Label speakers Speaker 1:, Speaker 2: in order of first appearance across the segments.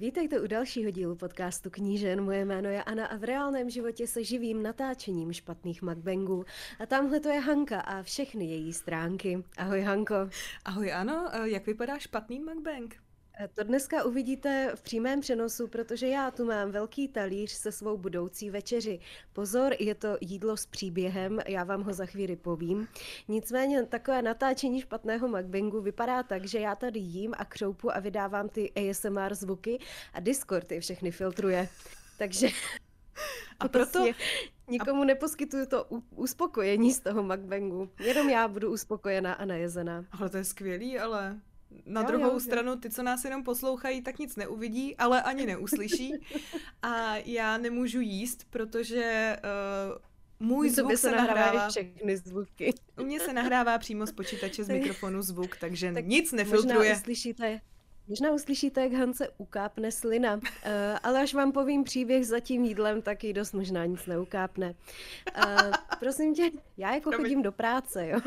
Speaker 1: Vítejte u dalšího dílu podcastu Knížen. Moje jméno je Anna a v reálném životě se živím natáčením špatných mukbangů. A tamhle to je Hanka a všechny její stránky. Ahoj Hanko.
Speaker 2: Ahoj ano, jak vypadá špatný mukbang?
Speaker 1: To dneska uvidíte v přímém přenosu, protože já tu mám velký talíř se svou budoucí večeři. Pozor, je to jídlo s příběhem, já vám ho za chvíli povím. Nicméně takové natáčení špatného mukbangu vypadá tak, že já tady jím a křoupu a vydávám ty ASMR zvuky a Discord je všechny filtruje. Takže
Speaker 2: a proto prostě
Speaker 1: nikomu neposkytuju to uspokojení z toho mukbangu. Jenom já budu uspokojená a najezená.
Speaker 2: Ale to je skvělý, ale na jo, druhou jo, stranu, ty, co nás jenom poslouchají, tak nic neuvidí, ale ani neuslyší. A já nemůžu jíst, protože uh, můj zvuk se nahrává...
Speaker 1: všechny zvuky.
Speaker 2: U mě se nahrává přímo z počítače z mikrofonu zvuk, takže tak nic nefiltruje.
Speaker 1: Možná uslyšíte, Možná uslyšíte, jak Hance ukápne slina, uh, ale až vám povím příběh za tím jídlem, tak jí dost možná nic neukápne. Uh, prosím tě, já jako chodím do práce, jo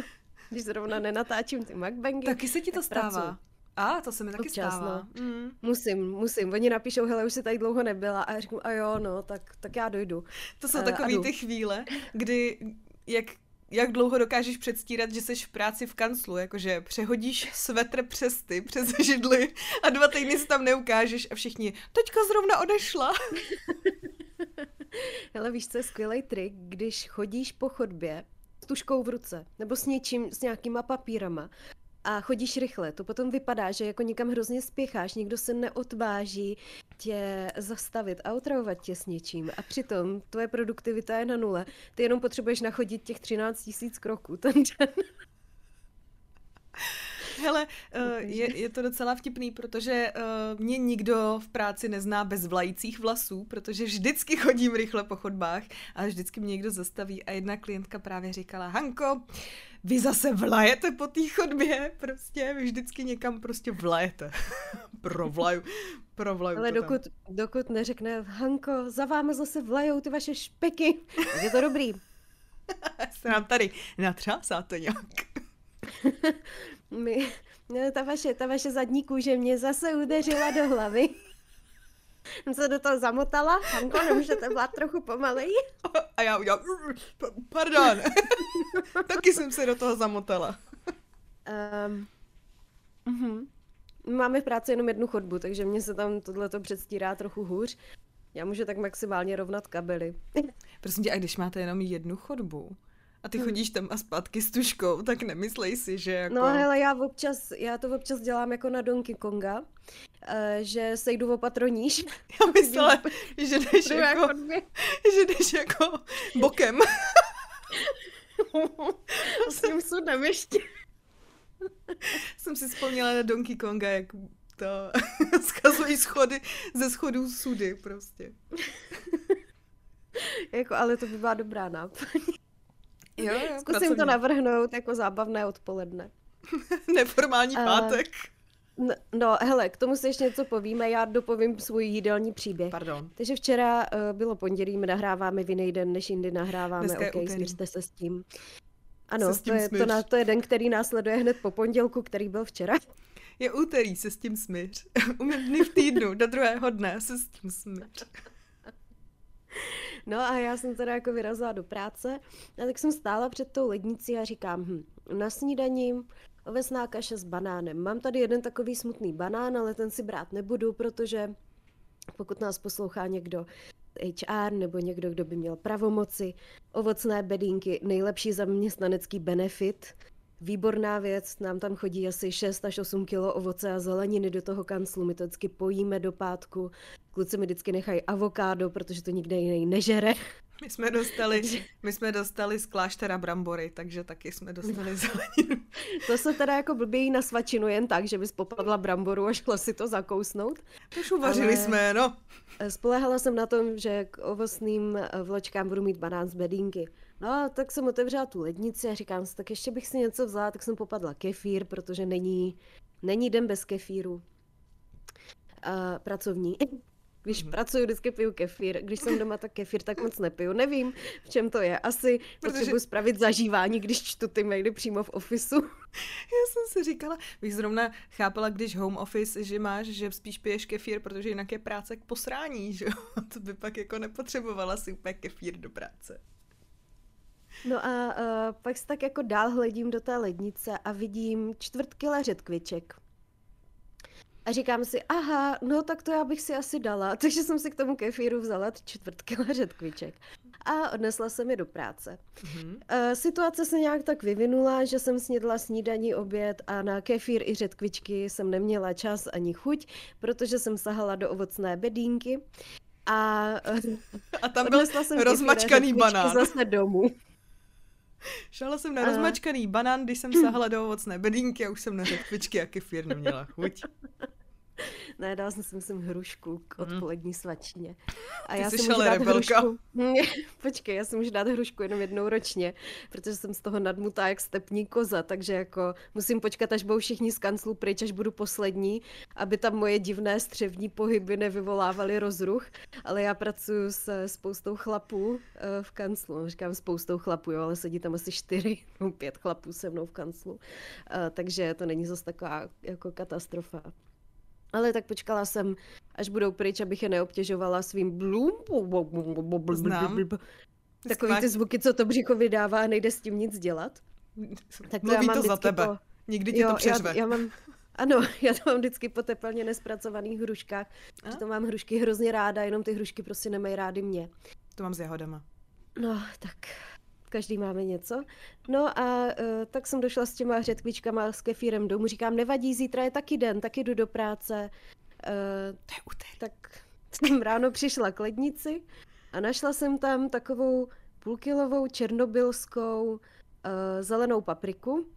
Speaker 1: když zrovna nenatáčím ty mukbangy.
Speaker 2: Taky se ti to stává. A, to se mi taky Občas, stává.
Speaker 1: No. Mm. Musím, musím. Oni napíšou, hele, už si tady dlouho nebyla. A já řeknu, a jo, no, tak, tak já dojdu.
Speaker 2: To jsou uh, takové ty chvíle, kdy jak jak dlouho dokážeš předstírat, že jsi v práci v kanclu, jakože přehodíš svetr přes ty, přes židly a dva týdny si tam neukážeš a všichni, teďka zrovna odešla.
Speaker 1: Hele, víš, co je skvělý trik, když chodíš po chodbě tuškou v ruce, nebo s něčím, s nějakýma papírama a chodíš rychle, to potom vypadá, že jako někam hrozně spěcháš, nikdo se neodváží tě zastavit a otravovat tě s něčím a přitom tvoje produktivita je na nule. Ty jenom potřebuješ nachodit těch 13 tisíc kroků ten den.
Speaker 2: Hele, uh, je, je to docela vtipný, protože uh, mě nikdo v práci nezná bez vlajících vlasů, protože vždycky chodím rychle po chodbách a vždycky mě někdo zastaví a jedna klientka právě říkala, Hanko, vy zase vlajete po té chodbě, prostě, vy vždycky někam prostě vlajete. Provlaju, provlaju
Speaker 1: Ale dokud, tam. dokud neřekne, Hanko, za vámi zase vlajou ty vaše špeky, je to dobrý.
Speaker 2: Se nám tady natřásáte nějak.
Speaker 1: My, no, ta, vaše, ta vaše zadní kůže mě zase udeřila do hlavy. Jsem se do toho zamotala. Hanko, nemůžete vlád trochu pomalej?
Speaker 2: A já udělám, pardon. Taky jsem se do toho zamotala.
Speaker 1: Um, uh-huh. Máme v práci jenom jednu chodbu, takže mě se tam tohleto předstírá trochu hůř. Já můžu tak maximálně rovnat kabely.
Speaker 2: Prosím tě, a když máte jenom jednu chodbu, a ty hm. chodíš tam a zpátky s tuškou, tak nemyslej si, že jako...
Speaker 1: No hele, já občas, já to občas dělám jako na Donkey Konga, uh, že sejdu opatroníš.
Speaker 2: Já myslela, že jdeš jako, že jdeš jako bokem.
Speaker 1: s tím sudem ještě.
Speaker 2: Jsem si vzpomněla na Donkey Konga, jak to zkazují schody ze schodů sudy prostě.
Speaker 1: jako, ale to by byla dobrá náplň.
Speaker 2: Jo, jo,
Speaker 1: Zkusím pracovní. to navrhnout jako zábavné odpoledne.
Speaker 2: Neformální uh, pátek.
Speaker 1: No, no, hele, k tomu si ještě něco povíme, já dopovím svůj jídelní příběh.
Speaker 2: Pardon.
Speaker 1: Takže včera uh, bylo pondělí, my nahráváme v jiný den, než jindy nahráváme, Dneska ok, smířte se s tím. Ano,
Speaker 2: se to,
Speaker 1: je, to, na, to je den, který následuje hned po pondělku, který byl včera.
Speaker 2: Je úterý, se s tím smíř. Umím dny v týdnu, do druhého dne se s tím smíř.
Speaker 1: No a já jsem teda jako vyrazila do práce a tak jsem stála před tou lednicí a říkám, hm, na snídaní ovesná kaše s banánem. Mám tady jeden takový smutný banán, ale ten si brát nebudu, protože pokud nás poslouchá někdo HR nebo někdo, kdo by měl pravomoci, ovocné bedínky, nejlepší zaměstnanecký benefit, výborná věc, nám tam chodí asi 6 až 8 kilo ovoce a zeleniny do toho kanclu, my to vždycky pojíme do pátku, kluci mi vždycky nechají avokádo, protože to nikde jiný nežere.
Speaker 2: My jsme dostali, my jsme dostali z kláštera brambory, takže taky jsme dostali zeleninu.
Speaker 1: To se teda jako blbějí na svačinu jen tak, že bys popadla bramboru a šla si to zakousnout.
Speaker 2: Už uvařili Ale jsme, no.
Speaker 1: Spolehala jsem na tom, že k ovocným vločkám budu mít banán z bedínky. No, tak jsem otevřela tu lednici a říkám si, tak ještě bych si něco vzala, tak jsem popadla kefír, protože není, není den bez kefíru. Uh, pracovní. Když mm-hmm. pracuji, vždycky piju kefír. Když jsem doma, tak kefír tak moc nepiju. Nevím, v čem to je. Asi Protože... potřebuji spravit zažívání, když čtu ty maily přímo v ofisu.
Speaker 2: Já jsem si říkala, bych zrovna chápala, když home office, že máš, že spíš piješ kefír, protože jinak je práce k posrání, že jo? To by pak jako nepotřebovala si úplně kefír do práce.
Speaker 1: No a uh, pak se tak jako dál hledím do té lednice a vidím čtvrt kila řetkviček. A říkám si, aha, no tak to já bych si asi dala. Takže jsem si k tomu kefíru vzala čtvrt kila řetkviček. A odnesla jsem je do práce. Mm-hmm. Uh, situace se nějak tak vyvinula, že jsem snědla snídaní, oběd a na kefír i řetkvičky jsem neměla čas ani chuť, protože jsem sahala do ovocné bedínky. A,
Speaker 2: uh, a tam byl jsem rozmačkaný banán.
Speaker 1: zase domů.
Speaker 2: Šala jsem na rozmačkaný banán, když jsem sahala do ovocné bedínky a už jsem na řetkvičky a kefír neměla chuť.
Speaker 1: Ne, dala jsem si, myslím, hrušku k mhm. odpolední svačině.
Speaker 2: A Ty já jsi ale rebelka. Hrušku...
Speaker 1: Počkej, já si můžu dát hrušku jenom jednou ročně, protože jsem z toho nadmutá jak stepní koza, takže jako musím počkat, až budou všichni z kanclu pryč, až budu poslední, aby tam moje divné střevní pohyby nevyvolávaly rozruch, ale já pracuji s spoustou chlapů eh, v kanclu, říkám spoustou chlapů, jo, ale sedí tam asi čtyři, no pět chlapů se mnou v kanclu, eh, takže to není zase taková jako katastrofa. Ale tak počkala jsem, až budou pryč, abych je neobtěžovala svým blum.
Speaker 2: Znám.
Speaker 1: Takový ty zvuky, co to břicho vydává a nejde s tím nic dělat.
Speaker 2: Tak to Mluví já mám to za tebe. Po... Nikdy ti jo, to přeřve.
Speaker 1: Já, já mám, ano, já to mám vždycky po teplně nespracovaných hruškách. A? To mám hrušky hrozně ráda, jenom ty hrušky prostě nemají rády mě.
Speaker 2: To mám s jahodama.
Speaker 1: No, tak každý máme něco. No a uh, tak jsem došla s těma řetkvičkama s kefírem domů, říkám, nevadí, zítra je taky den, taky jdu do práce. Uh,
Speaker 2: to je úterý.
Speaker 1: Tak jsem ráno přišla k lednici a našla jsem tam takovou půlkilovou černobylskou uh, zelenou papriku,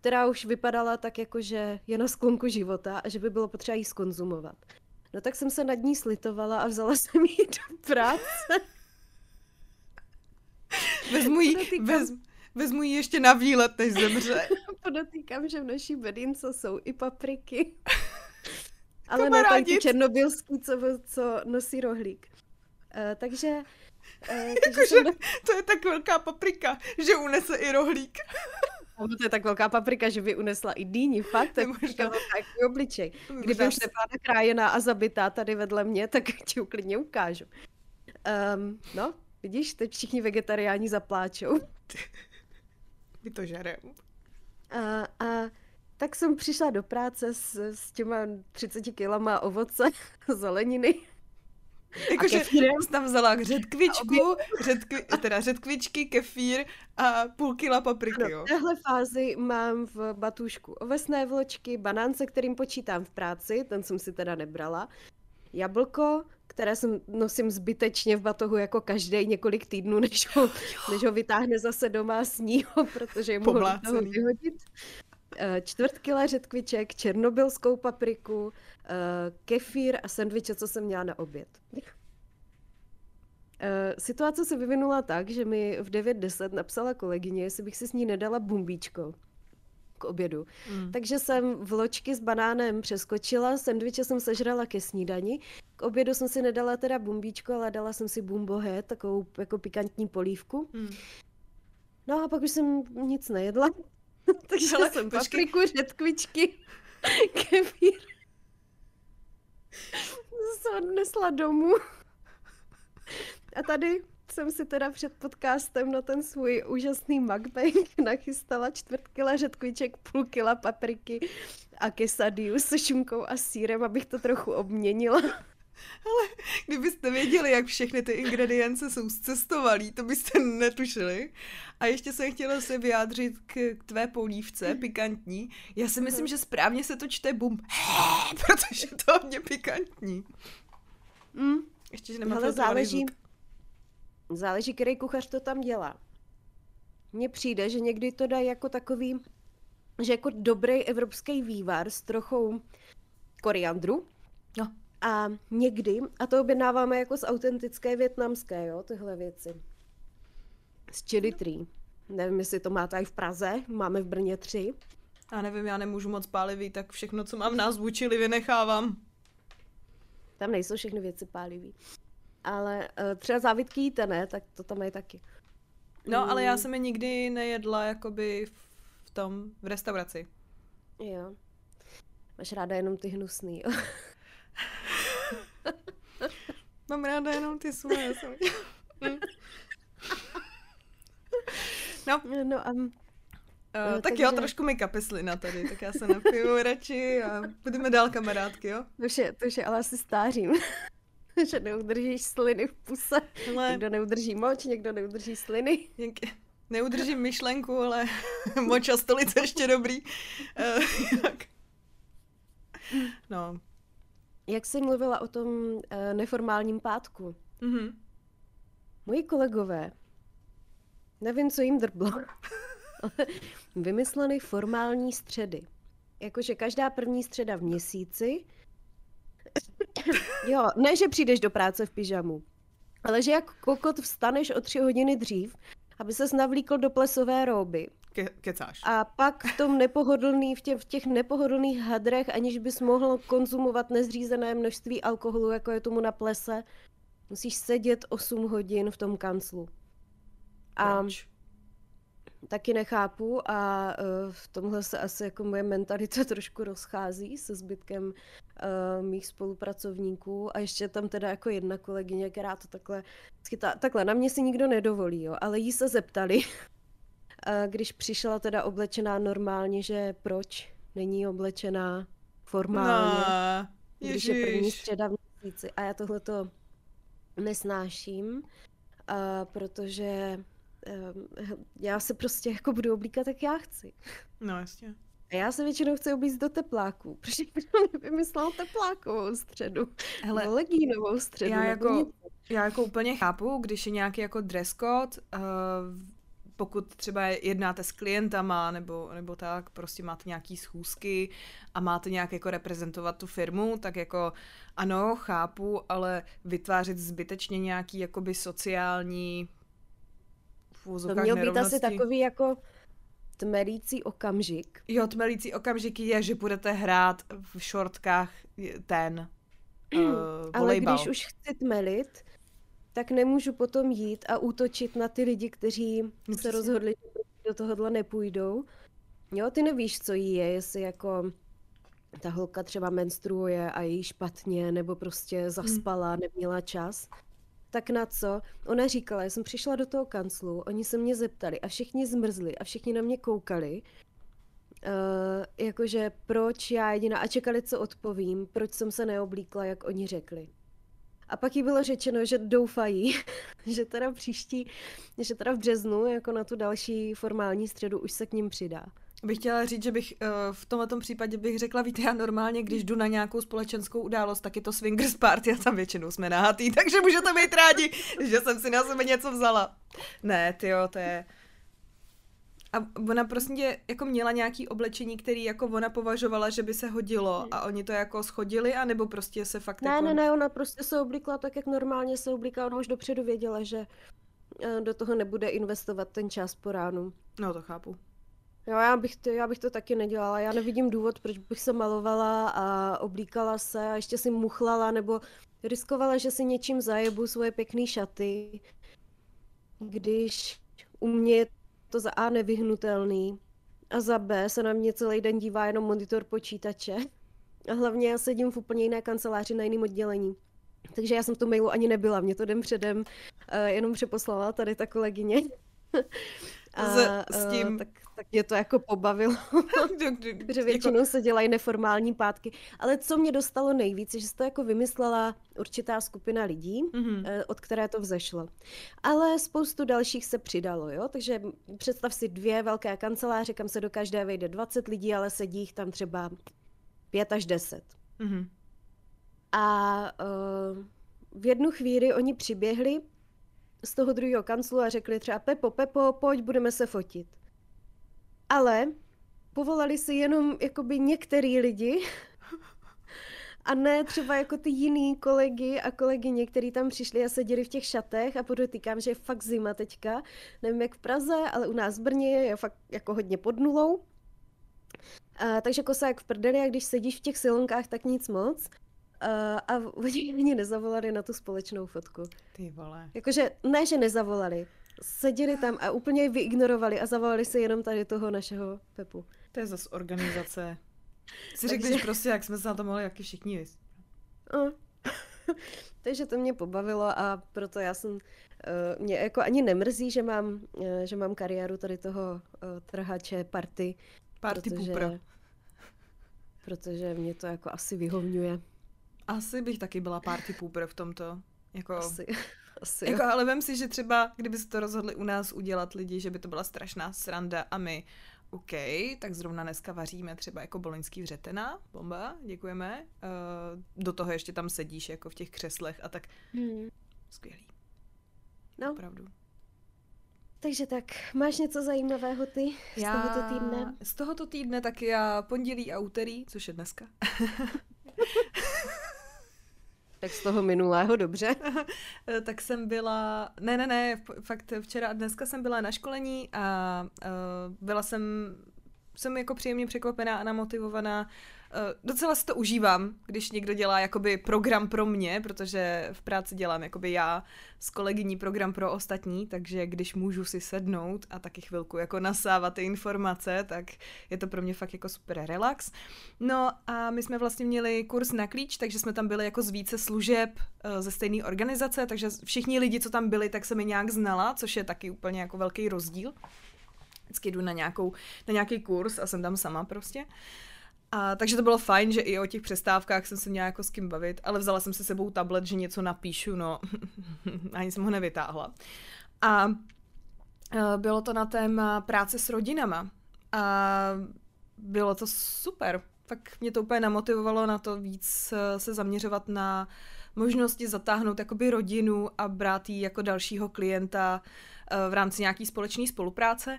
Speaker 1: která už vypadala tak jako, že je na sklonku života a že by bylo potřeba jí skonzumovat. No tak jsem se nad ní slitovala a vzala jsem ji do práce.
Speaker 2: Vezmu jí, vez, vezmu jí ještě na výlet, než zemře.
Speaker 1: Podotýkám, že v naší bedince jsou i papriky. Ale Kamarádic. ne tak černobylský, co, co nosí rohlík. Uh, takže...
Speaker 2: Uh, jsem... do... To je tak velká paprika, že unese i rohlík.
Speaker 1: No, to je tak velká paprika, že by unesla i dýni, fakt, tak možná takový obličej. Kdyby už nebyla nakrájená a zabitá tady vedle mě, tak ti uklidně ukážu. Um, no, Vidíš, teď všichni vegetariáni zapláčou.
Speaker 2: My to žerem.
Speaker 1: A, a tak jsem přišla do práce s, s těma 30 kilama ovoce, zeleniny.
Speaker 2: Jakože jsem tam vzala řetkvičku, řetkvi, teda řetkvičky, kefír a půl kila papriky, jo.
Speaker 1: V téhle fázi mám v batušku ovesné vločky, banán, se kterým počítám v práci, ten jsem si teda nebrala, jablko, které jsem nosím zbytečně v batohu jako každý několik týdnů, než ho, než ho vytáhne zase doma a sní ho, protože je mohl toho vyhodit. Eh, čtvrt kila řetkviček, černobylskou papriku, eh, kefír a sendviče, co jsem měla na oběd. Eh, situace se vyvinula tak, že mi v 9.10 napsala kolegyně, jestli bych si s ní nedala bumbíčko k obědu. Mm. Takže jsem vločky s banánem přeskočila, sendviče jsem sežrala ke snídani. K obědu jsem si nedala teda bumbíčko, ale dala jsem si bumbohe, takovou jako pikantní polívku. Mm. No a pak už jsem nic nejedla. Takže ale jsem počkej. papriku, řetkvičky, kefír. jsem odnesla domů. A tady jsem si teda před podcastem na ten svůj úžasný mukbang nachystala čtvrt kila řetkviček, půl kila papriky a quesadillu se šunkou a sírem, abych to trochu obměnila.
Speaker 2: Ale kdybyste věděli, jak všechny ty ingredience jsou zcestovalý, to byste netušili. A ještě jsem chtěla se vyjádřit k, k tvé polívce, pikantní. Já si myslím, že správně se to čte bum, protože to hodně pikantní.
Speaker 1: Mm. Ještě, že nemá záleží, zvuk. Záleží, který kuchař to tam dělá. Mně přijde, že někdy to dá jako takový, že jako dobrý evropský vývar s trochou koriandru.
Speaker 2: No.
Speaker 1: A někdy, a to objednáváme jako z autentické větnamské, jo, tyhle věci. Z chili tree. Nevím, jestli to máte i v Praze, máme v Brně tři.
Speaker 2: Já nevím, já nemůžu moc pálivý, tak všechno, co mám v názvu chili, vynechávám.
Speaker 1: Tam nejsou všechny věci pálivý. Ale uh, třeba závitky jíte, ne? Tak to tam je taky.
Speaker 2: No, ale já jsem je nikdy nejedla jakoby v tom, v restauraci.
Speaker 1: Jo. Máš ráda jenom ty hnusný, jo?
Speaker 2: Mám ráda jenom ty svoje. no.
Speaker 1: No a... Um,
Speaker 2: Uh, tak takže... jo, trošku mi kapy slina tady, tak já se napiju radši a budeme dál kamarádky, jo?
Speaker 1: To je, to je ale asi stářím. že neudržíš sliny v puse. Ale... Někdo neudrží moč, někdo neudrží sliny.
Speaker 2: Neudržím myšlenku, ale moč a stolice ještě dobrý. Uh, no.
Speaker 1: Jak jsi mluvila o tom uh, neformálním pátku? Mm-hmm. Moji kolegové, nevím, co jim drblo, vymysleli formální středy. Jakože každá první středa v měsíci. jo, ne, že přijdeš do práce v pyžamu, ale že jak kokot vstaneš o tři hodiny dřív, aby ses navlíkl do plesové rouby.
Speaker 2: Ke- kecáš.
Speaker 1: A pak v tom nepohodlný, v, tě, v těch nepohodlných hadrech, aniž bys mohl konzumovat nezřízené množství alkoholu, jako je tomu na plese, musíš sedět 8 hodin v tom kanclu. A Proč? Taky nechápu a uh, v tomhle se asi jako moje mentalita trošku rozchází se zbytkem uh, mých spolupracovníků a ještě tam teda jako jedna kolegyně, která to takhle schytá. Takhle, na mě si nikdo nedovolí, jo, ale jí se zeptali, uh, když přišla teda oblečená normálně, že proč není oblečená formálně, no, když je první středa v měsíci. A já tohle to nesnáším, uh, protože já se prostě jako budu oblíkat, jak já chci.
Speaker 2: No jasně.
Speaker 1: A já se většinou chci oblíct do tepláků, protože bych vymyslel teplákovou středu, Hele, nebo legínovou středu.
Speaker 2: Já jako, já jako úplně chápu, když je nějaký jako dress code, uh, pokud třeba jednáte s klientama nebo, nebo tak, prostě máte nějaký schůzky a máte nějak jako reprezentovat tu firmu, tak jako ano, chápu, ale vytvářet zbytečně nějaký jakoby sociální
Speaker 1: to měl být asi takový jako tmelící okamžik.
Speaker 2: Jo, tmelící okamžik je, že budete hrát v šortkách ten uh,
Speaker 1: Ale když už chci tmelit, tak nemůžu potom jít a útočit na ty lidi, kteří no, se rozhodli, že do tohohle nepůjdou. Jo, ty nevíš, co jí je, jestli jako ta holka třeba menstruuje a jí špatně, nebo prostě zaspala, hmm. neměla čas tak na co? Ona říkala, já jsem přišla do toho kanclu, oni se mě zeptali a všichni zmrzli a všichni na mě koukali, uh, jakože proč já jediná a čekali, co odpovím, proč jsem se neoblíkla, jak oni řekli. A pak jí bylo řečeno, že doufají, že teda příští, že teda v březnu, jako na tu další formální středu, už se k ním přidá
Speaker 2: bych chtěla říct, že bych uh, v tomto případě bych řekla, víte, já normálně, když jdu na nějakou společenskou událost, tak je to swingers party a tam většinou jsme nahatý, takže můžete být rádi, že jsem si na sebe něco vzala. Ne, ty to je... A ona prostě jako měla nějaký oblečení, který jako ona považovala, že by se hodilo a oni to jako schodili, anebo prostě se fakt
Speaker 1: Ne,
Speaker 2: jako...
Speaker 1: ne, ne, ona prostě se oblíkla tak, jak normálně se oblíká, ona už dopředu věděla, že eh, do toho nebude investovat ten čas po ránu.
Speaker 2: No to chápu.
Speaker 1: Jo, já bych, to, já bych to taky nedělala. Já nevidím důvod, proč bych se malovala a oblíkala se a ještě si muchlala nebo riskovala, že si něčím zajebu svoje pěkné šaty, když u mě je to za A nevyhnutelný a za B se na mě celý den dívá jenom monitor počítače. A hlavně já sedím v úplně jiné kanceláři na jiném oddělení. Takže já jsem tom mailu ani nebyla, mě to den předem uh, jenom přeposlala tady ta kolegyně.
Speaker 2: A, s, s tím... Uh,
Speaker 1: tak, tak mě to jako pobavilo, protože většinou se dělají neformální pátky. Ale co mě dostalo nejvíc, že se to jako vymyslela určitá skupina lidí, mm-hmm. od které to vzešlo. Ale spoustu dalších se přidalo, jo? Takže představ si dvě velké kanceláře, kam se do každé vejde 20 lidí, ale sedí jich tam třeba 5 až 10. Mm-hmm. A uh, v jednu chvíli oni přiběhli z toho druhého kanclu a řekli třeba Pepo, Pepo, pojď, budeme se fotit. Ale povolali si jenom jakoby některý lidi a ne třeba jako ty jiný kolegy a kolegyně, kteří tam přišli a seděli v těch šatech a podotýkám, že je fakt zima teďka, nevím jak v Praze, ale u nás v Brně je fakt jako hodně pod nulou. A, takže kosa jak v prdeli a když sedíš v těch silonkách, tak nic moc. a oni mě nezavolali na tu společnou fotku.
Speaker 2: Ty vole.
Speaker 1: Jakože ne, že nezavolali. Seděli tam a úplně vyignorovali a zavolali se jenom tady toho našeho Pepu.
Speaker 2: To je zase organizace. Si Takže... řekneš prostě, jak jsme se na to mohli jaký všichni vys.
Speaker 1: No. Takže to mě pobavilo a proto já jsem, uh, mě jako ani nemrzí, že mám, uh, že mám kariéru tady toho uh, trhače party.
Speaker 2: Party protože, pooper.
Speaker 1: Protože mě to jako asi vyhovňuje.
Speaker 2: Asi bych taky byla party pooper v tomto. Jako,
Speaker 1: asi. Asi
Speaker 2: jako, ale vem si, že třeba, kdyby se to rozhodli u nás udělat lidi, že by to byla strašná sranda a my OK, tak zrovna dneska vaříme třeba jako boloňský vřetena, bomba, děkujeme. Uh, do toho ještě tam sedíš jako v těch křeslech a tak hmm. skvělý.
Speaker 1: No.
Speaker 2: Opravdu.
Speaker 1: Takže tak, máš něco zajímavého ty z já, tohoto týdne?
Speaker 2: Z tohoto týdne tak já pondělí a úterý, což je dneska.
Speaker 1: Tak z toho minulého, dobře.
Speaker 2: tak jsem byla, ne, ne, ne, fakt včera a dneska jsem byla na školení a uh, byla jsem, jsem jako příjemně překvapená a namotivovaná Uh, docela si to užívám, když někdo dělá jakoby program pro mě, protože v práci dělám jakoby já s kolegyní program pro ostatní, takže když můžu si sednout a taky chvilku jako nasávat ty informace, tak je to pro mě fakt jako super relax. No a my jsme vlastně měli kurz na klíč, takže jsme tam byli jako z více služeb uh, ze stejné organizace, takže všichni lidi, co tam byli, tak se mi nějak znala, což je taky úplně jako velký rozdíl. Vždycky jdu na, nějakou, na nějaký kurz a jsem tam sama prostě. Uh, a takže to bylo fajn, že i o těch přestávkách jsem se měla jako s kým bavit, ale vzala jsem si sebou tablet, že něco napíšu, no ani jsem ho nevytáhla. A bylo to na téma práce s rodinama. A bylo to super. Tak mě to úplně namotivovalo na to víc e, se zaměřovat na možnosti zatáhnout jakoby rodinu a brát ji jako dalšího klienta e, v rámci nějaký společné spolupráce.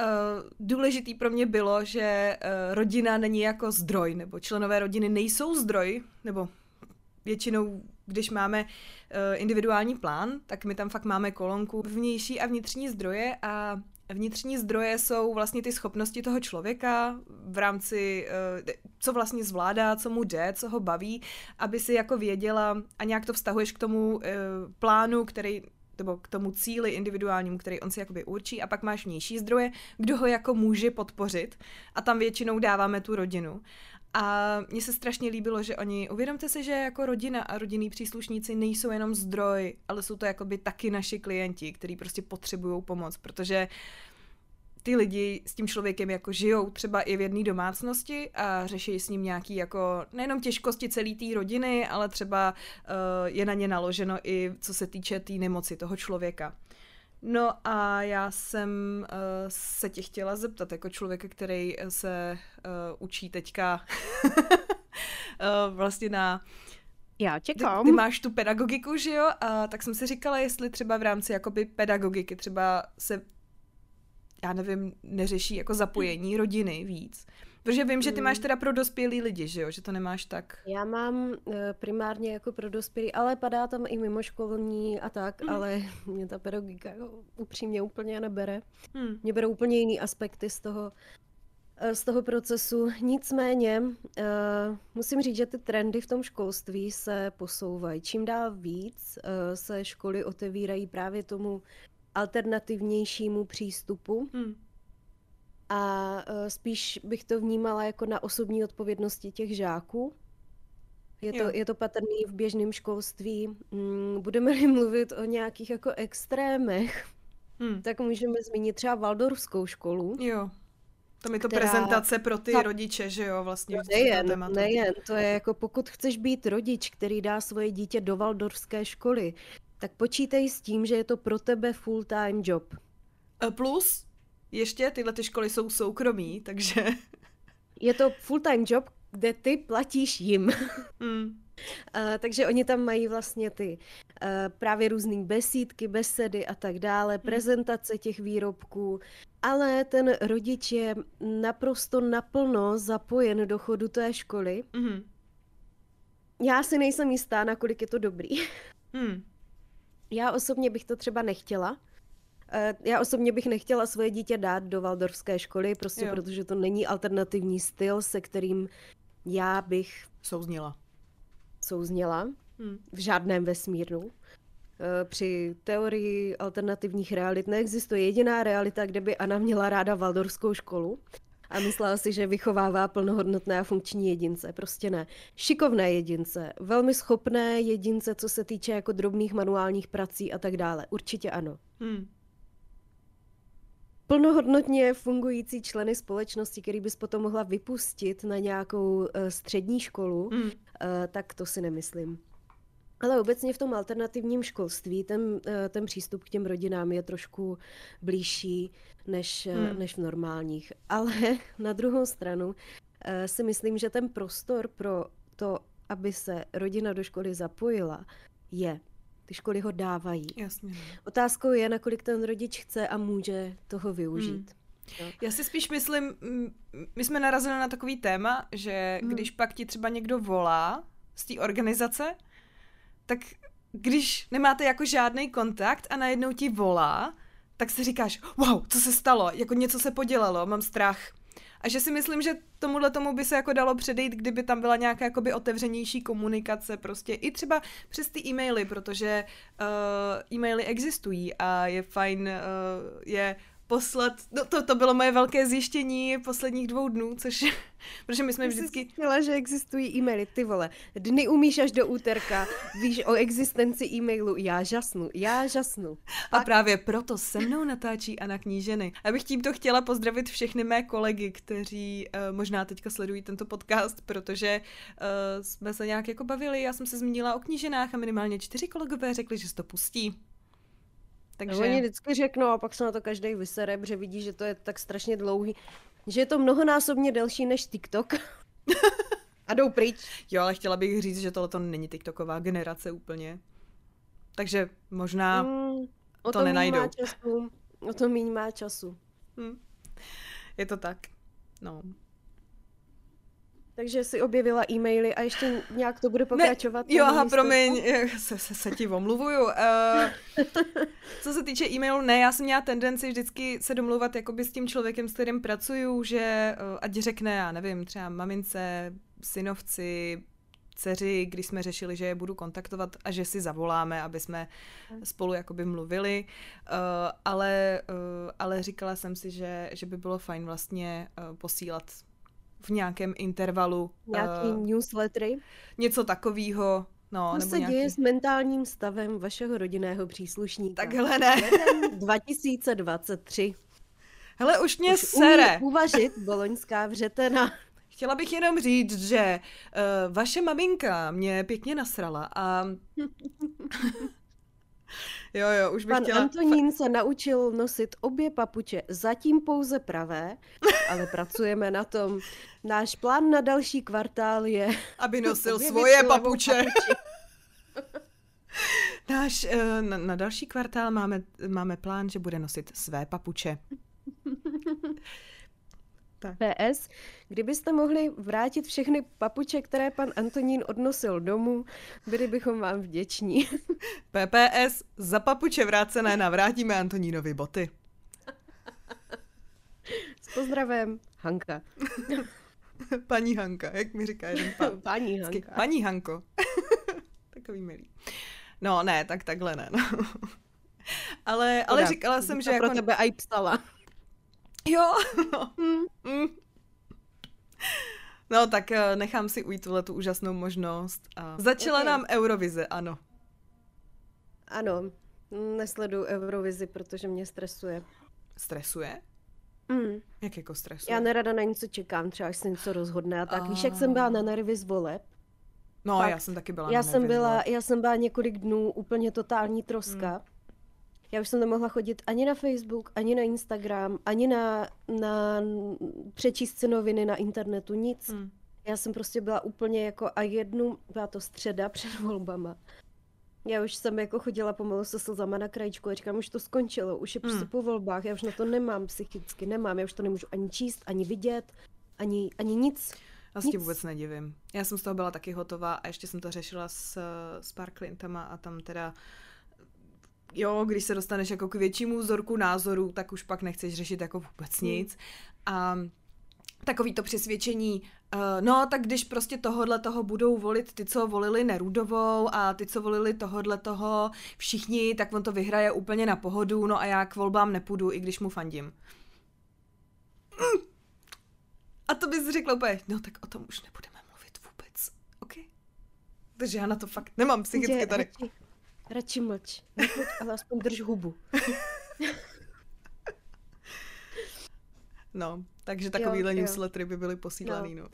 Speaker 2: Uh, důležitý pro mě bylo, že uh, rodina není jako zdroj, nebo členové rodiny nejsou zdroj, nebo většinou, když máme uh, individuální plán, tak my tam fakt máme kolonku vnější a vnitřní zdroje a vnitřní zdroje jsou vlastně ty schopnosti toho člověka v rámci, co vlastně zvládá, co mu jde, co ho baví, aby si jako věděla a nějak to vztahuješ k tomu plánu, který nebo k tomu cíli individuálnímu, který on si jakoby určí a pak máš vnější zdroje, kdo ho jako může podpořit a tam většinou dáváme tu rodinu. A mně se strašně líbilo, že oni, uvědomte si, že jako rodina a rodinní příslušníci nejsou jenom zdroj, ale jsou to jakoby taky naši klienti, kteří prostě potřebují pomoc, protože ty lidi s tím člověkem jako žijou třeba i v jedné domácnosti a řeší s ním nějaký jako nejenom těžkosti celé té rodiny, ale třeba uh, je na ně naloženo i co se týče té tý nemoci toho člověka. No a já jsem uh, se tě chtěla zeptat, jako člověka, který se uh, učí teďka uh, vlastně na
Speaker 1: já čekám.
Speaker 2: Ty, ty máš tu pedagogiku, že jo? A tak jsem si říkala, jestli třeba v rámci jakoby pedagogiky třeba se já nevím, neřeší jako zapojení rodiny víc. Protože vím, že ty máš hmm. teda pro dospělý lidi, že jo? Že to nemáš tak.
Speaker 1: Já mám eh, primárně jako pro dospělý, ale padá tam i mimoškolní a tak, mm. ale mě ta pedagogika jako upřímně úplně nebere. Mm. Mě berou úplně jiný aspekty z toho, eh, z toho procesu. Nicméně uh, musím říct, že ty trendy v tom školství se posouvají. Čím dál víc se školy otevírají právě tomu alternativnějšímu přístupu. Hmm. A uh, spíš bych to vnímala jako na osobní odpovědnosti těch žáků. Je to, je to patrný v běžném školství. Mm, budeme-li mluvit o nějakých jako extrémech, hmm. tak můžeme zmínit třeba Valdorskou školu.
Speaker 2: Jo. Tam je to která... prezentace pro ty ta... rodiče, že jo, vlastně.
Speaker 1: No nejen, nejen, to je jako pokud chceš být rodič, který dá svoje dítě do Valdorské školy, tak počítej s tím, že je to pro tebe full-time job.
Speaker 2: Plus, ještě tyhle ty školy jsou soukromí, takže...
Speaker 1: Je to full-time job, kde ty platíš jim. Mm. Uh, takže oni tam mají vlastně ty uh, právě různé besídky, besedy a tak dále, mm. prezentace těch výrobků, ale ten rodič je naprosto naplno zapojen do chodu té školy. Mm. Já si nejsem jistá, nakolik je to dobrý. Mm. Já osobně bych to třeba nechtěla. Eh, já osobně bych nechtěla svoje dítě dát do Waldorfské školy, prostě jo. protože to není alternativní styl, se kterým já bych...
Speaker 2: Souznila.
Speaker 1: souzněla hmm. v žádném vesmírnu. Eh, při teorii alternativních realit neexistuje jediná realita, kde by Anna měla ráda Valdorskou školu a myslela si, že vychovává plnohodnotné a funkční jedince. Prostě ne. Šikovné jedince, velmi schopné jedince, co se týče jako drobných manuálních prací a tak dále. Určitě ano. Hmm. Plnohodnotně fungující členy společnosti, který bys potom mohla vypustit na nějakou uh, střední školu, hmm. uh, tak to si nemyslím. Ale obecně v tom alternativním školství ten, eh, ten přístup k těm rodinám je trošku blížší než, eh, hmm. než v normálních. Ale na druhou stranu eh, si myslím, že ten prostor pro to, aby se rodina do školy zapojila, je. Ty školy ho dávají.
Speaker 2: Jasně. No.
Speaker 1: Otázkou je, nakolik ten rodič chce a může toho využít.
Speaker 2: Hmm. Já si spíš myslím, my jsme narazili na takový téma, že hmm. když pak ti třeba někdo volá z té organizace, tak když nemáte jako žádný kontakt a najednou ti volá, tak si říkáš, wow, co se stalo, jako něco se podělalo, mám strach. A že si myslím, že tomuhle tomu by se jako dalo předejít, kdyby tam byla nějaká jakoby otevřenější komunikace, prostě i třeba přes ty e-maily, protože uh, e-maily existují a je fajn uh, je poslat, no to, to bylo moje velké zjištění posledních dvou dnů, což, protože my jsme
Speaker 1: Ty
Speaker 2: vždycky...
Speaker 1: Jsi že existují e-maily, ty vole, dny umíš až do úterka, víš o existenci e-mailu, já žasnu, já žasnu.
Speaker 2: A právě proto se mnou natáčí Anna Kníženy. Já bych tímto chtěla pozdravit všechny mé kolegy, kteří uh, možná teďka sledují tento podcast, protože uh, jsme se nějak jako bavili, já jsem se zmínila o kníženách a minimálně čtyři kolegové řekli, že se to pustí.
Speaker 1: Takže... No, oni vždycky řeknou a pak se na to každý vysere, protože vidí, že to je tak strašně dlouhý, že je to mnohonásobně delší než TikTok. a jdou pryč.
Speaker 2: Jo, ale chtěla bych říct, že tohle to není TikToková generace úplně. Takže možná mm, o to, to nenajdou. Má
Speaker 1: času. O to méně má času.
Speaker 2: Hmm. Je to tak. No.
Speaker 1: Takže si objevila e-maily a ještě nějak to bude pokračovat.
Speaker 2: Ne, jo, aha, promiň, se, se, se ti omluvuju. Uh, co se týče e-mailu, ne, já jsem měla tendenci vždycky se domluvat jakoby s tím člověkem, s kterým pracuju, že uh, ať řekne, já nevím, třeba mamince, synovci, dceři, když jsme řešili, že je budu kontaktovat a že si zavoláme, aby jsme spolu jakoby mluvili, uh, ale, uh, ale říkala jsem si, že, že by bylo fajn vlastně uh, posílat v nějakém intervalu.
Speaker 1: Nějaký uh, newslettery?
Speaker 2: Něco takového. No,
Speaker 1: Co
Speaker 2: nebo
Speaker 1: se
Speaker 2: nějaký...
Speaker 1: děje s mentálním stavem vašeho rodinného příslušníka?
Speaker 2: Takhle ne.
Speaker 1: 2023.
Speaker 2: Hele, už mě už sere.
Speaker 1: uvažit boloňská vřetena.
Speaker 2: Chtěla bych jenom říct, že uh, vaše maminka mě pěkně nasrala a Jo, jo, už bych
Speaker 1: Pan
Speaker 2: chtěla...
Speaker 1: Antonín se naučil nosit obě papuče, zatím pouze pravé, ale pracujeme na tom. Náš plán na další kvartál je...
Speaker 2: Aby nosil svoje papuče. Náš, eh, na, na další kvartál máme, máme plán, že bude nosit své papuče.
Speaker 1: Tak. PS, kdybyste mohli vrátit všechny papuče, které pan Antonín odnosil domů, byli bychom vám vděční.
Speaker 2: PPS, za papuče vrácené navrátíme Antonínovi boty.
Speaker 1: S pozdravem, Hanka.
Speaker 2: Paní Hanka, jak mi říká jeden
Speaker 1: pan. Paní Hanka.
Speaker 2: Paní Hanko. Takový milý. No ne, tak takhle ne. No. ale, ale říkala jsem, že
Speaker 1: pro jako... tebe i psala.
Speaker 2: Jo. Mm. Mm. No tak eh, nechám si ujít tuhle tu úžasnou možnost. A začala okay. nám Eurovize, ano.
Speaker 1: Ano, nesleduju Eurovizi, protože mě stresuje.
Speaker 2: Stresuje?
Speaker 1: Mm.
Speaker 2: Jak jako stresuje?
Speaker 1: Já nerada na něco čekám, třeba až se něco rozhodne a tak. A... Víš, jak jsem byla na nervy z voleb?
Speaker 2: No, Fakt, já jsem taky byla
Speaker 1: já na jsem byla, Já jsem byla několik dnů úplně totální troska. Mm. Já už jsem nemohla chodit ani na Facebook, ani na Instagram, ani na, na přečíst si noviny na internetu, nic. Hmm. Já jsem prostě byla úplně jako a jednu, byla to středa před volbama. Já už jsem jako chodila pomalu se slzama na krajičku a říkám, už to skončilo, už je prostě hmm. po volbách, já už na to nemám psychicky, nemám, já už to nemůžu ani číst, ani vidět, ani, ani nic.
Speaker 2: Já si vůbec nedivím. Já jsem z toho byla taky hotová a ještě jsem to řešila s, s pár klientama a tam teda jo, když se dostaneš jako k většímu vzorku názorů, tak už pak nechceš řešit jako vůbec hmm. nic. A takový to přesvědčení, uh, no tak když prostě tohodle toho budou volit ty, co volili Nerudovou a ty, co volili tohodle toho všichni, tak on to vyhraje úplně na pohodu, no a já k volbám nepůjdu, i když mu fandím. Mm. A to bys řekla úplně, no tak o tom už nebudeme mluvit vůbec, ok? Takže já na to fakt nemám psychicky tady.
Speaker 1: Radši, radši mlč, Nepojď, ale aspoň drž hubu.
Speaker 2: no, takže takovýhle jo, newslettery by byly posílaný, no. no.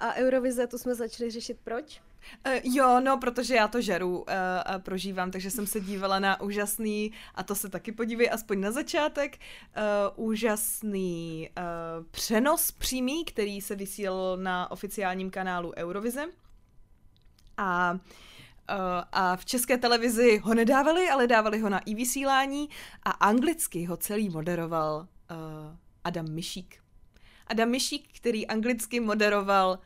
Speaker 1: A Eurovize, to jsme začali řešit proč?
Speaker 2: Uh, jo, no, protože já to žeru uh, a prožívám, takže jsem se dívala na úžasný, a to se taky podívej aspoň na začátek, uh, úžasný uh, přenos přímý, který se vysílal na oficiálním kanálu Eurovize. A a v české televizi ho nedávali, ale dávali ho na i vysílání a anglicky ho celý moderoval uh, Adam Mišík. Adam Mišík, který anglicky moderoval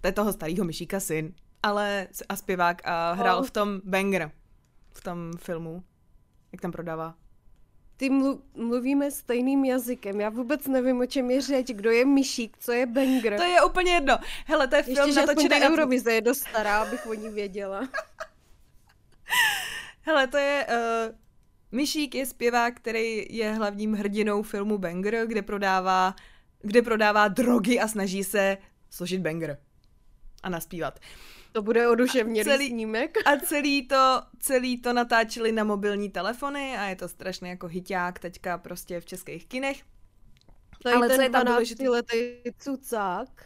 Speaker 2: to je toho starého Myšíka syn, ale a zpěvák a hrál oh. v tom Banger, v tom filmu, jak tam prodává.
Speaker 1: Ty mlu- mluvíme stejným jazykem, já vůbec nevím, o čem je řeč, kdo je Myšík, co je Banger.
Speaker 2: To je úplně jedno. Hele, to je film
Speaker 1: Ještě, natočený na... Eurovize je dost stará, abych o ní věděla.
Speaker 2: Hele, to je... Uh... Myšík je zpěvák, který je hlavním hrdinou filmu Banger, kde prodává, kde prodává drogy a snaží se složit banger a naspívat.
Speaker 1: To bude oduševně celý, snímek.
Speaker 2: A celý to, celý to natáčeli na mobilní telefony a je to strašně jako hyťák teďka prostě v českých kinech.
Speaker 1: To Ale co je tam důležitý? letý cucák.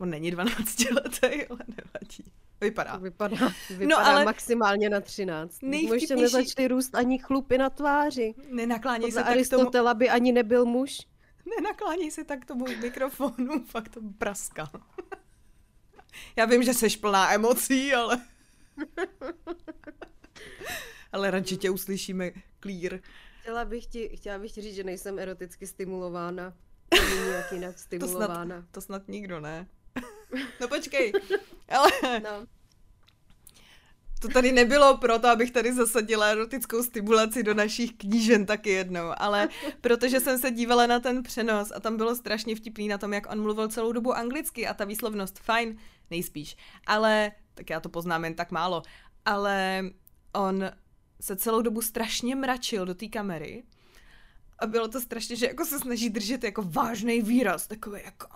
Speaker 2: On není 12 letý, ale nevadí. Vypadá.
Speaker 1: Vypadá, vypadá no, ale možná na 13. Možná nezačali růst ani chlupy na tváři.
Speaker 2: Nenakláněj se
Speaker 1: tak Aristotela tomu... by ani nebyl muž.
Speaker 2: Nenakláněj se tak tomu mikrofonu, fakt to praská. Já vím, že jsi plná emocí, ale... ale radši tě uslyšíme clear.
Speaker 1: Chtěla bych ti, chtěla bych ti říct, že nejsem eroticky stimulována. Ani nějak jinak stimulována.
Speaker 2: To snad, to snad nikdo ne. No počkej. Ale... No. To tady nebylo proto, abych tady zasadila erotickou stimulaci do našich knížen taky jednou, ale protože jsem se dívala na ten přenos a tam bylo strašně vtipný na tom, jak on mluvil celou dobu anglicky a ta výslovnost fajn, nejspíš. Ale, tak já to poznám jen tak málo, ale on se celou dobu strašně mračil do té kamery a bylo to strašně, že jako se snaží držet jako vážný výraz, takový jako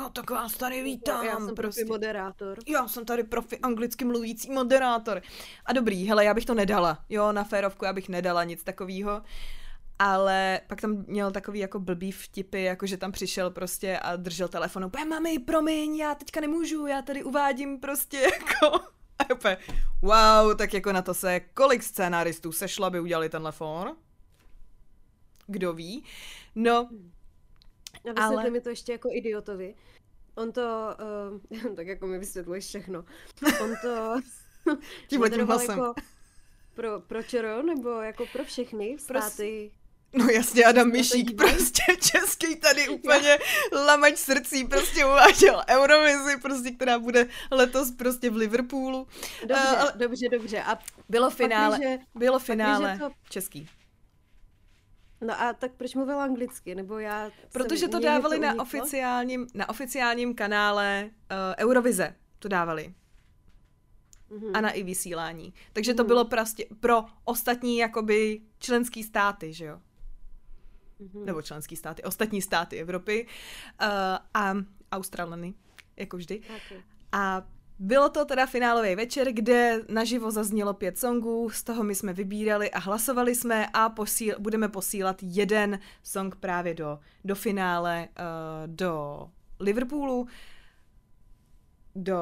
Speaker 2: No tak vás tady vítám.
Speaker 1: Já jsem prostě. profi moderátor.
Speaker 2: Já jsem tady profi anglicky mluvící moderátor. A dobrý, hele, já bych to nedala. Jo, na férovku já bych nedala nic takového. Ale pak tam měl takový jako blbý vtipy, jako že tam přišel prostě a držel telefon. Úplně, mami, promiň, já teďka nemůžu, já tady uvádím prostě jako... A úplně, wow, tak jako na to se kolik scénáristů sešlo, aby udělali tenhle fón? Kdo ví? No,
Speaker 1: a ale... mi to ještě jako idiotovi. On to, uh, tak jako mi vysvětluješ všechno, on to
Speaker 2: tímhle tím hlasem. Jako
Speaker 1: pro, pro ČR, nebo jako pro všechny státy?
Speaker 2: No jasně, Adam Mišík, prostě český tady úplně lamač srdcí, prostě uváděl Eurovizi, prostě, která bude letos prostě v Liverpoolu.
Speaker 1: Dobře, uh, ale... dobře, dobře. A
Speaker 2: bylo finále, pak, že, bylo finále to... český.
Speaker 1: No a tak proč mluvil anglicky? Nebo já
Speaker 2: Protože to dávali to na oficiálním, na oficiálním kanále uh, Eurovize. To dávali. Mm-hmm. A na i vysílání. Takže to mm-hmm. bylo prostě pro ostatní jakoby členský státy, že jo? Mm-hmm. Nebo členský státy, ostatní státy Evropy uh, a Australany, jako vždy. Okay. A bylo to teda finálový večer, kde naživo zaznělo pět songů, z toho my jsme vybírali a hlasovali jsme a posíl, budeme posílat jeden song právě do, do finále, uh, do Liverpoolu, do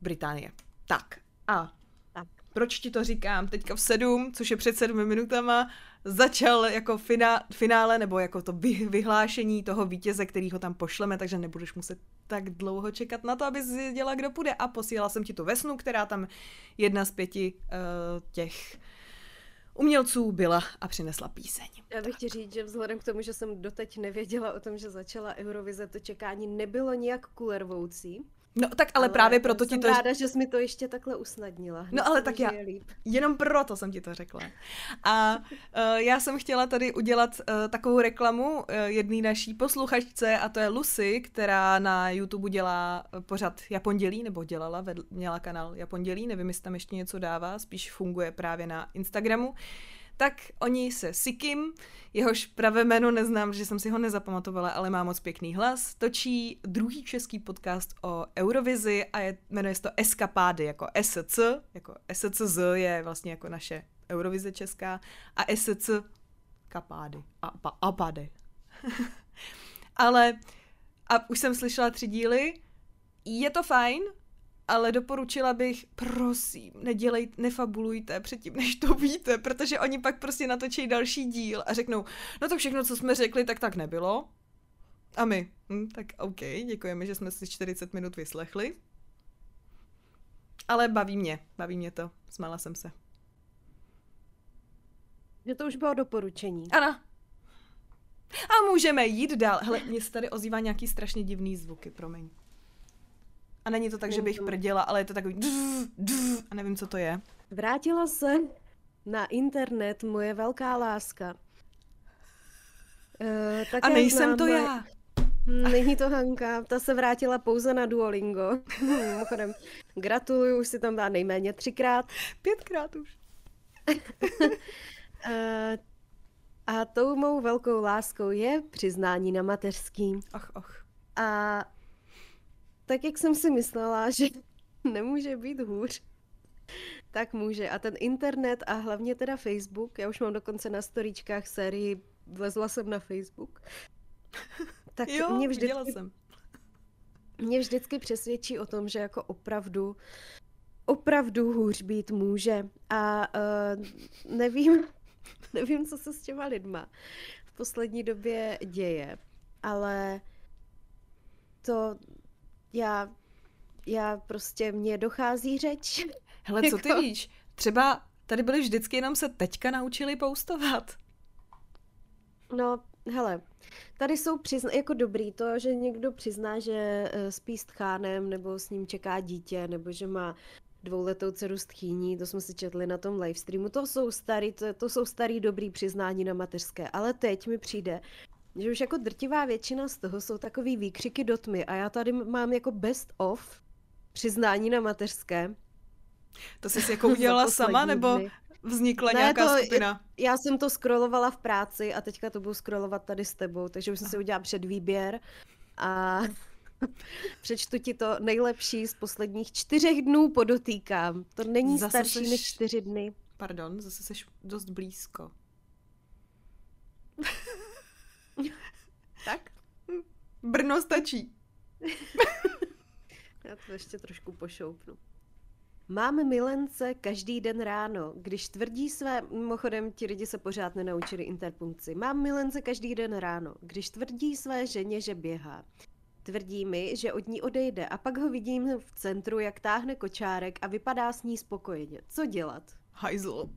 Speaker 2: Británie. Tak a tak. proč ti to říkám teďka v sedm, což je před sedmi minutama, začal jako finá, finále nebo jako to vy, vyhlášení toho vítěze, který ho tam pošleme, takže nebudeš muset tak dlouho čekat na to, aby zjistila, kdo půjde. A posílala jsem ti tu Vesnu, která tam jedna z pěti uh, těch umělců byla a přinesla píseň.
Speaker 1: Já bych ti říct, že vzhledem k tomu, že jsem doteď nevěděla o tom, že začala Eurovize, to čekání nebylo nijak kulervoucí.
Speaker 2: No tak ale, ale právě proto ti to...
Speaker 1: Jsem ráda, že jsi mi to ještě takhle usnadnila.
Speaker 2: Hned no ale tak já, líp. jenom proto jsem ti to řekla. A uh, já jsem chtěla tady udělat uh, takovou reklamu uh, jedné naší posluchačce a to je Lucy, která na YouTube dělá pořad Japondělí, nebo dělala, vedl, měla kanál Japondělí, nevím, jestli tam ještě něco dává, spíš funguje právě na Instagramu. Uh, tak oni se Sikim, jehož pravé jméno neznám, že jsem si ho nezapamatovala, ale má moc pěkný hlas, točí druhý český podcast o Eurovizi a je, jmenuje se to Eskapády, jako SC, jako SCZ je vlastně jako naše Eurovize česká a SC kapády, a, apady. ale a už jsem slyšela tři díly, je to fajn, ale doporučila bych, prosím, nedělejte, nefabulujte předtím, než to víte, protože oni pak prostě natočí další díl a řeknou, no to všechno, co jsme řekli, tak tak nebylo. A my, hm, tak OK, děkujeme, že jsme si 40 minut vyslechli. Ale baví mě, baví mě to, smála jsem se.
Speaker 1: Že to už bylo doporučení.
Speaker 2: Ano. A můžeme jít dál. Hele, mě se tady ozývá nějaký strašně divný zvuky, promiň. A není to tak, že bych prděla, ale je to takový a nevím, co to je.
Speaker 1: Vrátila se na internet moje velká láska.
Speaker 2: E, a nejsem to já.
Speaker 1: Není to Hanka, ta se vrátila pouze na Duolingo. Mimochodem, gratuluju, už si tam dá nejméně třikrát.
Speaker 2: Pětkrát už.
Speaker 1: e, a tou mou velkou láskou je přiznání na mateřský.
Speaker 2: Ach, ach.
Speaker 1: A tak jak jsem si myslela, že nemůže být hůř, tak může. A ten internet a hlavně teda Facebook, já už mám dokonce na storíčkách sérii Vlezla jsem na Facebook.
Speaker 2: Tak jo, mě vždycky, jsem.
Speaker 1: Mě vždycky přesvědčí o tom, že jako opravdu, opravdu hůř být může. A uh, nevím, nevím, co se s těma lidma v poslední době děje, ale to já, já prostě, mně dochází řeč.
Speaker 2: Hele, co ty jako- víš? Třeba tady byli vždycky jenom se teďka naučili poustovat.
Speaker 1: No, hele, tady jsou přizna- jako dobrý to, že někdo přizná, že eh, spí s tchánem, nebo s ním čeká dítě, nebo že má dvouletou dceru s tchýní, to jsme si četli na tom livestreamu, to jsou starý, to, to jsou starý dobrý přiznání na mateřské, ale teď mi přijde, že už jako drtivá většina z toho jsou takový výkřiky do tmy a já tady mám jako best of přiznání na mateřské.
Speaker 2: To jsi jako udělala sama, nebo vznikla ne, nějaká to, skupina?
Speaker 1: Já jsem to scrollovala v práci a teďka to budu scrollovat tady s tebou, takže už jsem si udělala předvýběr a přečtu ti to nejlepší z posledních čtyřech dnů, podotýkám. To není zase starší seš... než čtyři dny.
Speaker 2: Pardon, zase jsi dost blízko. tak? Brno stačí.
Speaker 1: Já to ještě trošku pošoupnu. Mám milence každý den ráno, když tvrdí své, mimochodem ti lidi se pořád nenaučili interpunkci, mám milence každý den ráno, když tvrdí své ženě, že běhá. Tvrdí mi, že od ní odejde a pak ho vidím v centru, jak táhne kočárek a vypadá s ní spokojeně. Co dělat?
Speaker 2: Hajzl.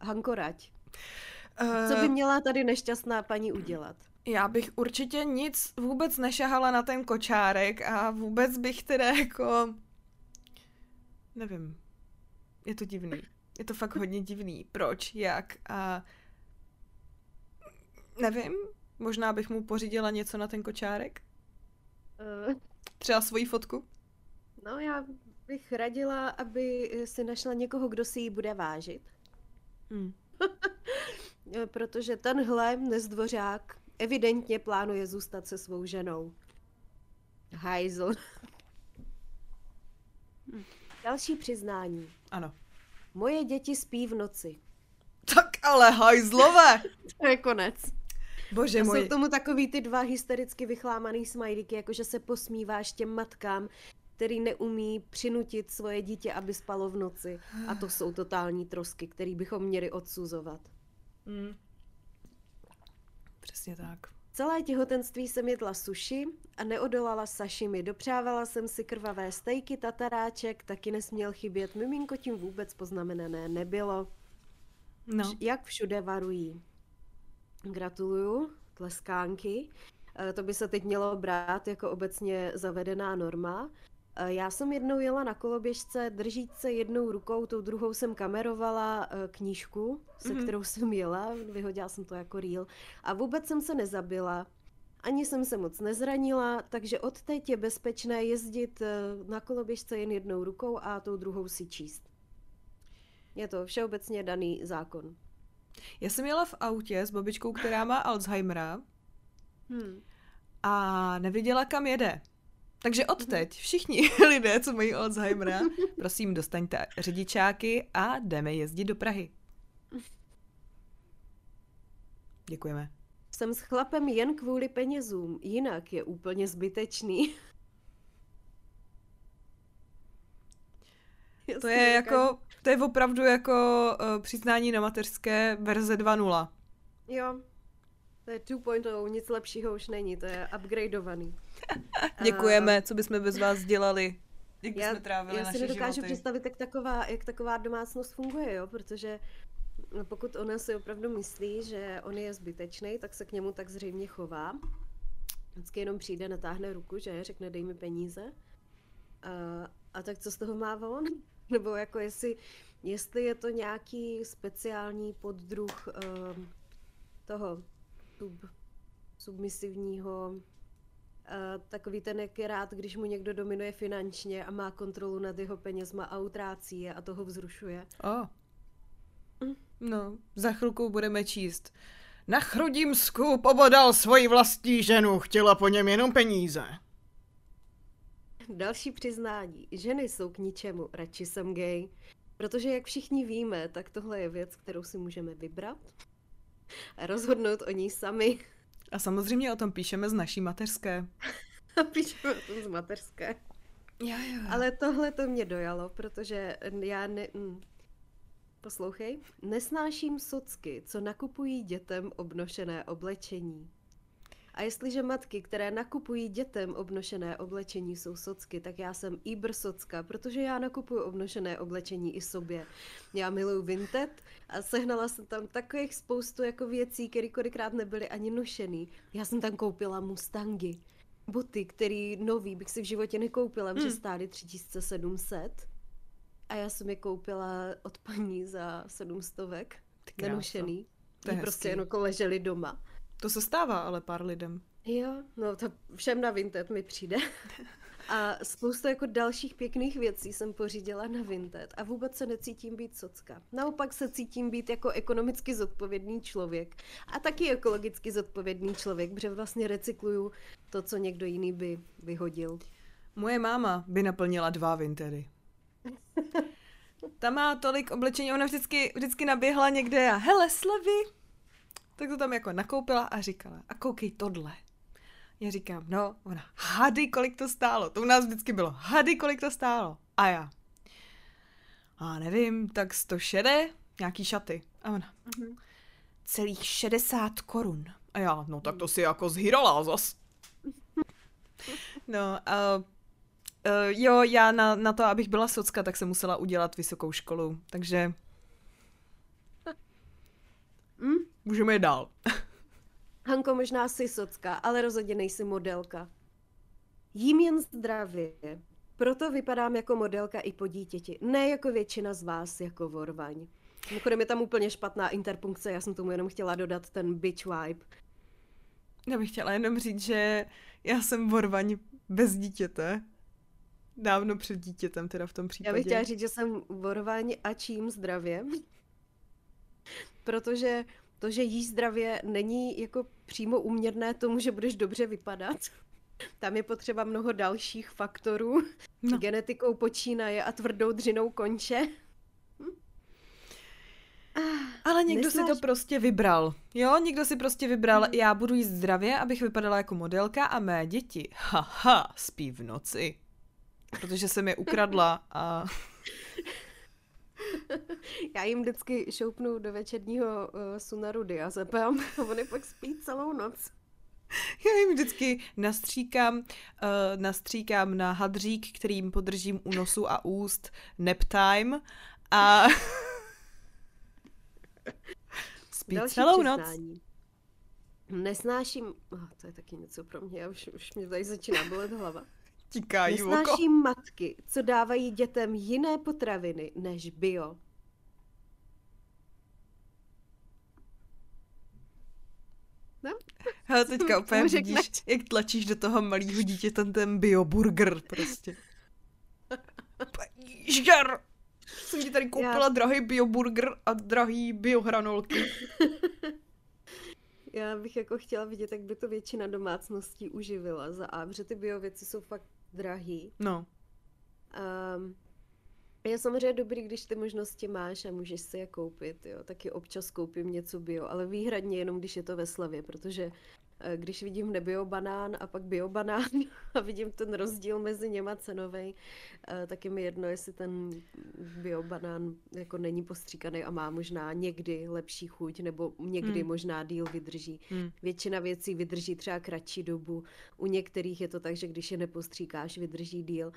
Speaker 1: Hanko, rať. Uh... Co by měla tady nešťastná paní udělat?
Speaker 2: Já bych určitě nic vůbec nešahala na ten kočárek a vůbec bych teda jako... Nevím. Je to divný. Je to fakt hodně divný. Proč? Jak? A... Nevím. Možná bych mu pořídila něco na ten kočárek? Uh... Třeba svoji fotku?
Speaker 1: No, já bych radila, aby si našla někoho, kdo si ji bude vážit. Hmm. Protože tenhle nezdvořák evidentně plánuje zůstat se svou ženou. Hajzl. Další přiznání.
Speaker 2: Ano.
Speaker 1: Moje děti spí v noci.
Speaker 2: Tak ale hajzlové!
Speaker 1: to je konec.
Speaker 2: Bože
Speaker 1: a
Speaker 2: můj.
Speaker 1: jsou tomu takový ty dva hystericky vychlámaný smajlíky, jakože se posmíváš těm matkám, který neumí přinutit svoje dítě, aby spalo v noci. A to jsou totální trosky, který bychom měli odsuzovat. Mm.
Speaker 2: Přesně tak.
Speaker 1: Celé těhotenství jsem jedla suši a neodolala sashimi. Dopřávala jsem si krvavé stejky, tataráček, taky nesměl chybět. Miminko tím vůbec poznamenané nebylo. No. Jak všude varují. Gratuluju, tleskánky. Eh, to by se teď mělo brát jako obecně zavedená norma. Eh, já jsem jednou jela na koloběžce, držíc se jednou rukou, tou druhou jsem kamerovala eh, knížku, se mm-hmm. kterou jsem jela, vyhodila jsem to jako reel a vůbec jsem se nezabila, ani jsem se moc nezranila, takže od teď je bezpečné jezdit eh, na koloběžce jen jednou rukou a tou druhou si číst. Je to všeobecně daný zákon.
Speaker 2: Já jsem jela v autě s babičkou, která má Alzheimera hmm. a neviděla, kam jede. Takže odteď všichni lidé, co mají Alzheimera, prosím, dostaňte řidičáky a jdeme jezdit do Prahy. Děkujeme.
Speaker 1: Jsem s chlapem jen kvůli penězům, jinak je úplně zbytečný.
Speaker 2: to je jako, to je opravdu jako uh, přiznání na mateřské verze 2.0.
Speaker 1: Jo, to je 2.0, nic lepšího už není, to je upgradeovaný.
Speaker 2: Děkujeme, co bychom bez vás dělali. Jak
Speaker 1: já, trávili já si nedokážu životy. představit, jak taková, jak taková domácnost funguje, jo, protože no, pokud ona si opravdu myslí, že on je zbytečný, tak se k němu tak zřejmě chová. Vždycky jenom přijde, natáhne ruku, že řekne dej mi peníze. A, a tak co z toho má on? Nebo jako jestli, jestli je to nějaký speciální poddruh uh, toho sub, submisivního Uh, takový ten, jak je rád, když mu někdo dominuje finančně a má kontrolu nad jeho penězma a utrácí je a toho vzrušuje.
Speaker 2: Oh. No, za chvilku budeme číst. Na Chrudimsku pobodal svoji vlastní ženu, chtěla po něm jenom peníze.
Speaker 1: Další přiznání. Ženy jsou k ničemu, radši jsem gay. Protože jak všichni víme, tak tohle je věc, kterou si můžeme vybrat rozhodnout o ní sami.
Speaker 2: A samozřejmě o tom píšeme z naší mateřské.
Speaker 1: A píšeme o tom z mateřské.
Speaker 2: Jo, jo.
Speaker 1: Ale tohle to mě dojalo, protože já ne... Hm. Poslouchej. Nesnáším socky, co nakupují dětem obnošené oblečení. A jestliže matky, které nakupují dětem obnošené oblečení, jsou socky, tak já jsem Ibr socka, protože já nakupuju obnošené oblečení i sobě. Já miluju Vinted a sehnala jsem tam takových spoustu jako věcí, které kolikrát nebyly ani nošený. Já jsem tam koupila Mustangy. Boty, který nový bych si v životě nekoupila, protože hmm. stály 3700. A já jsem je koupila od paní za 700 nenošený. To je prostě jenom jako leželi doma.
Speaker 2: To se stává ale pár lidem.
Speaker 1: Jo, no to všem na Vinted mi přijde. A spoustu jako dalších pěkných věcí jsem pořídila na Vinted a vůbec se necítím být socka. Naopak se cítím být jako ekonomicky zodpovědný člověk a taky ekologicky zodpovědný člověk, protože vlastně recykluju to, co někdo jiný by vyhodil.
Speaker 2: Moje máma by naplnila dva Vintedy. Ta má tolik oblečení, ona vždycky, vždycky naběhla někde a hele, slevy, tak to tam jako nakoupila a říkala, a koukej tohle. Já říkám, no, ona, hady, kolik to stálo. To u nás vždycky bylo, hady, kolik to stálo. A já, a nevím, tak 160, nějaký šaty. A ona, mm-hmm. celých 60 korun. A já, no tak to si jako zhýrala zas. no, a uh, jo, já na, na to, abych byla socka, tak jsem musela udělat vysokou školu, takže Mm? Můžeme jít dál.
Speaker 1: Hanko, možná jsi socka, ale rozhodně nejsi modelka. Jím jen zdravě. Proto vypadám jako modelka i po dítěti. Ne jako většina z vás, jako vorvaň. Mimochodem je tam úplně špatná interpunkce, já jsem tomu jenom chtěla dodat ten bitch vibe.
Speaker 2: Já bych chtěla jenom říct, že já jsem vorvaň bez dítěte. Dávno před dítětem teda v tom případě.
Speaker 1: Já bych chtěla říct, že jsem vorvaň a čím zdravě protože to, že jíš zdravě, není jako přímo uměrné tomu, že budeš dobře vypadat. Tam je potřeba mnoho dalších faktorů. No. Genetikou počínaje a tvrdou dřinou konče.
Speaker 2: Ale někdo Nesnáš... si to prostě vybral. Jo, někdo si prostě vybral, hmm. já budu jíst zdravě, abych vypadala jako modelka a mé děti, haha, spí v noci. Protože jsem je ukradla a
Speaker 1: Já jim vždycky šoupnu do večerního uh, sunaru diazepam a oni pak spí celou noc.
Speaker 2: Já jim vždycky nastříkám, uh, nastříkám na hadřík, kterým podržím u nosu a úst neptime a spí Další celou přiznání. noc.
Speaker 1: Nesnáším, oh, to je taky něco pro mě, už, už mě tady začíná bolet hlava.
Speaker 2: Tikají
Speaker 1: Nesnáším matky, co dávají dětem jiné potraviny než bio.
Speaker 2: No? Hele, teďka úplně vidíš, jak tlačíš do toho malého dítě ten ten bioburger prostě. Žer! Jsem ti tady koupila Já... drahý bioburger a drahý biohranolky.
Speaker 1: Já bych jako chtěla vidět, jak by to většina domácností uživila za A, protože ty biověci jsou fakt drahý.
Speaker 2: No.
Speaker 1: Um, je samozřejmě dobrý, když ty možnosti máš a můžeš si je koupit, jo. Taky občas koupím něco bio, ale výhradně jenom, když je to ve slavě, protože když vidím nebio banán a pak bio banán a vidím ten rozdíl mezi něma cenový, eh, tak je mi jedno, jestli ten bio banán jako není postříkaný a má možná někdy lepší chuť, nebo někdy hmm. možná díl vydrží. Hmm. Většina věcí vydrží třeba kratší dobu. U některých je to tak, že když je nepostříkáš, vydrží díl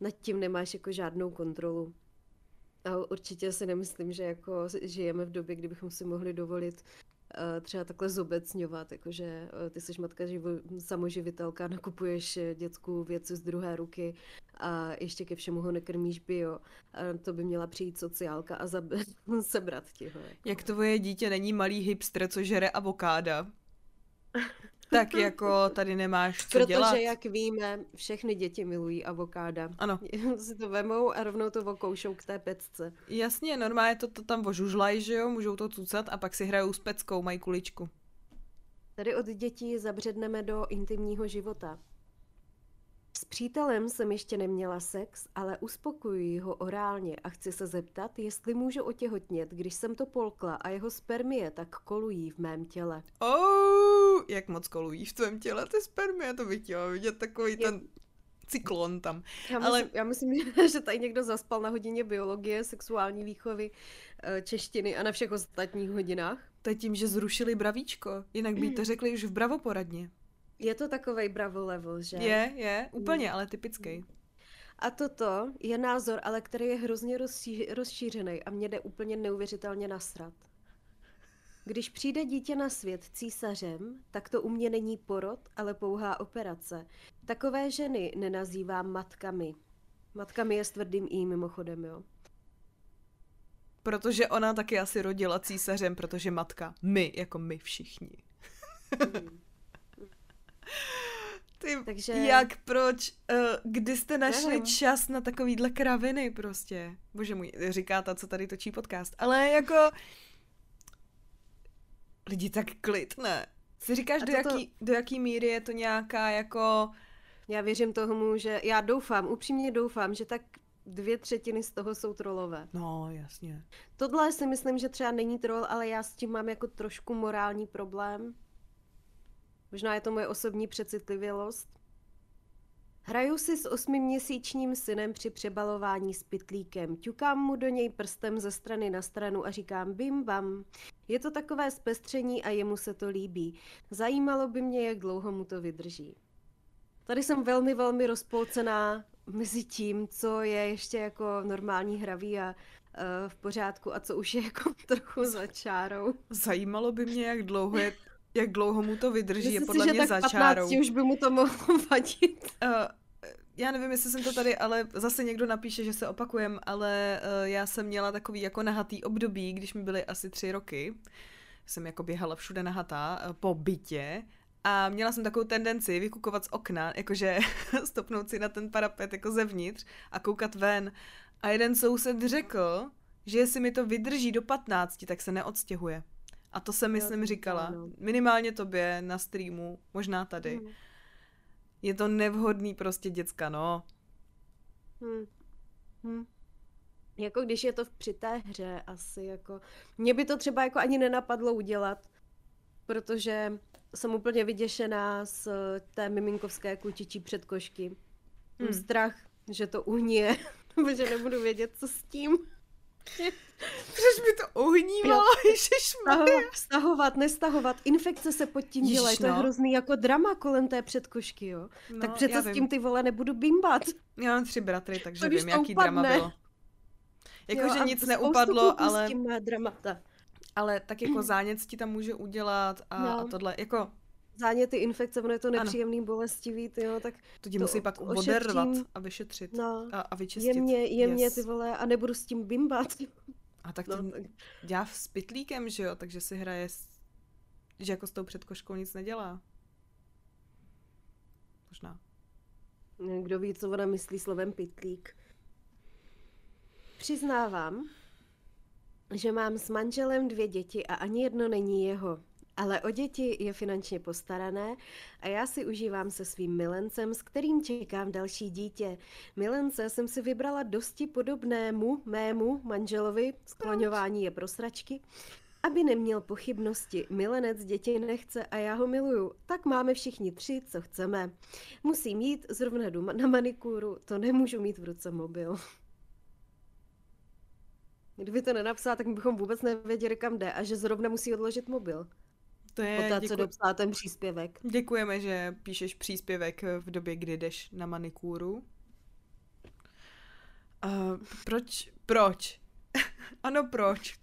Speaker 1: nad tím nemáš jako žádnou kontrolu. A určitě si nemyslím, že jako žijeme v době, kdybychom si mohli dovolit třeba takhle zobecňovat, jakože uh, ty jsi matka živo, samoživitelka, nakupuješ eh, dětskou věci z druhé ruky a ještě ke všemu ho nekrmíš bio. A to by měla přijít sociálka a zab- sebrat ti ho. Jako.
Speaker 2: Jak tvoje dítě není malý hipster, co žere avokáda? tak jako tady nemáš co
Speaker 1: Protože,
Speaker 2: dělat.
Speaker 1: Protože, jak víme, všechny děti milují avokáda.
Speaker 2: Ano.
Speaker 1: si to vemou a rovnou to okoušou k té pecce.
Speaker 2: Jasně, normálně to, to tam ožužlají, že jo, můžou to cucat a pak si hrajou s peckou, mají kuličku.
Speaker 1: Tady od dětí zabředneme do intimního života. S přítelem jsem ještě neměla sex, ale uspokojuji ho orálně a chci se zeptat, jestli můžu otěhotnět, když jsem to polkla a jeho spermie tak kolují v mém těle.
Speaker 2: Oh, jak moc kolují v tvém těle ty spermie, to bych chtěla vidět takový Je... ten cyklon tam.
Speaker 1: Já myslím, Ale... já myslím, že tady někdo zaspal na hodině biologie, sexuální výchovy, eh, češtiny a na všech ostatních hodinách.
Speaker 2: To je tím, že zrušili bravíčko, jinak by to řekli už v bravoporadně.
Speaker 1: Je to takový bravo level, že?
Speaker 2: Je, je, úplně, mm. ale typický.
Speaker 1: A toto je názor, ale který je hrozně rozší, rozšířený a mě jde úplně neuvěřitelně nasrat. Když přijde dítě na svět císařem, tak to u mě není porod, ale pouhá operace. Takové ženy nenazývám matkami. Matkami je s tvrdým i mimochodem, jo.
Speaker 2: Protože ona taky asi rodila císařem, protože matka. My, jako my všichni. Mm. Ty, Takže... jak, proč, uh, kdy jste našli Nevím. čas na takovýhle kraviny prostě? Bože můj, říká ta, co tady točí podcast. Ale jako, lidi tak klid, ne? Si říkáš, do, jaký, do jaký míry je to nějaká jako...
Speaker 1: Já věřím tomu, že, já doufám, upřímně doufám, že tak dvě třetiny z toho jsou trolové.
Speaker 2: No, jasně.
Speaker 1: Tohle si myslím, že třeba není troll, ale já s tím mám jako trošku morální problém Možná je to moje osobní přecitlivělost. Hraju si s osmiměsíčním synem při přebalování s pitlíkem. Ťukám mu do něj prstem ze strany na stranu a říkám bim bam. Je to takové zpestření a jemu se to líbí. Zajímalo by mě, jak dlouho mu to vydrží. Tady jsem velmi, velmi rozpolcená mezi tím, co je ještě jako normální hraví a uh, v pořádku a co už je jako trochu za čárou.
Speaker 2: Zajímalo by mě, jak dlouho je jak dlouho mu to vydrží, Myslím je podle si, mě že tak za čárou.
Speaker 1: už by mu to mohlo vadit. Uh,
Speaker 2: já nevím, jestli jsem to tady, ale zase někdo napíše, že se opakujem, ale uh, já jsem měla takový jako nahatý období, když mi byly asi tři roky. Jsem jako běhala všude nahatá uh, po bytě a měla jsem takovou tendenci vykukovat z okna, jakože stopnout si na ten parapet jako zevnitř a koukat ven. A jeden soused řekl, že jestli mi to vydrží do 15, tak se neodstěhuje. A to jsem, myslím, říkala. Minimálně tobě na streamu, možná tady. Hmm. Je to nevhodný prostě děcka, no.
Speaker 1: Hmm. Hmm. Jako když je to při té hře asi jako... Mně by to třeba jako ani nenapadlo udělat, protože jsem úplně vyděšená z té miminkovské klučičí předkošky. Hmm. Strach, že to uhnie, že nebudu vědět, co s tím.
Speaker 2: Proč by to ohnívalo,
Speaker 1: Stahovat, stahovat, nestahovat, infekce se pod tím dělají, no. to je no. hrozný jako drama kolem té předkošky, jo. No, tak přece s tím ty vole nebudu bimbat.
Speaker 2: Já mám tři bratry, takže to vím, jaký upadne. drama bylo. Jakože nic neupadlo, ale...
Speaker 1: S tím dramata.
Speaker 2: Ale tak jako zánět ti tam může udělat a, no. a tohle, jako
Speaker 1: záněty infekce, ono je to nepříjemný, ano. bolestivý, jo, tak
Speaker 2: to ti musí pak odervat a vyšetřit no, a, a vyčistit.
Speaker 1: Jemně, jemně yes. ty vole, a nebudu s tím bimbat.
Speaker 2: A tak to no, dělá s pitlíkem, že jo, takže si hraje, s... že jako s tou předkoškou nic nedělá. Možná.
Speaker 1: Kdo ví, co ona myslí slovem pitlík. Přiznávám, že mám s manželem dvě děti a ani jedno není jeho. Ale o děti je finančně postarané a já si užívám se svým milencem, s kterým čekám další dítě. Milence jsem si vybrala dosti podobnému mému manželovi, skloňování je pro sračky, aby neměl pochybnosti, milenec děti nechce a já ho miluju, tak máme všichni tři, co chceme. Musím jít, zrovna na manikúru, to nemůžu mít v ruce mobil. Kdyby to nenapsala, tak bychom vůbec nevěděli, kam jde a že zrovna musí odložit mobil. To je, Poté, děku... co dopsala ten příspěvek.
Speaker 2: Děkujeme, že píšeš příspěvek v době, kdy jdeš na manikúru. Uh, proč? Proč? ano, proč?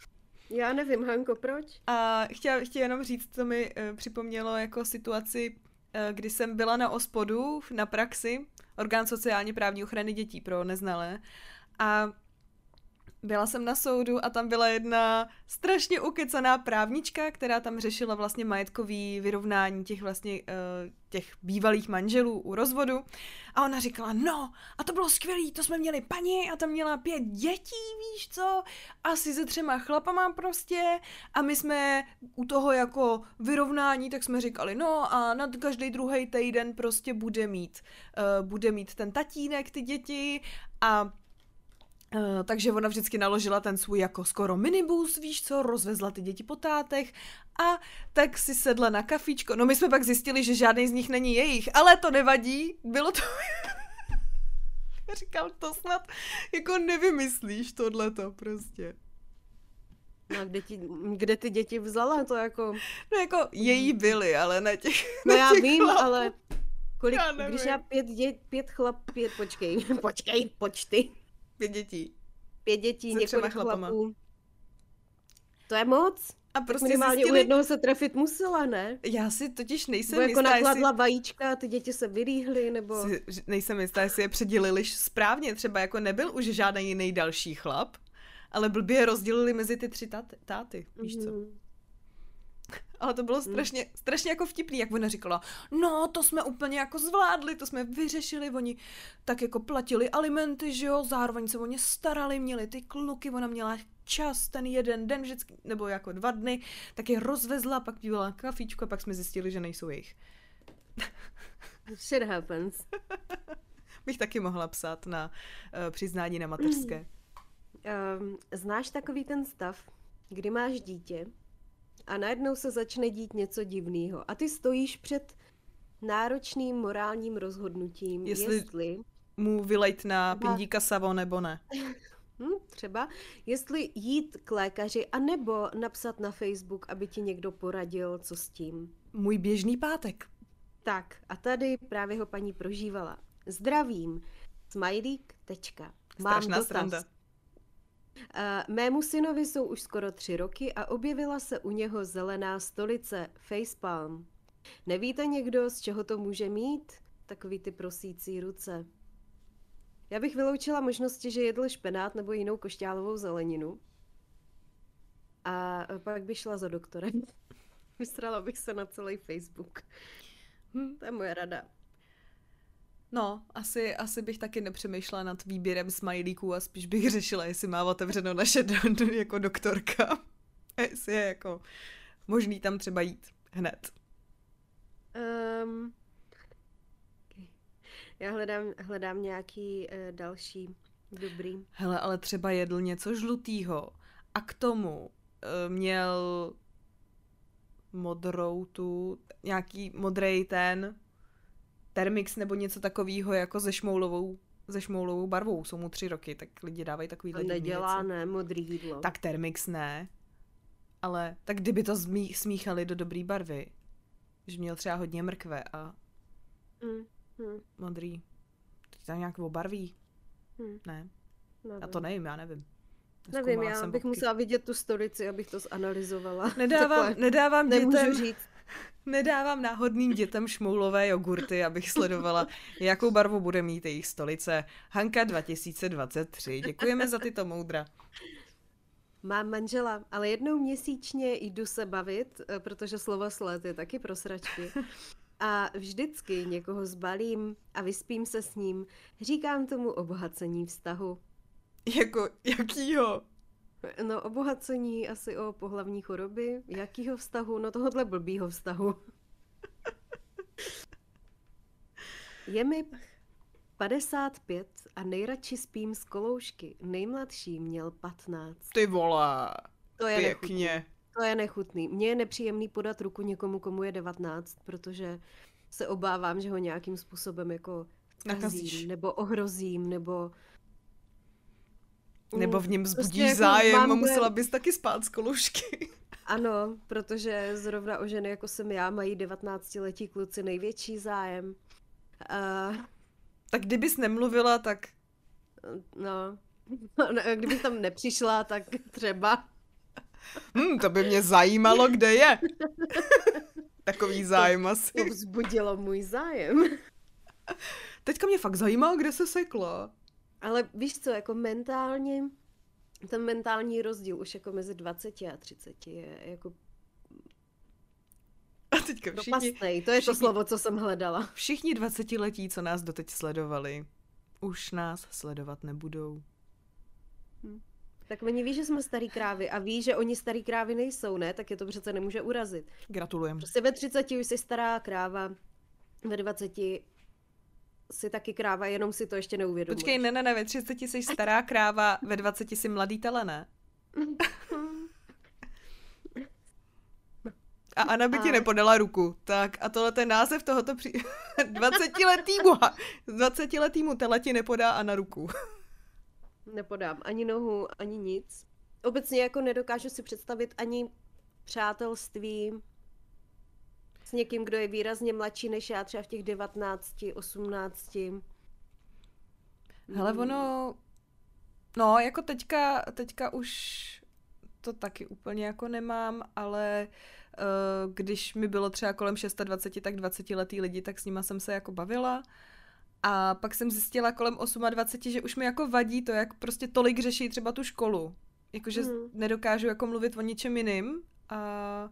Speaker 1: Já nevím, Hanko, proč?
Speaker 2: A chtěla, chtěla jenom říct, co mi uh, připomnělo jako situaci, uh, kdy jsem byla na ospodu na praxi, orgán sociálně právní ochrany dětí pro neznalé. A byla jsem na soudu a tam byla jedna strašně ukecaná právnička, která tam řešila vlastně majetkový vyrovnání těch vlastně uh, těch bývalých manželů u rozvodu. A ona říkala, no, a to bylo skvělé, to jsme měli paní a tam měla pět dětí, víš co, asi se třema chlapama prostě. A my jsme u toho jako vyrovnání, tak jsme říkali, no a na každý druhý týden prostě bude mít, uh, bude mít ten tatínek ty děti. A takže ona vždycky naložila ten svůj jako skoro minibus, víš co, rozvezla ty děti po tátech a tak si sedla na kafičko. No my jsme pak zjistili, že žádný z nich není jejich, ale to nevadí, bylo to... Říkal, to snad jako nevymyslíš tohleto prostě.
Speaker 1: No a kde, ti, kde ty děti vzala to jako...
Speaker 2: No jako její byly, ale ne těch
Speaker 1: No já těch vím, chlapů. ale kolik, já když já pět, dě, pět chlap, pět, počkej, počkej, počty.
Speaker 2: Pět dětí.
Speaker 1: Pět dětí, Se několik chlapů. To je moc.
Speaker 2: A prostě
Speaker 1: Minimálně
Speaker 2: zjistili...
Speaker 1: u jednoho se trefit musela, ne?
Speaker 2: Já si totiž nejsem
Speaker 1: Bo jako
Speaker 2: jistá,
Speaker 1: nakladla jestli... vajíčka a ty děti se vyrýhly, nebo...
Speaker 2: Si, nejsem jistá, jestli je předělili správně. Třeba jako nebyl už žádný jiný další chlap, ale blbě je rozdělili mezi ty tři táty, táty víš co? Mm. Ale to bylo hmm. strašně, hmm. strašně jako vtipný, jak ona říkala, no to jsme úplně jako zvládli, to jsme vyřešili, oni tak jako platili alimenty, že jo, zároveň se o ně starali, měli ty kluky, ona měla čas ten jeden den vždycky, nebo jako dva dny, tak je rozvezla, pak pívala kafičko a pak jsme zjistili, že nejsou jejich.
Speaker 1: Shit happens.
Speaker 2: Bych taky mohla psát na uh, přiznání na mateřské.
Speaker 1: Um, znáš takový ten stav, kdy máš dítě a najednou se začne dít něco divného. A ty stojíš před náročným morálním rozhodnutím, jestli, jestli
Speaker 2: mu vylejt na pindíka savo nebo ne.
Speaker 1: Hm, třeba, jestli jít k lékaři a nebo napsat na Facebook, aby ti někdo poradil, co s tím.
Speaker 2: Můj běžný pátek.
Speaker 1: Tak, a tady právě ho paní prožívala. Zdravím, smajlík, tečka. Mám Strašná dotaz. Sranda. Mému synovi jsou už skoro tři roky a objevila se u něho zelená stolice, facepalm. Nevíte někdo, z čeho to může mít? Takový ty prosící ruce. Já bych vyloučila možnosti, že jedl špenát nebo jinou košťálovou zeleninu. A pak bych šla za doktorem. Vysrala bych se na celý Facebook. Hm, to je moje rada.
Speaker 2: No, asi, asi bych taky nepřemýšlela nad výběrem smajlíků a spíš bych řešila, jestli má otevřeno naše do, jako doktorka. A jestli je jako možný tam třeba jít hned. Um,
Speaker 1: já hledám, hledám nějaký uh, další dobrý.
Speaker 2: Hele, ale třeba jedl něco žlutýho a k tomu uh, měl modrou tu, nějaký modrý ten Termix nebo něco takového jako ze šmoulovou ze šmoulovou barvou, jsou mu tři roky, tak lidi dávají takový
Speaker 1: A nedělá, věci. ne, modrý jídlo.
Speaker 2: Tak Termix ne, ale tak kdyby to zmí, smíchali do dobré barvy, že měl třeba hodně mrkve a mm, mm. modrý, to tam nějak obarví, mm. ne, nevím. a to nevím, já nevím.
Speaker 1: Nevím, já bych bobky. musela vidět tu storici, abych to zanalizovala.
Speaker 2: Nedávám, nedávám dětem,
Speaker 1: říct
Speaker 2: Nedávám náhodným dětem šmoulové jogurty, abych sledovala, jakou barvu bude mít jejich stolice. Hanka 2023. Děkujeme za tyto moudra.
Speaker 1: Mám manžela, ale jednou měsíčně jdu se bavit, eh, protože slovo sled je taky pro sračky. A vždycky někoho zbalím a vyspím se s ním. Říkám tomu obohacení vztahu.
Speaker 2: Jako, jakýho?
Speaker 1: No, obohacení asi o pohlavní choroby. Jakýho vztahu? No tohohle blbýho vztahu. Je mi 55 a nejradši spím z koloušky. Nejmladší měl 15.
Speaker 2: Ty vole, to je pěkně.
Speaker 1: Nechutný. To je nechutný. Mně je nepříjemný podat ruku někomu, komu je 19, protože se obávám, že ho nějakým způsobem jako nakazím, nebo ohrozím, nebo
Speaker 2: nebo v něm mm, zbudíš prostě jako zájem a musela bys taky spát z kolušky.
Speaker 1: Ano, protože zrovna o ženy jako jsem já mají 19-letí kluci největší zájem. Uh,
Speaker 2: tak kdybys nemluvila, tak...
Speaker 1: No, kdybych tam nepřišla, tak třeba.
Speaker 2: Hmm, to by mě zajímalo, kde je. Takový zájem
Speaker 1: to,
Speaker 2: asi.
Speaker 1: To vzbudilo můj zájem.
Speaker 2: Teďka mě fakt zajímá, kde se sekla.
Speaker 1: Ale víš co, jako mentálně, ten mentální rozdíl už jako mezi 20 a 30 je jako
Speaker 2: a teďka všichni,
Speaker 1: Dopastnej, to je všichni, to slovo, co jsem hledala.
Speaker 2: Všichni 20 letí, co nás doteď sledovali, už nás sledovat nebudou.
Speaker 1: Hm. Tak oni ví, že jsme starý krávy a ví, že oni starý krávy nejsou, ne? Tak je to přece nemůže urazit.
Speaker 2: Gratulujem.
Speaker 1: Prostě ve 30 už jsi stará kráva, ve 20 si taky kráva, jenom si to ještě neuvědomuješ.
Speaker 2: Počkej, ne, ne, ne, ve 30 jsi stará kráva, ve 20 jsi mladý tele, ne? A Ana by a... ti nepodala ruku. Tak a tohle ten název tohoto při... 20 letýmu, 20 letýmu tele ti nepodá Ana ruku.
Speaker 1: Nepodám ani nohu, ani nic. Obecně jako nedokážu si představit ani přátelství někým, kdo je výrazně mladší než já, třeba v těch 19, 18.
Speaker 2: Hele, ono, no, jako teďka, teďka už to taky úplně jako nemám, ale uh, když mi bylo třeba kolem 26, tak 20 letý lidi, tak s nima jsem se jako bavila. A pak jsem zjistila kolem 28, že už mi jako vadí to, jak prostě tolik řeší třeba tu školu. Jakože mm. nedokážu jako mluvit o ničem jiným. A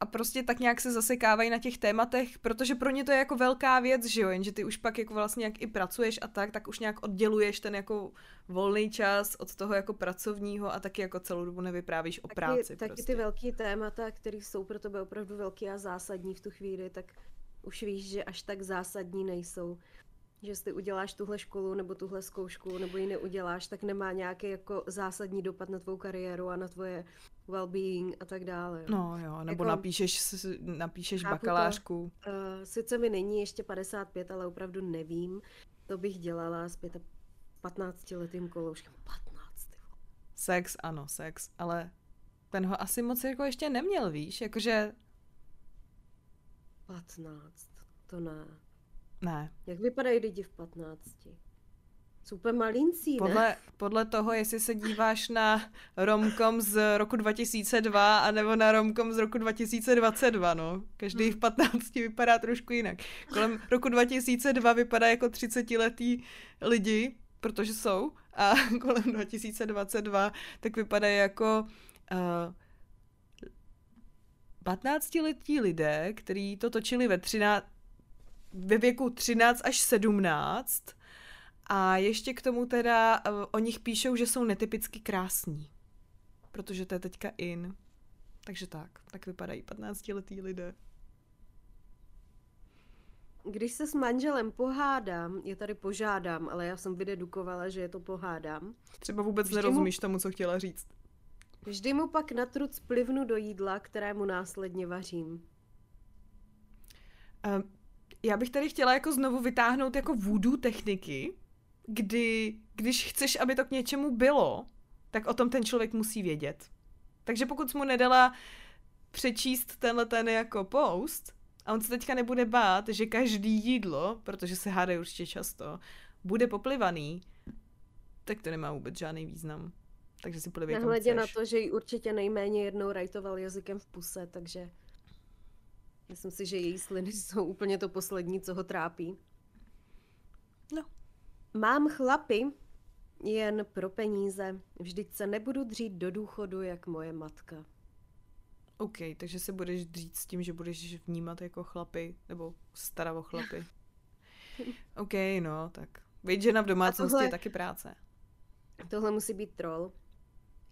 Speaker 2: a prostě tak nějak se zasekávají na těch tématech, protože pro ně to je jako velká věc, že jo, jenže ty už pak jako vlastně jak i pracuješ a tak, tak už nějak odděluješ ten jako volný čas od toho jako pracovního a taky jako celou dobu nevyprávíš o
Speaker 1: taky,
Speaker 2: práci.
Speaker 1: Taky prostě. ty velký témata, které jsou pro tebe opravdu velký a zásadní v tu chvíli, tak už víš, že až tak zásadní nejsou že jestli uděláš tuhle školu nebo tuhle zkoušku nebo ji neuděláš, tak nemá nějaký jako zásadní dopad na tvou kariéru a na tvoje well-being a tak dále.
Speaker 2: No jo, nebo jako, napíšeš, napíšeš bakalářku.
Speaker 1: To, uh, sice mi není ještě 55, ale opravdu nevím. To bych dělala s 15 letým kolouškem. 15.
Speaker 2: Sex, ano, sex, ale ten ho asi moc jako ještě neměl, víš, jakože...
Speaker 1: 15, to ne.
Speaker 2: Ne.
Speaker 1: Jak vypadají lidi v 15? Super malincí, ne?
Speaker 2: Podle, podle toho, jestli se díváš na romkom z roku 2002 a nebo na romkom z roku 2022, no. Každý v 15 vypadá trošku jinak. Kolem roku 2002 vypadá jako 30-letý lidi, protože jsou, a kolem 2022 tak vypadají jako uh, 15-letí lidé, kteří to točili ve 13, ve věku 13 až 17 a ještě k tomu teda uh, o nich píšou, že jsou netypicky krásní, protože to je teďka in. Takže tak, tak vypadají 15-letý lidé.
Speaker 1: Když se s manželem pohádám, je tady požádám, ale já jsem vydedukovala, že je to pohádám.
Speaker 2: Třeba vůbec vždy nerozumíš mu, tomu, co chtěla říct.
Speaker 1: Vždy mu pak na truc plivnu do jídla, kterému následně vařím.
Speaker 2: Uh, já bych tady chtěla jako znovu vytáhnout jako voodoo techniky, kdy, když chceš, aby to k něčemu bylo, tak o tom ten člověk musí vědět. Takže pokud jsi mu nedala přečíst tenhle ten jako post, a on se teďka nebude bát, že každý jídlo, protože se hádají určitě často, bude poplivaný, tak to nemá vůbec žádný význam. Takže si plivě
Speaker 1: Nehledě na to, že ji určitě nejméně jednou rajtoval jazykem v puse, takže... Myslím si, že její sliny jsou úplně to poslední, co ho trápí.
Speaker 2: No.
Speaker 1: Mám chlapy jen pro peníze. Vždyť se nebudu dřít do důchodu, jak moje matka.
Speaker 2: OK, takže se budeš dřít s tím, že budeš vnímat jako chlapy, nebo starat o chlapy. OK, no, tak. Být žena v domácnosti tohle, je taky práce.
Speaker 1: Tohle musí být troll.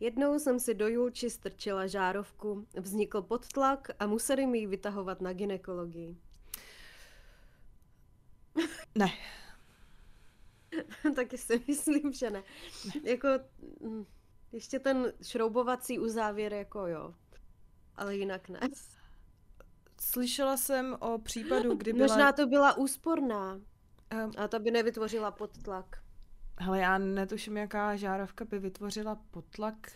Speaker 1: Jednou jsem si do Julči strčila žárovku, vznikl podtlak a museli mi ji vytahovat na ginekologii.
Speaker 2: Ne.
Speaker 1: Taky si myslím, že ne. Jako, mm, ještě ten šroubovací uzávěr, jako jo. Ale jinak ne.
Speaker 2: Slyšela jsem o případu, kdy byla...
Speaker 1: Možná to byla úsporná. Um, a ta by nevytvořila podtlak.
Speaker 2: Hele, já netuším, jaká žárovka by vytvořila potlak.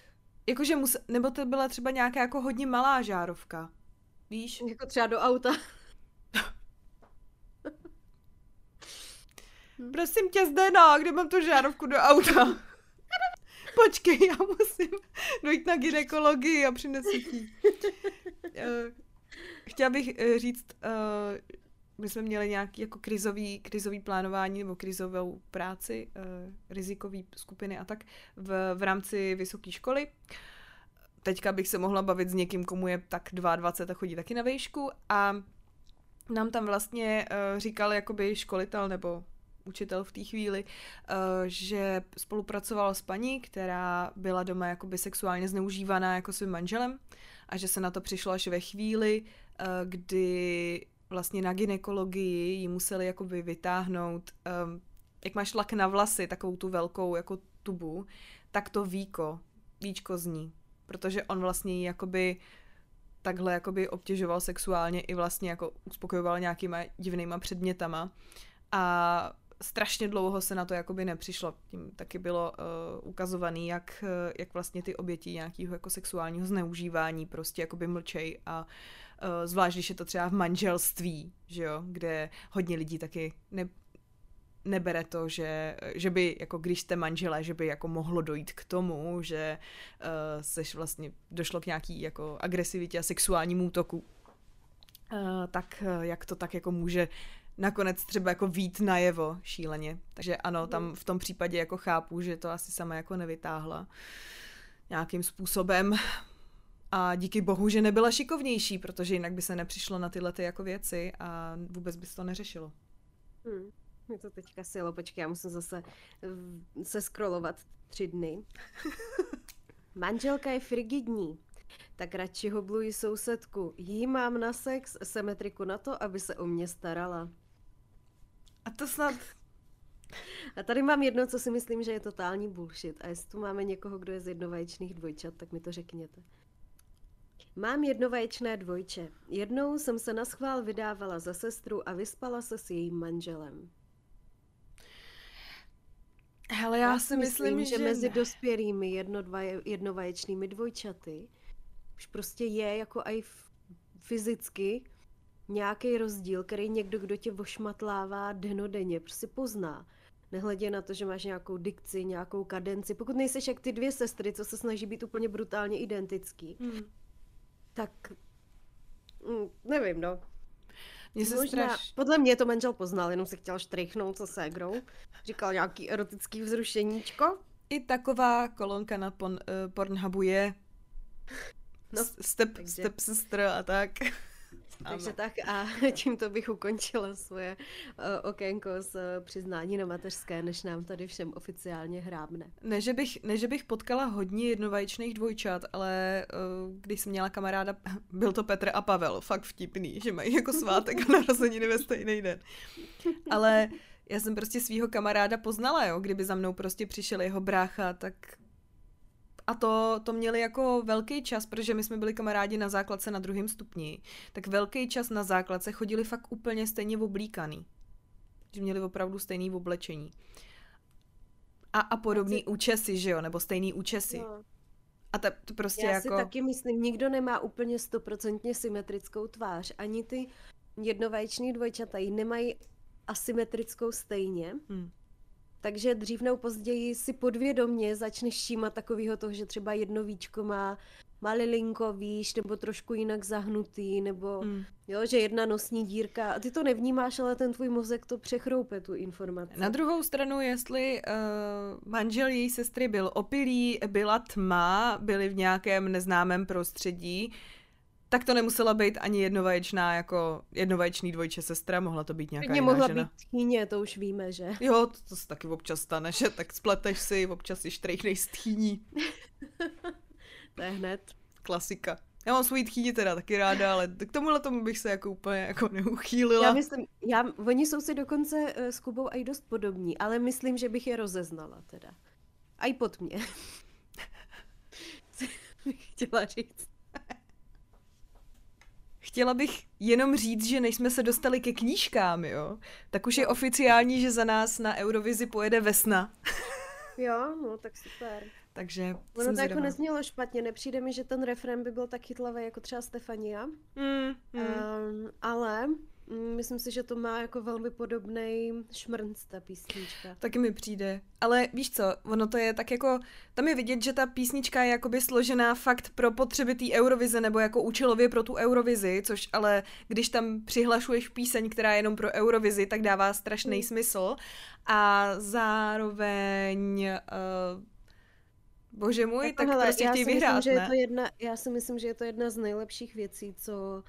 Speaker 2: Jakože mus... Nebo to byla třeba nějaká jako hodně malá žárovka. Víš?
Speaker 1: Jako třeba do auta.
Speaker 2: Prosím tě, Zdena, kde mám tu žárovku do auta? Počkej, já musím dojít na ginekologii a přinesu ti. Eh, chtěla bych eh, říct, eh, my jsme měli nějaký jako krizový, krizový plánování nebo krizovou práci, rizikový skupiny a tak v, v rámci vysoké školy. Teďka bych se mohla bavit s někým, komu je tak 22 a chodí taky na výšku a nám tam vlastně říkal jakoby školitel nebo učitel v té chvíli, uh, že spolupracoval s paní, která byla doma jakoby sexuálně zneužívaná jako svým manželem a že se na to přišlo až ve chvíli, uh, kdy vlastně na ginekologii ji museli jakoby vytáhnout, um, jak máš lak na vlasy, takovou tu velkou jako tubu, tak to víko, víčko zní, protože on vlastně ji jakoby takhle jakoby obtěžoval sexuálně i vlastně jako uspokojoval nějakýma divnýma předmětama a strašně dlouho se na to jakoby nepřišlo. Tím taky bylo uh, ukazovaný, jak, jak vlastně ty oběti nějakého jako sexuálního zneužívání prostě jakoby mlčej a uh, Eh, zvlášť když je to třeba v manželství, že jo, kde hodně lidí taky ne, nebere to, že, že by, jako když jste manželé, že by jako mohlo dojít k tomu, že uh, seš vlastně, došlo k nějaký jako agresivitě a sexuálnímu útoku, uh, tak jak to tak jako může nakonec třeba jako vít najevo šíleně. Takže ano, tam v tom případě jako chápu, že to asi sama jako nevytáhla nějakým způsobem. A díky bohu, že nebyla šikovnější, protože jinak by se nepřišlo na tyhle ty jako věci a vůbec by se to neřešilo.
Speaker 1: Hmm. Mě to teďka silo, počkej, já musím zase se scrollovat tři dny. Manželka je frigidní, tak radši hobluji sousedku. Jí mám na sex, symetriku na to, aby se o mě starala.
Speaker 2: A to snad...
Speaker 1: A tady mám jedno, co si myslím, že je totální bullshit. A jestli tu máme někoho, kdo je z jednovaječných dvojčat, tak mi to řekněte. Mám jednovaječné dvojče. Jednou jsem se na schvál vydávala za sestru a vyspala se s jejím manželem.
Speaker 2: Hele, já, já si myslím, myslím že,
Speaker 1: že mezi dospělými jedno, dva, jednovaječnými dvojčaty už prostě je jako i fyzicky nějaký rozdíl, který někdo, kdo tě vošmatlává denodenně, prostě pozná. Nehledě na to, že máš nějakou dikci, nějakou kadenci. Pokud nejseš jak ty dvě sestry, co se snaží být úplně brutálně identický, hmm tak mm, nevím, no.
Speaker 2: Mně se Možná, straš...
Speaker 1: podle mě to manžel poznal, jenom se chtěl štrejchnout se ségrou. Říkal nějaký erotický vzrušeníčko.
Speaker 2: I taková kolonka na pon, uh, Pornhubu je. No, step, takže... step sister a tak.
Speaker 1: Takže tak a tímto bych ukončila svoje uh, okénko s uh, přiznání na mateřské, než nám tady všem oficiálně hrábne.
Speaker 2: Ne, že bych, ne, že bych potkala hodně jednovaječných dvojčat, ale uh, když jsem měla kamaráda, byl to Petr a Pavel, fakt vtipný, že mají jako svátek a narozeniny ve stejný den. Ale já jsem prostě svého kamaráda poznala, jo, kdyby za mnou prostě přišel jeho brácha, tak a to, to měli jako velký čas, protože my jsme byli kamarádi na základce na druhém stupni, tak velký čas na základce chodili fakt úplně stejně oblíkaný. Že měli opravdu stejný oblečení. A, a podobný Asi... účesy, že jo, nebo stejný účesy. No. A ta, to prostě
Speaker 1: Já
Speaker 2: jako...
Speaker 1: si taky myslím, nikdo nemá úplně stoprocentně symetrickou tvář. Ani ty jednovaječný dvojčata ji nemají asymetrickou stejně. Hmm. Takže dřív nebo později si podvědomně začneš všímat takového toho, že třeba jedno víčko má malilinko, víš, nebo trošku jinak zahnutý, nebo mm. jo, že jedna nosní dírka. A ty to nevnímáš, ale ten tvůj mozek to přechroupe, tu informaci.
Speaker 2: Na druhou stranu, jestli uh, manžel její sestry byl opilý, byla tma, byli v nějakém neznámém prostředí, tak to nemusela být ani jednovaječná, jako jednovaječný dvojče sestra, mohla to být nějaká jiná
Speaker 1: mohla
Speaker 2: žena.
Speaker 1: být tchýně, to už víme, že?
Speaker 2: Jo, to, to se taky občas stane, že tak spleteš si, občas si štrejchnej z tchýní.
Speaker 1: to je hned.
Speaker 2: Klasika. Já mám svůj tchýni teda taky ráda, ale k tomuhle tomu bych se jako úplně jako neuchýlila.
Speaker 1: Já myslím, já, oni jsou si dokonce uh, s Kubou i dost podobní, ale myslím, že bych je rozeznala teda. A i pod mě. bych chtěla říct.
Speaker 2: Chtěla bych jenom říct, že než jsme se dostali ke knížkám, jo, tak už je oficiální, že za nás na Eurovizi pojede Vesna.
Speaker 1: jo, no tak super.
Speaker 2: Takže
Speaker 1: Ono to jako neznělo špatně, nepřijde mi, že ten refrén by byl tak chytlavý jako třeba Stefania, mm, mm. Um, ale myslím si, že to má jako velmi podobný šmrnc, ta písnička.
Speaker 2: Taky mi přijde. Ale víš co, ono to je tak jako, tam je vidět, že ta písnička je jakoby složená fakt pro potřeby té Eurovize, nebo jako účelově pro tu Eurovizi, což ale když tam přihlašuješ píseň, která je jenom pro Eurovizi, tak dává strašný mm. smysl. A zároveň... Uh, Bože můj, jako tak hele, prostě chtějí vyhrát,
Speaker 1: myslím,
Speaker 2: ne?
Speaker 1: Že je to jedna, já si myslím, že je to jedna z nejlepších věcí, co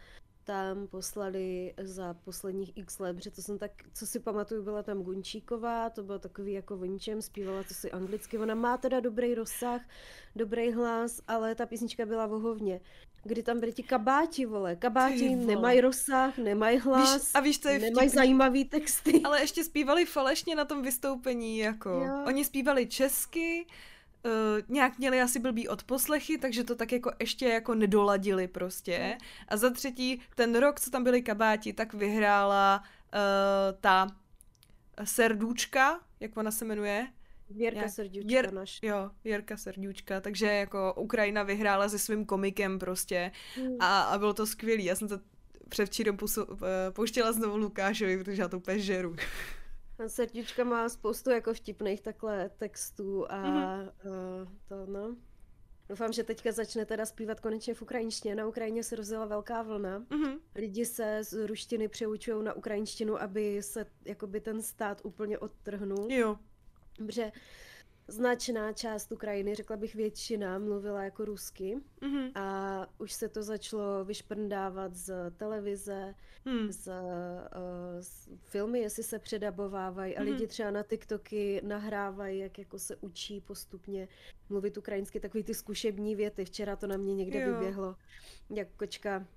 Speaker 1: tam poslali za posledních x let, protože to jsem tak, co si pamatuju, byla tam Gunčíková, to bylo takový jako o ničem, zpívala to si anglicky, ona má teda dobrý rozsah, dobrý hlas, ale ta písnička byla vohovně. Kdy tam byli ti kabáti, vole. Kabáti nemají rozsah, nemají hlas, víš, a víš, co je nemají zajímavý texty.
Speaker 2: Ale ještě zpívali falešně na tom vystoupení, jako. Jo. Oni zpívali česky, uh, nějak měli asi blbý odposlechy, takže to tak jako ještě jako nedoladili prostě. A za třetí, ten rok, co tam byli kabáti, tak vyhrála uh, ta Serdůčka, jak ona se jmenuje?
Speaker 1: Věrka Jak, Srdíčka Věr, naš.
Speaker 2: Jo, Věrka Srdíčka, takže jako Ukrajina vyhrála se svým komikem prostě hmm. a, a bylo to skvělý. Já jsem to předvčírem eh, pouštěla znovu Lukášovi, protože já to úplně žeru.
Speaker 1: Srdíčka má spoustu jako vtipných takhle textů a mm-hmm. uh, to no. Doufám, že teďka začne teda zpívat konečně v ukrajinštině. Na Ukrajině se rozjela velká vlna. Mm-hmm. Lidi se z ruštiny přeučují na ukrajinštinu, aby se jakoby ten stát úplně odtrhnul.
Speaker 2: Jo.
Speaker 1: Dobře značná část Ukrajiny, řekla bych většina, mluvila jako rusky mm-hmm. a už se to začalo vyšprndávat z televize, mm. z, uh, z filmy, jestli se předabovávají mm-hmm. a lidi mhm. třeba na TikToky nahrávají, jak jako se učí postupně mluvit ukrajinsky, takový ty zkušební věty. Včera to na mě někde jo. vyběhlo, jak kočka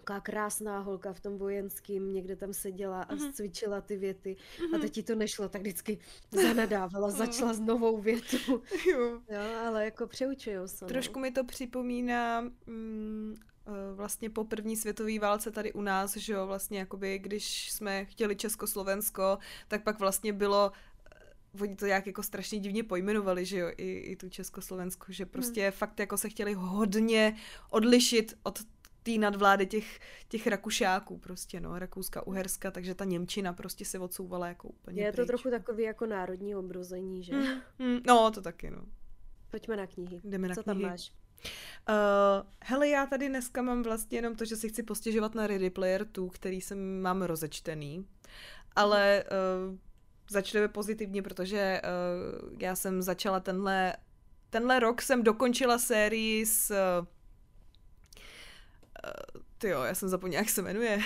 Speaker 1: taková krásná holka v tom vojenským, někde tam seděla a mm-hmm. cvičila ty věty mm-hmm. a teď ti to nešlo, tak vždycky zanadávala, začala s novou větu. Jo. jo, ale jako přeučujou se.
Speaker 2: No. Trošku no. mi to připomíná mm, eh, vlastně po první světové válce tady u nás, že jo, vlastně jakoby, když jsme chtěli Československo, tak pak vlastně bylo eh, oni to nějak jako strašně divně pojmenovali, že jo, i, i tu Československu, že prostě hmm. fakt jako se chtěli hodně odlišit od té nadvlády těch, těch Rakušáků prostě, no, Rakouska, Uherska, takže ta Němčina prostě se odsouvala jako úplně
Speaker 1: Je to trochu takový jako národní obrození, že? Mm,
Speaker 2: mm, no, to taky, no.
Speaker 1: Pojďme na knihy.
Speaker 2: Jdeme na
Speaker 1: Co
Speaker 2: knihy.
Speaker 1: tam máš?
Speaker 2: Uh, hele, já tady dneska mám vlastně jenom to, že si chci postěžovat na Ready Player 2, který jsem mám rozečtený, ale uh, začneme pozitivně, protože uh, já jsem začala tenhle, tenhle rok jsem dokončila sérii s uh, ty jo, já jsem zapomněla, jak se jmenuje.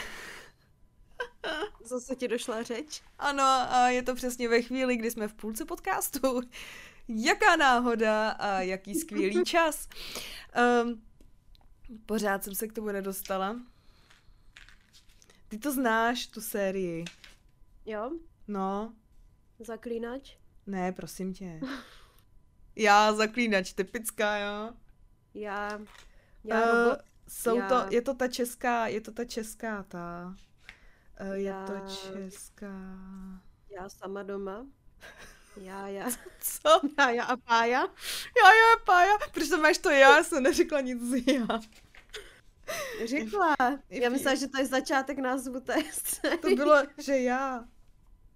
Speaker 1: Zase ti došla řeč?
Speaker 2: Ano, a je to přesně ve chvíli, kdy jsme v půlce podcastu. Jaká náhoda a jaký skvělý čas. Um, pořád jsem se k tomu nedostala. Ty to znáš, tu sérii.
Speaker 1: Jo?
Speaker 2: No.
Speaker 1: Zaklínač?
Speaker 2: Ne, prosím tě. Já zaklínač, typická, jo?
Speaker 1: Já, já uh, robot.
Speaker 2: Jsou já... to, je to ta česká, je to ta česká, ta, uh, je já... to česká.
Speaker 1: Já sama doma. Já, já.
Speaker 2: Co?
Speaker 1: Já, já a pája.
Speaker 2: Já, já a pája. Proč to máš to já? Já jsem neřekla nic z já.
Speaker 1: Řekla. Já myslela, že to je začátek názvu té.
Speaker 2: To bylo, že já.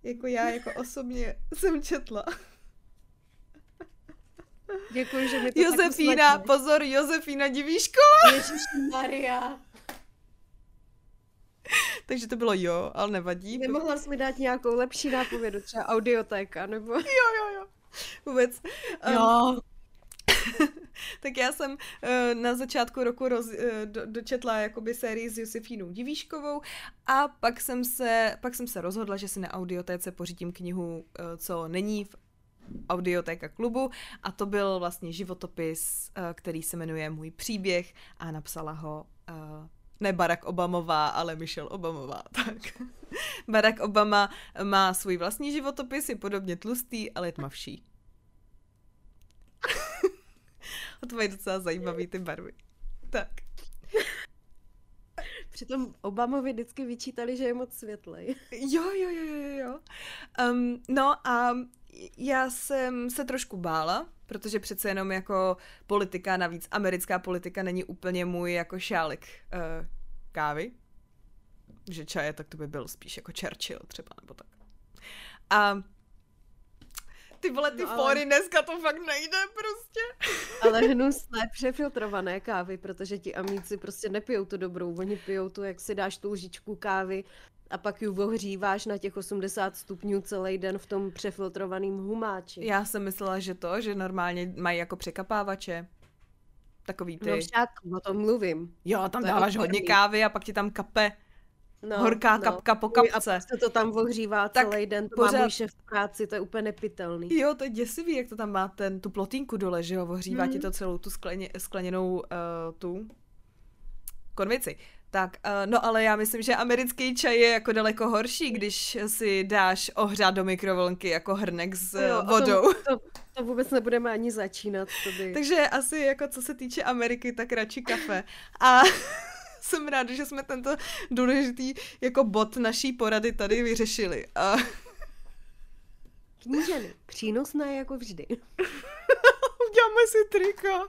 Speaker 2: Jako já, jako osobně jsem četla.
Speaker 1: Děkuji, že mi to
Speaker 2: Josefína, pozor, Josefína Divíško.
Speaker 1: Ježíš Maria.
Speaker 2: Takže to bylo jo, ale nevadí.
Speaker 1: Nemohla jsi mi dát nějakou lepší nápovědu, třeba audiotéka, nebo...
Speaker 2: Jo, jo, jo. Vůbec.
Speaker 1: Um, jo.
Speaker 2: tak já jsem uh, na začátku roku roz, uh, do, dočetla jakoby sérii s Josefínou Divíškovou a pak jsem se, pak jsem se rozhodla, že si na audiotéce pořídím knihu, uh, co není v audiotéka klubu a to byl vlastně životopis, uh, který se jmenuje Můj příběh a napsala ho uh, ne Barack Obamová, ale Michelle Obamová. Tak. Barack Obama má svůj vlastní životopis, je podobně tlustý, ale je tmavší. a to mají docela zajímavý ty barvy. Tak.
Speaker 1: Přitom Obamovi vždycky vyčítali, že je moc světlej.
Speaker 2: Jo, jo, jo, jo, jo. Um, no a já jsem se trošku bála, protože přece jenom jako politika, navíc americká politika není úplně můj jako šálek uh, kávy, že čaje, tak to by byl spíš jako Churchill třeba, nebo tak. A ty vole, ty no, ale... fóry dneska to fakt nejde prostě.
Speaker 1: Ale hnusné přefiltrované kávy, protože ti amíci prostě nepijou tu dobrou, oni pijou tu, jak si dáš tu lžičku kávy a pak ji ohříváš na těch 80 stupňů celý den v tom přefiltrovaném humáči.
Speaker 2: Já jsem myslela, že to, že normálně mají jako překapávače. Takový ty.
Speaker 1: No však, o tom mluvím.
Speaker 2: Jo, tam to dáváš hodně kávy a pak ti tam kape no, horká no. kapka po kapce. A
Speaker 1: se to tam ohřívá tak celý den, to pořád... má můj šef v práci, to je úplně nepitelný.
Speaker 2: Jo, to je děsivý, jak to tam má ten, tu plotínku dole, že jo, ohřívá hmm. ti to celou tu skleně, skleněnou uh, tu konvici. Tak, uh, no ale já myslím, že americký čaj je jako daleko horší, když si dáš ohřát do mikrovlnky jako hrnek s jo, vodou.
Speaker 1: To, to, to vůbec nebudeme ani začínat. To by...
Speaker 2: Takže asi jako co se týče Ameriky, tak radši kafe. A jsem ráda, že jsme tento důležitý jako bod naší porady tady vyřešili. A...
Speaker 1: Kníženy, přínosné jako vždy.
Speaker 2: Uděláme si trika.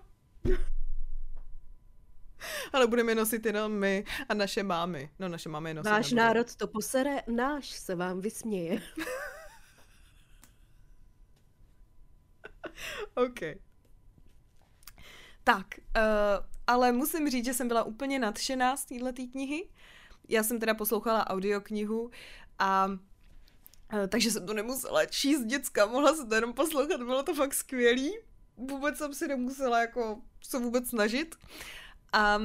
Speaker 2: Ale budeme nosit jenom my a naše mámy. No, naše mámy nosí.
Speaker 1: Váš národ to posere, náš se vám vysměje.
Speaker 2: OK. Tak, uh, ale musím říct, že jsem byla úplně nadšená z této knihy. Já jsem teda poslouchala audioknihu a uh, takže jsem to nemusela číst děcka, mohla se to jenom poslouchat, bylo to fakt skvělý. Vůbec jsem si nemusela jako se vůbec snažit. A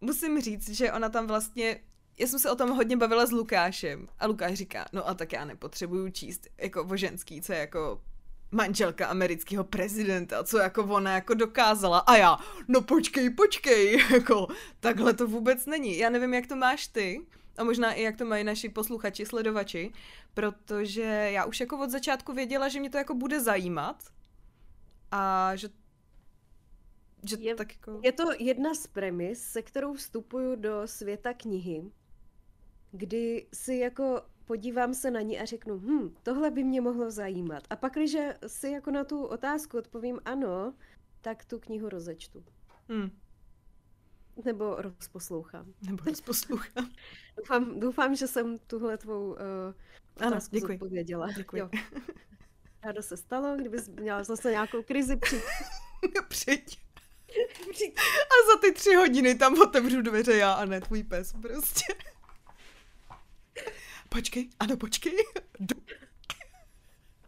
Speaker 2: musím říct, že ona tam vlastně já jsem se o tom hodně bavila s Lukášem a Lukáš říká, no a tak já nepotřebuju číst jako o ženský, co je jako manželka amerického prezidenta, co jako ona jako dokázala a já, no počkej, počkej, jako takhle to vůbec není. Já nevím, jak to máš ty a možná i jak to mají naši posluchači, sledovači, protože já už jako od začátku věděla, že mě to jako bude zajímat a že že
Speaker 1: je,
Speaker 2: tak jako...
Speaker 1: je to jedna z premis, se kterou vstupuju do světa knihy, kdy si jako podívám se na ní a řeknu, hm, tohle by mě mohlo zajímat. A pak, když si jako na tu otázku odpovím ano, tak tu knihu rozečtu. Hmm. Nebo rozposlouchám.
Speaker 2: Nebo rozposlouchám.
Speaker 1: doufám, doufám, že jsem tuhle tvou uh, otázku ano, děkuji. zodpověděla.
Speaker 2: Děkuji. Jo.
Speaker 1: Ráda se stalo, kdybys měla zase nějakou krizi, přijď.
Speaker 2: přijď. A za ty tři hodiny tam otevřu dveře já a ne tvůj pes prostě. Počkej, ano, počkej.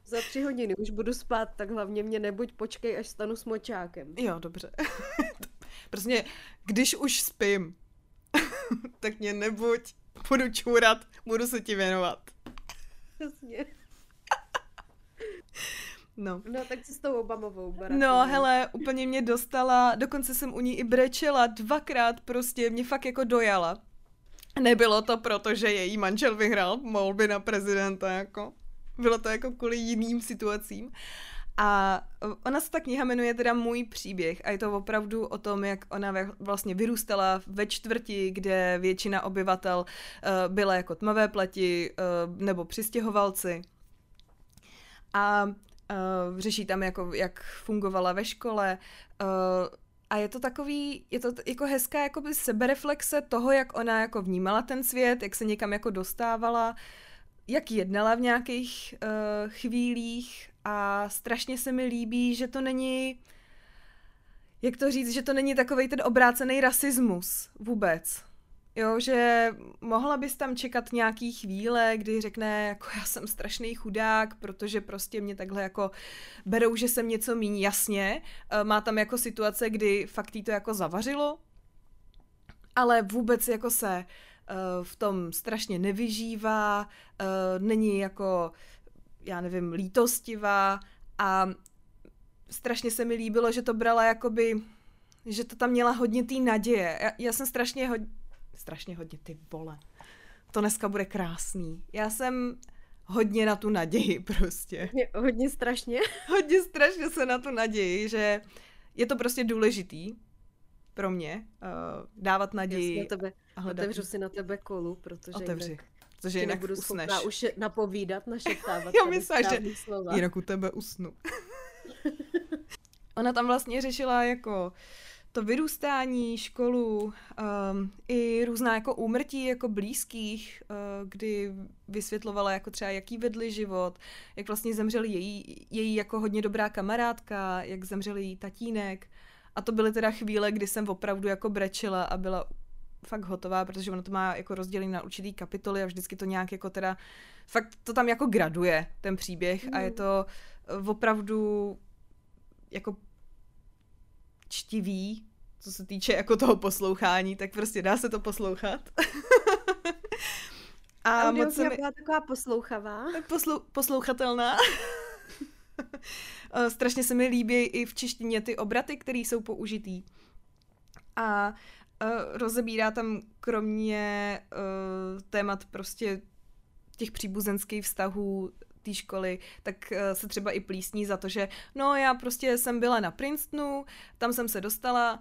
Speaker 1: Za tři hodiny už budu spát, tak hlavně mě nebuď počkej, až stanu s močákem.
Speaker 2: Jo, dobře. prostě, když už spím, tak mě nebuď, budu čůrat, budu se ti věnovat.
Speaker 1: Jasně.
Speaker 2: No.
Speaker 1: No, tak co s tou Obamovou barakou?
Speaker 2: No, hele, úplně mě dostala, dokonce jsem u ní i brečela dvakrát prostě, mě fakt jako dojala. Nebylo to proto, že její manžel vyhrál volby na prezidenta, jako. Bylo to jako kvůli jiným situacím. A ona se ta kniha jmenuje teda Můj příběh a je to opravdu o tom, jak ona vlastně vyrůstala ve čtvrti, kde většina obyvatel uh, byla jako tmavé pleti uh, nebo přistěhovalci. A uh, řeší tam, jako, jak fungovala ve škole. Uh, a je to takový, je to jako hezká jakoby sebereflexe toho, jak ona jako vnímala ten svět, jak se někam jako dostávala, jak jednala v nějakých uh, chvílích a strašně se mi líbí, že to není, jak to říct, že to není takový ten obrácený rasismus vůbec. Jo, že mohla bys tam čekat nějaký chvíle, kdy řekne, jako já jsem strašný chudák, protože prostě mě takhle jako berou, že jsem něco míň jasně. Eh, má tam jako situace, kdy fakt jí to jako zavařilo, ale vůbec jako se uh, v tom strašně nevyžívá, uh, není jako, já nevím, lítostivá a strašně se mi líbilo, že to brala jakoby, že to tam měla hodně té naděje. Já, já jsem strašně hodně, strašně hodně, ty vole. To dneska bude krásný. Já jsem hodně na tu naději prostě.
Speaker 1: Hodně, hodně strašně.
Speaker 2: hodně strašně se na tu naději, že je to prostě důležitý pro mě uh, dávat naději.
Speaker 1: na tebe, a hledat. Otevřu si na tebe kolu, protože
Speaker 2: Otevři. Jinak, protože jinak nebudu usneš.
Speaker 1: už napovídat, našeptávat.
Speaker 2: Já myslím, že slova. jinak u tebe usnu. Ona tam vlastně řešila jako to vyrůstání, školu, um, i různá jako úmrtí jako blízkých, uh, kdy vysvětlovala jako třeba jaký vedli život, jak vlastně zemřel její, její jako hodně dobrá kamarádka, jak zemřel její tatínek. A to byly teda chvíle, kdy jsem opravdu jako brečela a byla fakt hotová, protože ono to má jako rozdělení na určitý kapitoly a vždycky to nějak jako teda, fakt to tam jako graduje, ten příběh mm. a je mm. to opravdu jako čtivý, co se týče jako toho poslouchání, tak prostě dá se to poslouchat.
Speaker 1: a moc se mi... byla taková poslouchavá.
Speaker 2: Poslou... Poslouchatelná. Strašně se mi líbí i v češtině ty obraty, které jsou použitý. A uh, rozebírá tam kromě uh, témat prostě těch příbuzenských vztahů té školy, tak uh, se třeba i plísní za to, že no já prostě jsem byla na Princetonu, tam jsem se dostala,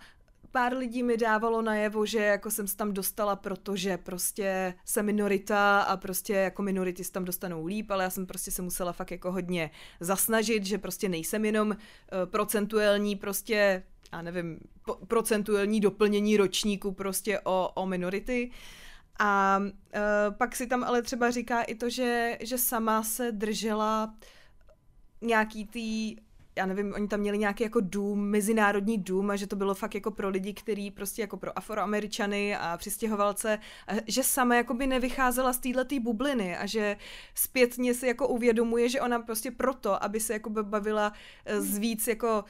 Speaker 2: pár lidí mi dávalo najevo, že jako jsem se tam dostala, protože prostě jsem minorita a prostě jako minority se tam dostanou líp, ale já jsem prostě se musela fakt jako hodně zasnažit, že prostě nejsem jenom uh, procentuální prostě, já nevím, procentuální doplnění ročníku prostě o, o minority. A uh, pak si tam ale třeba říká i to, že, že sama se držela nějaký tý já nevím, oni tam měli nějaký jako dům, mezinárodní dům a že to bylo fakt jako pro lidi, který prostě jako pro afroameričany a přistěhovalce, a že sama jako by nevycházela z této bubliny a že zpětně si jako uvědomuje, že ona prostě proto, aby se jako bavila eh, s víc jako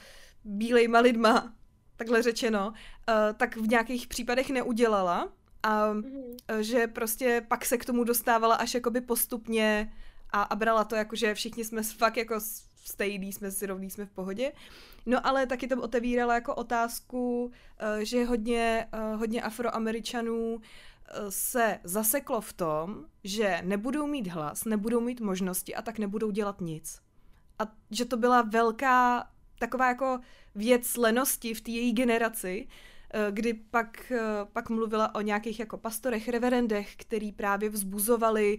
Speaker 2: bílejma lidma, takhle řečeno, eh, tak v nějakých případech neudělala a mm-hmm. že prostě pak se k tomu dostávala až jakoby postupně a, a brala to jako, že všichni jsme fakt jako stejný, jsme si rovný, jsme v pohodě. No ale taky to otevírala jako otázku, eh, že hodně, eh, hodně afroameričanů se zaseklo v tom, že nebudou mít hlas, nebudou mít možnosti a tak nebudou dělat nic. A že to byla velká taková jako věc lenosti v té její generaci, kdy pak, pak mluvila o nějakých jako pastorech, reverendech, který právě vzbuzovali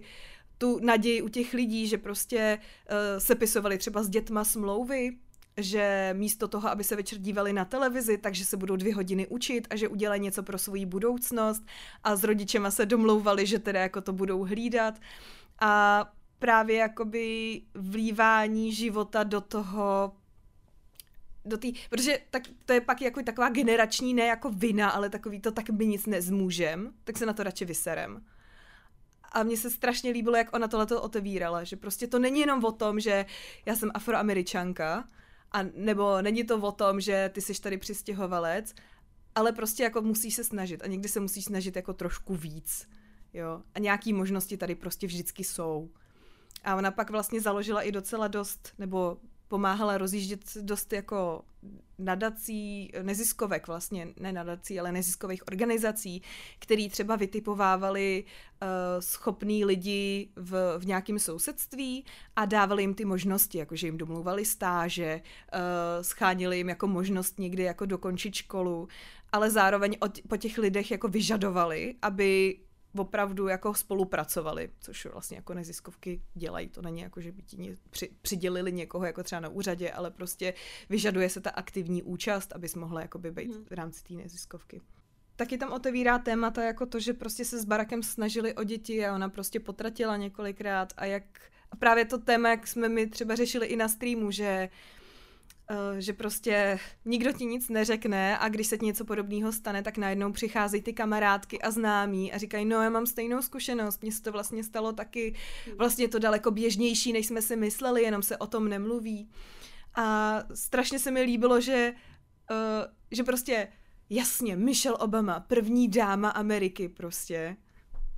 Speaker 2: tu naději u těch lidí, že prostě uh, sepisovali třeba s dětma smlouvy, že místo toho, aby se večer dívali na televizi, takže se budou dvě hodiny učit a že udělají něco pro svou budoucnost. A s rodičema se domlouvali, že teda jako to budou hlídat. A právě jakoby vlívání života do toho do tý, protože tak, to je pak jako taková generační, ne jako vina, ale takový to, tak my nic nezmůžem, tak se na to radši vyserem. A mně se strašně líbilo, jak ona tohleto otevírala, že prostě to není jenom o tom, že já jsem afroameričanka, a nebo není to o tom, že ty jsi tady přistěhovalec, ale prostě jako musíš se snažit a někdy se musíš snažit jako trošku víc, jo. A nějaký možnosti tady prostě vždycky jsou. A ona pak vlastně založila i docela dost, nebo pomáhala rozjíždět dost jako nadací, neziskovek vlastně, ne nadací, ale neziskových organizací, který třeba vytipovávali uh, schopný lidi v, v nějakém sousedství a dávali jim ty možnosti, jakože jim domluvali stáže, uh, schánili jim jako možnost někdy jako dokončit školu, ale zároveň od, po těch lidech jako vyžadovali, aby opravdu jako spolupracovali, což vlastně jako neziskovky dělají. To není jako, že by ti při, přidělili někoho jako třeba na úřadě, ale prostě vyžaduje se ta aktivní účast, abys mohla jakoby být hmm. v rámci té neziskovky. Taky tam otevírá témata jako to, že prostě se s Barakem snažili o děti a ona prostě potratila několikrát a jak A právě to téma, jak jsme mi třeba řešili i na streamu, že že prostě nikdo ti nic neřekne a když se ti něco podobného stane, tak najednou přicházejí ty kamarádky a známí a říkají, no já mám stejnou zkušenost, mně se to vlastně stalo taky, vlastně to daleko běžnější, než jsme si mysleli, jenom se o tom nemluví. A strašně se mi líbilo, že, uh, že prostě jasně, Michelle Obama, první dáma Ameriky prostě,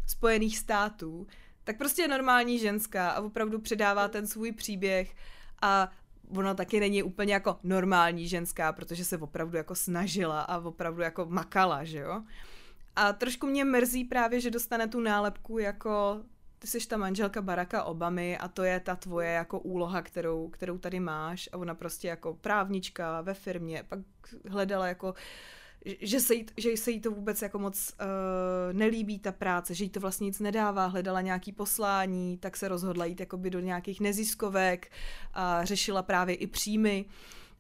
Speaker 2: Spojených států, tak prostě je normální ženská a opravdu předává ten svůj příběh a ona taky není úplně jako normální ženská, protože se opravdu jako snažila a opravdu jako makala, že jo. A trošku mě mrzí právě, že dostane tu nálepku jako ty jsi ta manželka Baracka Obamy a to je ta tvoje jako úloha, kterou, kterou tady máš a ona prostě jako právnička ve firmě pak hledala jako že se, jí, že se jí to vůbec jako moc uh, nelíbí ta práce, že jí to vlastně nic nedává, hledala nějaký poslání, tak se rozhodla jít jakoby do nějakých neziskovek a řešila právě i příjmy.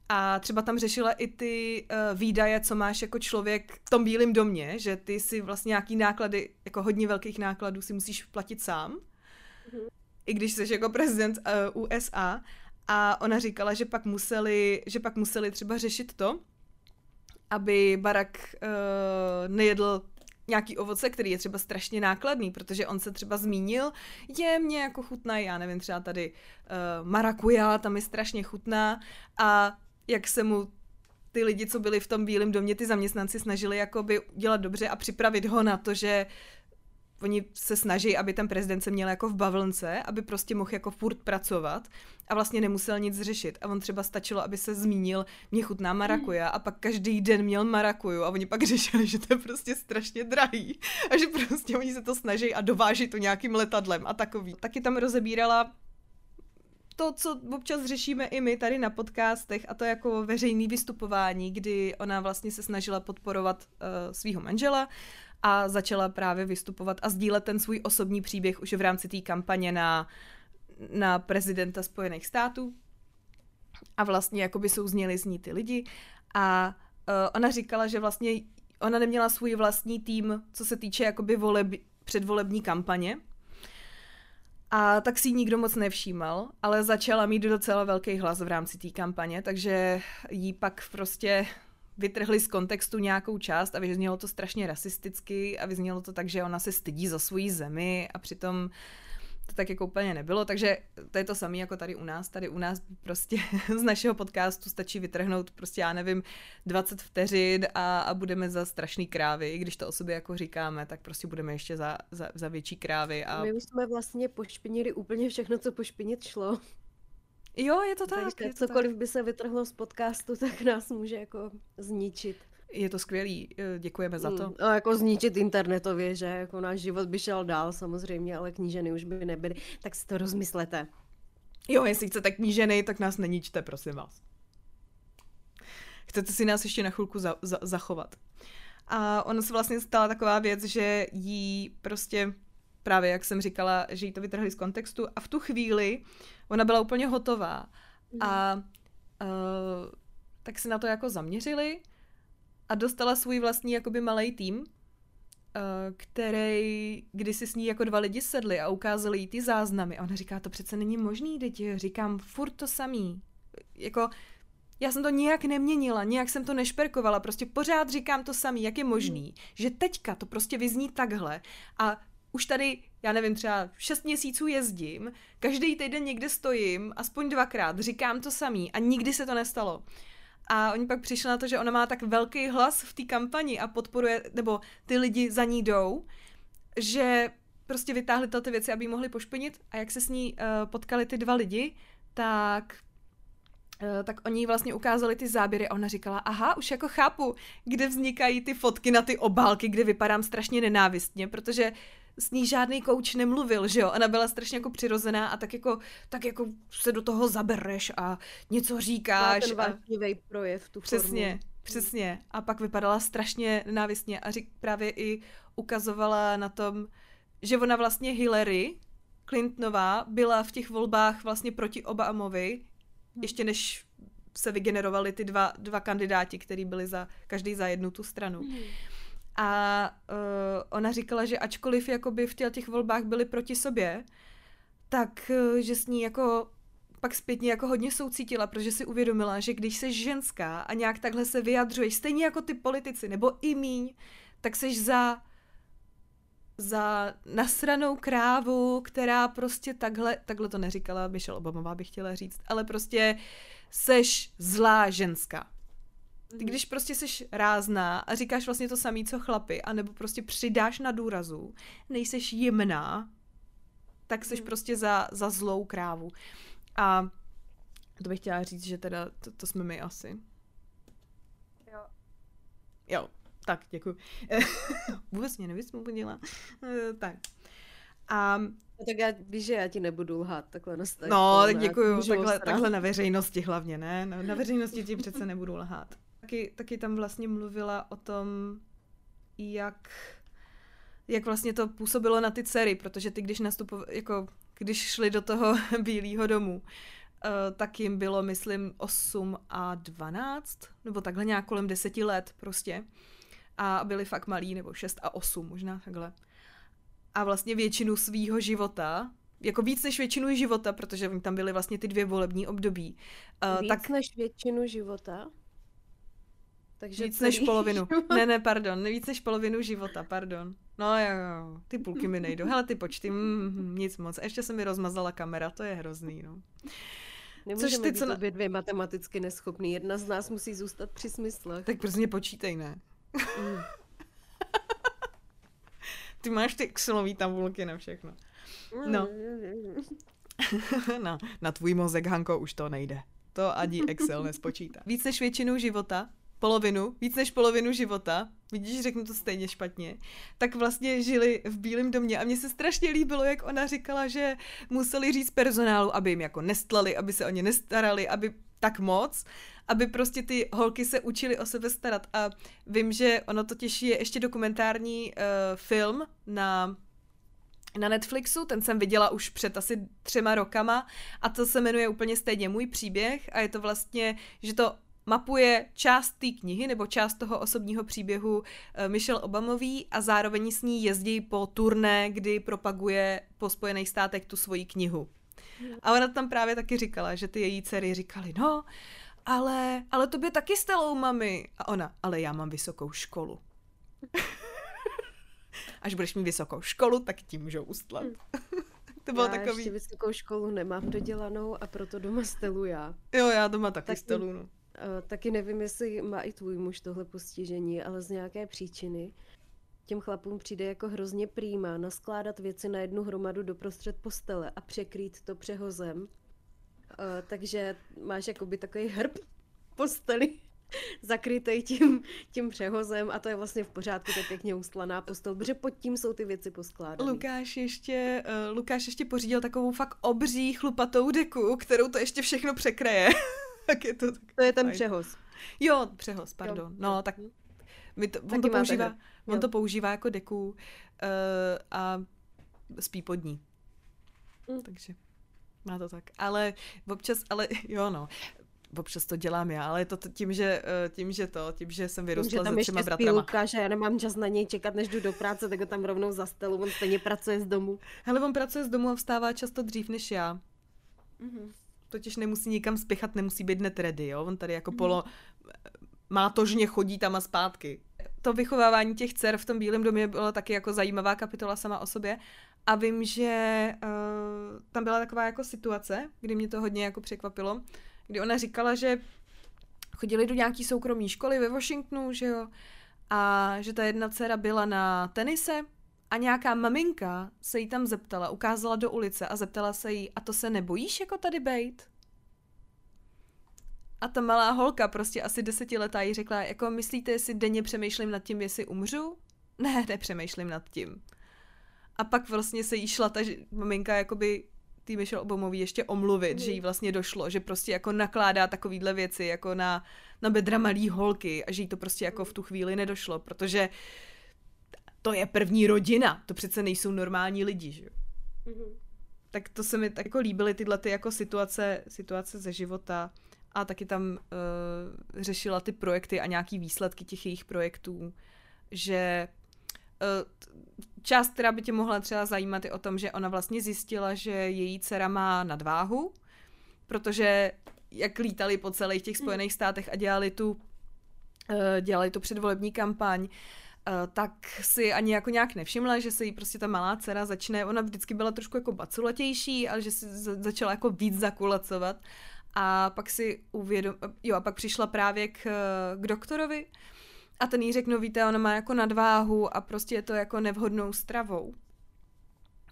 Speaker 2: A třeba tam řešila i ty uh, výdaje, co máš jako člověk v tom bílém domě, že ty si vlastně nějaký náklady, jako hodně velkých nákladů si musíš platit sám, mm-hmm. i když jsi jako prezident uh, USA. A ona říkala, že pak museli, že pak museli třeba řešit to, aby Barak uh, nejedl nějaký ovoce, který je třeba strašně nákladný, protože on se třeba zmínil, je mě jako chutná, já nevím, třeba tady uh, marakuja, tam je strašně chutná a jak se mu ty lidi, co byli v tom bílém domě, ty zaměstnanci snažili jakoby dělat dobře a připravit ho na to, že oni se snaží, aby ten prezident se měl jako v bavlnce, aby prostě mohl jako furt pracovat a vlastně nemusel nic řešit. A on třeba stačilo, aby se zmínil, mě chutná marakuja a pak každý den měl marakuju a oni pak řešili, že to je prostě strašně drahý a že prostě oni se to snaží a dováží to nějakým letadlem a takový. Taky tam rozebírala to, co občas řešíme i my tady na podcastech, a to jako veřejný vystupování, kdy ona vlastně se snažila podporovat uh, svého manžela a začala právě vystupovat a sdílet ten svůj osobní příběh už v rámci té kampaně na, na prezidenta Spojených států. A vlastně jakoby souzněli z ní ty lidi. A uh, ona říkala, že vlastně ona neměla svůj vlastní tým, co se týče jakoby voleb, předvolební kampaně. A tak si nikdo moc nevšímal, ale začala mít docela velký hlas v rámci té kampaně, takže jí pak prostě vytrhli z kontextu nějakou část a vyznělo to strašně rasisticky a vyznělo to tak, že ona se stydí za svoji zemi a přitom to tak jako úplně nebylo, takže to je to samé jako tady u nás. Tady u nás prostě z našeho podcastu stačí vytrhnout prostě, já nevím, 20 vteřin a, a budeme za strašný krávy. I když to o sobě jako říkáme, tak prostě budeme ještě za, za, za větší krávy. A...
Speaker 1: My už jsme vlastně pošpinili úplně všechno, co pošpinit šlo.
Speaker 2: Jo, je to tak.
Speaker 1: Takže
Speaker 2: je to
Speaker 1: cokoliv
Speaker 2: tak.
Speaker 1: by se vytrhlo z podcastu, tak nás může jako zničit.
Speaker 2: Je to skvělý, eh, děkujeme za to.
Speaker 1: Mm, a jako zničit internetově, že jako náš život by šel dál samozřejmě, ale kníženy už by nebyly. Tak si to rozmyslete.
Speaker 2: Jo, jestli chcete kníženy, tak nás neníčte, prosím vás. Chcete si nás ještě na chvilku za, za, zachovat. A ono se vlastně stala taková věc, že jí prostě právě, jak jsem říkala, že jí to vytrhli z kontextu a v tu chvíli ona byla úplně hotová. Mm. A uh, tak se na to jako zaměřili a dostala svůj vlastní jakoby malý tým, uh, který, kdy si s ní jako dva lidi sedli a ukázali jí ty záznamy. A ona říká, to přece není možný, teď říkám furt to samý. Jako, já jsem to nijak neměnila, nijak jsem to nešperkovala, prostě pořád říkám to samý, jak je možný, mm. že teďka to prostě vyzní takhle a už tady, já nevím, třeba šest měsíců jezdím, každý týden někde stojím, aspoň dvakrát, říkám to samý a nikdy se to nestalo. A oni pak přišli na to, že ona má tak velký hlas v té kampani a podporuje, nebo ty lidi za ní jdou, že prostě vytáhli ty věci, aby ji mohli pošpinit a jak se s ní uh, potkali ty dva lidi, tak Uh, tak oni vlastně ukázali ty záběry a ona říkala, aha, už jako chápu, kde vznikají ty fotky na ty obálky, kde vypadám strašně nenávistně, protože s ní žádný kouč nemluvil, že jo? Ona byla strašně jako přirozená a tak jako, tak jako se do toho zabereš a něco říkáš.
Speaker 1: Má ten a... projev, tu
Speaker 2: Přesně,
Speaker 1: formu.
Speaker 2: přesně. A pak vypadala strašně nenávistně a řík, právě i ukazovala na tom, že ona vlastně Hillary Clintonová byla v těch volbách vlastně proti Obamovi, hmm. ještě než se vygenerovali ty dva, dva kandidáti, kteří byli za každý za jednu tu stranu. Hmm. A uh, ona říkala, že ačkoliv jakoby v těch, těch volbách byli proti sobě, tak eh, že s ní jako pak zpětně jako hodně soucítila, protože si uvědomila, že když jsi ženská a nějak takhle se vyjadřuješ, stejně jako ty politici, nebo i míň, tak jsi za za nasranou krávu, která prostě takhle, takhle to neříkala Michelle Obamová, bych chtěla říct, ale prostě seš zlá ženská. Ty mhm. když prostě seš rázná a říkáš vlastně to samé, co chlapy, anebo prostě přidáš na důrazu, nejseš jemná, tak seš mm. prostě za, za zlou krávu. A to bych chtěla říct, že teda to, to jsme my asi.
Speaker 1: Jo.
Speaker 2: Jo, tak děkuji. Vůbec mě nevysmutnila. tak. A
Speaker 1: No tak já víš, že já ti nebudu lhát takhle na.
Speaker 2: No, tak děkuju. Takhle, takhle na veřejnosti hlavně, ne? Na, na veřejnosti ti přece nebudu lhát. Taky, taky tam vlastně mluvila o tom, jak jak vlastně to působilo na ty dcery, protože ty, když nastupovali, jako když šli do toho Bílého domu, uh, tak jim bylo, myslím, 8 a 12, nebo takhle nějak kolem 10 let prostě. A byli fakt malí, nebo 6 a 8, možná takhle. A vlastně většinu svýho života, jako víc než většinu života, protože tam byli vlastně ty dvě volební období.
Speaker 1: Uh, víc tak... než většinu života?
Speaker 2: Takže víc než polovinu. Život. Ne, ne, pardon, víc než polovinu života, pardon. No jo, jo, ty půlky mi nejdou. Hele, ty počty, mm, nic moc. A ještě se mi rozmazala kamera, to je hrozný, no.
Speaker 1: Nemůžeme Což ty, být co na... obě dvě matematicky neschopný. Jedna z nás musí zůstat při smyslech.
Speaker 2: Tak prostě počítej, ne? Mm. ty máš ty Excelový tabulky na všechno. No. no. Na tvůj mozek, Hanko, už to nejde. To ani Excel nespočítá. Víc než většinu života polovinu, víc než polovinu života, vidíš, řeknu to stejně špatně, tak vlastně žili v Bílém domě a mně se strašně líbilo, jak ona říkala, že museli říct personálu, aby jim jako nestlali, aby se o ně nestarali, aby tak moc, aby prostě ty holky se učily o sebe starat. A vím, že ono totiž je ještě dokumentární uh, film na na Netflixu, ten jsem viděla už před asi třema rokama a to se jmenuje úplně stejně Můj příběh a je to vlastně, že to mapuje část té knihy nebo část toho osobního příběhu eh, Michelle Obamový a zároveň s ní jezdí po turné, kdy propaguje po Spojených státech tu svoji knihu. A ona tam právě taky říkala, že ty její dcery říkali, no, ale, ale to by taky stelou mami. A ona, ale já mám vysokou školu. Až budeš mít vysokou školu, tak ti můžou ustlat. to bylo
Speaker 1: já
Speaker 2: takový...
Speaker 1: ještě vysokou školu nemám dodělanou a proto doma stelu já.
Speaker 2: Jo, já doma taky tak stelu, no.
Speaker 1: Taky nevím, jestli má i tvůj muž tohle postižení, ale z nějaké příčiny těm chlapům přijde jako hrozně prýma naskládat věci na jednu hromadu doprostřed postele a překrýt to přehozem. Uh, takže máš jakoby takový hrb posteli zakrytej tím, tím přehozem a to je vlastně v pořádku, to je pěkně ustlaná postel, protože pod tím jsou ty věci poskládané.
Speaker 2: Lukáš ještě, uh, Lukáš ještě pořídil takovou fakt obří chlupatou deku, kterou to ještě všechno překreje. tak je to tak
Speaker 1: To je ten fajn. přehoz.
Speaker 2: Jo, přehoz, pardon. Jo. No, tak my to, on, to používá, on to používá jako deku uh, a spí pod ní. Mm. Takže má to tak. Ale občas, ale jo no, občas to dělám já, ale je to tím, že, eh, tím, že to, tím, že jsem vyrostla se třema bratrama.
Speaker 1: Lukáš a já nemám čas na něj čekat, než jdu do práce, tak ho tam rovnou zastelu, on stejně pracuje z domu.
Speaker 2: Hele, on pracuje z domu a vstává často dřív než já. Mm-hmm totiž nemusí nikam spěchat, nemusí být net ready, jo? On tady jako hmm. polo mátožně chodí tam a zpátky. To vychovávání těch dcer v tom Bílém domě bylo taky jako zajímavá kapitola sama o sobě. A vím, že uh, tam byla taková jako situace, kdy mě to hodně jako překvapilo, kdy ona říkala, že chodili do nějaký soukromé školy ve Washingtonu, že jo, a že ta jedna dcera byla na tenise a nějaká maminka se jí tam zeptala, ukázala do ulice a zeptala se jí, a to se nebojíš jako tady bejt? A ta malá holka, prostě asi desetiletá, jí řekla, jako myslíte, jestli denně přemýšlím nad tím, jestli umřu? Ne, nepřemýšlím nad tím. A pak vlastně se jí šla ta maminka jakoby tý Michelle Obamový ještě omluvit, mm. že jí vlastně došlo, že prostě jako nakládá takovýhle věci jako na, na bedra malý holky a že jí to prostě jako v tu chvíli nedošlo, protože uh, to je první rodina, to přece nejsou normální lidi, že Mm-hmm. Tak to se mi tak jako líbily tyhle ty jako situace, situace ze života a taky tam uh, řešila ty projekty a nějaký výsledky těch jejich projektů, že část, která by tě mohla třeba zajímat, je o tom, že ona vlastně zjistila, že její dcera má nadváhu, protože jak lítali po celých těch Spojených státech a dělali tu, eh, dělali tu předvolební kampaň, eh, tak si ani jako nějak nevšimla, že se jí prostě ta malá dcera začne, ona vždycky byla trošku jako baculatější, ale že si začala jako víc zakulacovat a pak si uvědom, jo a pak přišla právě k, k doktorovi a ten jí řekl, no víte, ona má jako nadváhu a prostě je to jako nevhodnou stravou.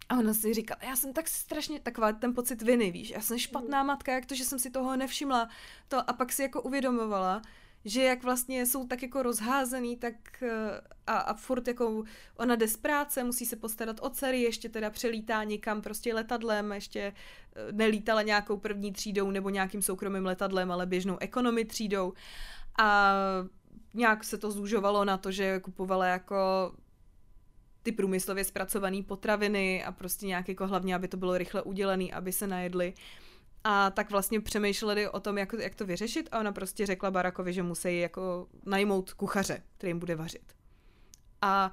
Speaker 2: A ona si říkala, já jsem tak strašně, taková ten pocit viny, víš, já jsem špatná mm. matka, jak to, že jsem si toho nevšimla. To, a pak si jako uvědomovala, že jak vlastně jsou tak jako rozházený, tak eh, a, a furt jako ona jde z práce, musí se postarat o dcery, ještě teda přelítá někam prostě letadlem, ještě eh, nelítala nějakou první třídou nebo nějakým soukromým letadlem, ale běžnou ekonomi třídou. A nějak se to zúžovalo na to, že kupovala jako ty průmyslově zpracované potraviny a prostě nějak jako hlavně, aby to bylo rychle udělané, aby se najedli. A tak vlastně přemýšleli o tom, jak, jak to vyřešit a ona prostě řekla Barackovi, že musí jako najmout kuchaře, který jim bude vařit. A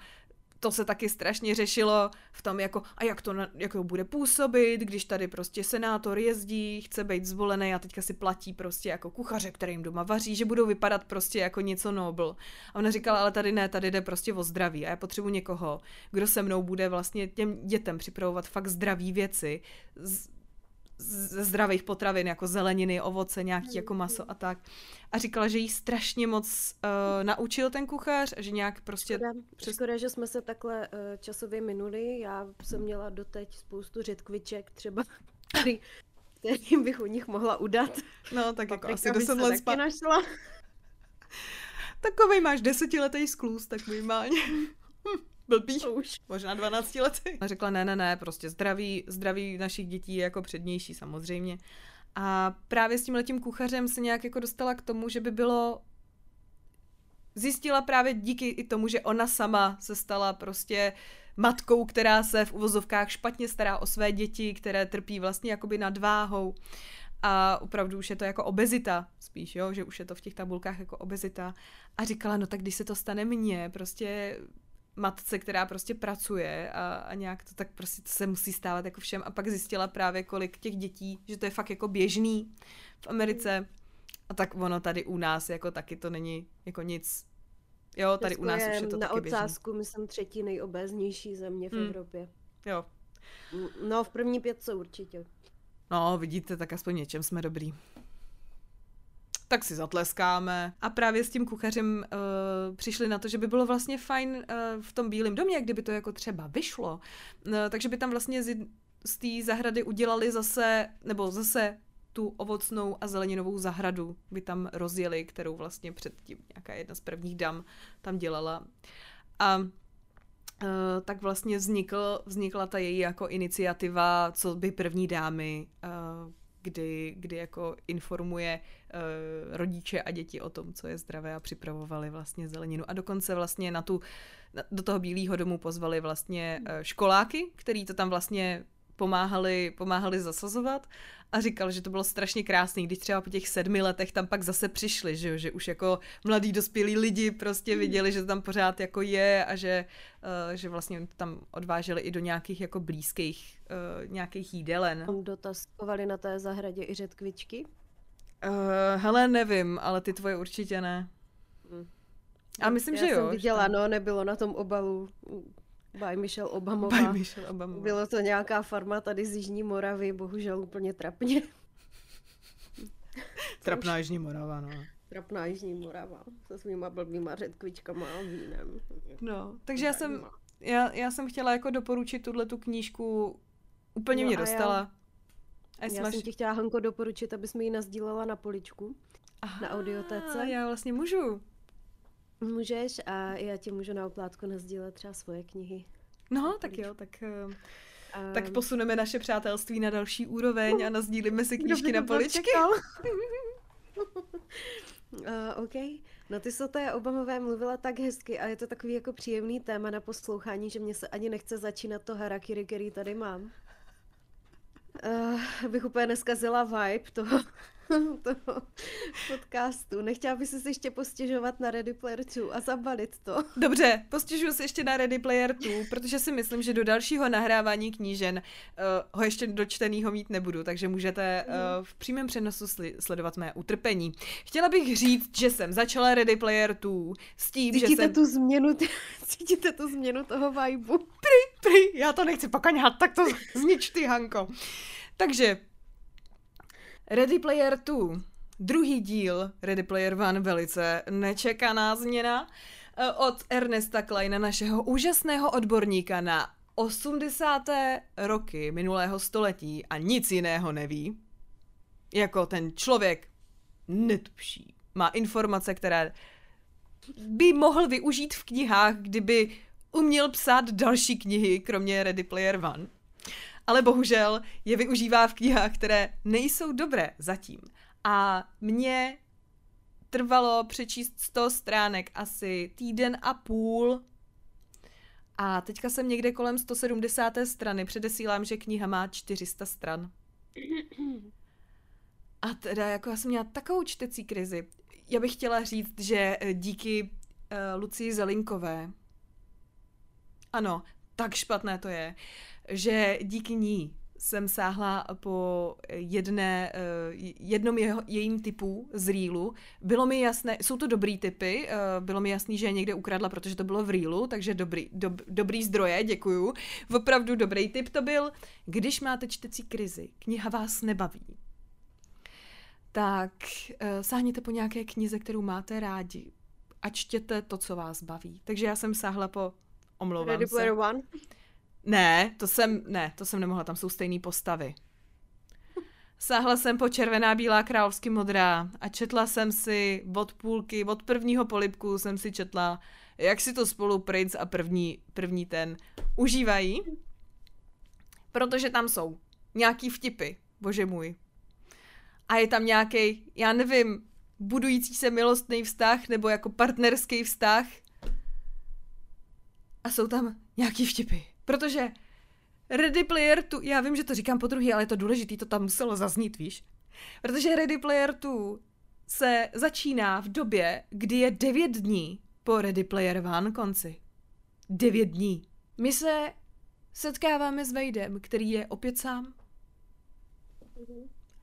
Speaker 2: to se taky strašně řešilo v tom, jako, a jak to, jak to bude působit, když tady prostě senátor jezdí, chce být zvolený a teďka si platí prostě jako kuchaře, který jim doma vaří, že budou vypadat prostě jako něco nobl. A ona říkala, ale tady ne, tady jde prostě o zdraví a já potřebuji někoho, kdo se mnou bude vlastně těm dětem připravovat fakt zdraví věci, ze zdravých potravin, jako zeleniny, ovoce, nějaký jako maso a tak. A říkala, že jí strašně moc uh, naučil ten kuchař že nějak prostě...
Speaker 1: Škoda, přes... škoda, že jsme se takhle uh, časově minuli. Já jsem měla doteď spoustu řetkviček třeba, který, kterým bych u nich mohla udat.
Speaker 2: No, tak jako asi deset let
Speaker 1: zpátky našla.
Speaker 2: Takovej máš desetiletý sklus, tak minimálně. blbý.
Speaker 1: Už.
Speaker 2: Možná 12 lety. A řekla, ne, ne, ne, prostě zdraví, zdraví našich dětí je jako přednější samozřejmě. A právě s tím letím kuchařem se nějak jako dostala k tomu, že by bylo zjistila právě díky i tomu, že ona sama se stala prostě matkou, která se v uvozovkách špatně stará o své děti, které trpí vlastně jakoby nadváhou a opravdu už je to jako obezita spíš, jo, že už je to v těch tabulkách jako obezita a říkala, no tak když se to stane mně, prostě matce, která prostě pracuje a, a nějak to tak prostě to se musí stávat jako všem a pak zjistila právě kolik těch dětí, že to je fakt jako běžný v Americe a tak ono tady u nás jako taky to není jako nic Jo, tady Česko u nás je už je to
Speaker 1: na
Speaker 2: taky
Speaker 1: odsázku,
Speaker 2: běžný.
Speaker 1: myslím, třetí nejobéznější země v hmm. Evropě.
Speaker 2: Jo.
Speaker 1: No, v první pětce určitě.
Speaker 2: No, vidíte, tak aspoň něčem jsme dobrý tak si zatleskáme. A právě s tím kuchařem uh, přišli na to, že by bylo vlastně fajn uh, v tom Bílém domě, kdyby to jako třeba vyšlo. Uh, takže by tam vlastně z, z té zahrady udělali zase, nebo zase tu ovocnou a zeleninovou zahradu by tam rozjeli, kterou vlastně předtím nějaká jedna z prvních dam tam dělala. A uh, tak vlastně vznikl, vznikla ta její jako iniciativa, co by první dámy uh, kdy, kdy jako informuje uh, rodiče a děti o tom, co je zdravé a připravovali vlastně zeleninu. A dokonce vlastně na tu, na, do toho Bílého domu pozvali vlastně uh, školáky, který to tam vlastně pomáhali, pomáhali zasazovat a říkal, že to bylo strašně krásný, když třeba po těch sedmi letech tam pak zase přišli, že, jo, že už jako mladí dospělí lidi prostě hmm. viděli, že to tam pořád jako je a že, uh, že vlastně tam odváželi i do nějakých jako blízkých uh, nějakých jídelen.
Speaker 1: Dotazkovali na té zahradě i řetkvičky?
Speaker 2: Uh, hele, nevím, ale ty tvoje určitě ne. Hmm. A myslím,
Speaker 1: Já
Speaker 2: že jo.
Speaker 1: jsem viděla, no, nebylo na tom obalu By Michelle Obamová.
Speaker 2: By Michelle Obamová.
Speaker 1: Bylo to nějaká farma tady z Jižní Moravy, bohužel úplně trapně.
Speaker 2: Trapná Jižní Morava, no.
Speaker 1: Trapná Jižní Morava se svýma blbýma řetkvičkama a vínem.
Speaker 2: No, takže já jsem, já, já jsem chtěla jako doporučit tuhle tu knížku, úplně no mě dostala. Já,
Speaker 1: a já máš... jsem ti chtěla, Hanko, doporučit, abys mi ji nazdílela na poličku, Aha, na audiotéce.
Speaker 2: Já vlastně můžu.
Speaker 1: Můžeš a já ti můžu na oplátku nazdílet třeba svoje knihy.
Speaker 2: No, tak jo, tak... Um, tak posuneme naše přátelství na další úroveň a nazdílíme si knížky na poličky.
Speaker 1: uh, OK. No ty se té Obamové mluvila tak hezky a je to takový jako příjemný téma na poslouchání, že mě se ani nechce začínat to harakiri, který tady mám. uh, abych úplně neskazila vibe toho, toho podcastu. Nechtěla bys si ještě postěžovat na Ready Player 2 a zabalit to.
Speaker 2: Dobře, postěžuji se ještě na Ready Player 2, protože si myslím, že do dalšího nahrávání knížen uh, ho ještě dočtenýho mít nebudu, takže můžete uh, v přímém přenosu sli- sledovat mé utrpení. Chtěla bych říct, že jsem začala Ready Player 2 s tím,
Speaker 1: cítíte
Speaker 2: že jsem...
Speaker 1: Tu změnu, cítíte tu změnu toho vibu?
Speaker 2: Prý, prý, já to nechci pokaňhat, tak to znič ty, Hanko. Takže Ready Player 2, druhý díl Ready Player One, velice nečekaná změna eh, od Ernesta Kleina, našeho úžasného odborníka na 80. roky minulého století a nic jiného neví. Jako ten člověk netupší. Má informace, které by mohl využít v knihách, kdyby uměl psát další knihy, kromě Ready Player One ale bohužel je využívá v knihách, které nejsou dobré zatím. A mě trvalo přečíst 100 stránek asi týden a půl a teďka jsem někde kolem 170. strany. Předesílám, že kniha má 400 stran. A teda jako já jsem měla takovou čtecí krizi. Já bych chtěla říct, že eh, díky uh, Lucii Zelinkové, ano, tak špatné to je, že díky ní jsem sáhla po jedné, eh, jednom jeho, jejím typu z Reelu. Bylo mi jasné, jsou to dobrý typy, eh, bylo mi jasný, že je někde ukradla, protože to bylo v Reelu, takže dobrý, dob, dobrý zdroje, děkuju. Opravdu dobrý typ to byl. Když máte čtecí krizi, kniha vás nebaví, tak uh, sáhněte po nějaké knize, kterou máte rádi a čtěte to, co vás baví. Takže já jsem sáhla po, omlouvám
Speaker 1: Ready
Speaker 2: se.
Speaker 1: Player One?
Speaker 2: Ne, to jsem, ne, to jsem nemohla, tam jsou stejné postavy. Sáhla jsem po červená, bílá, královsky modrá a četla jsem si od půlky, od prvního polipku jsem si četla, jak si to spolu princ a první, první ten užívají, protože tam jsou nějaký vtipy, bože můj. A je tam nějaký, já nevím, budující se milostný vztah nebo jako partnerský vztah. A jsou tam nějaký vtipy. Protože Ready Player 2, já vím, že to říkám po druhý, ale je to důležité, to tam muselo zaznít, víš? Protože Ready Player 2 se začíná v době, kdy je 9 dní po Ready Player One konci. 9 dní. My se setkáváme s Vejdem, který je opět sám.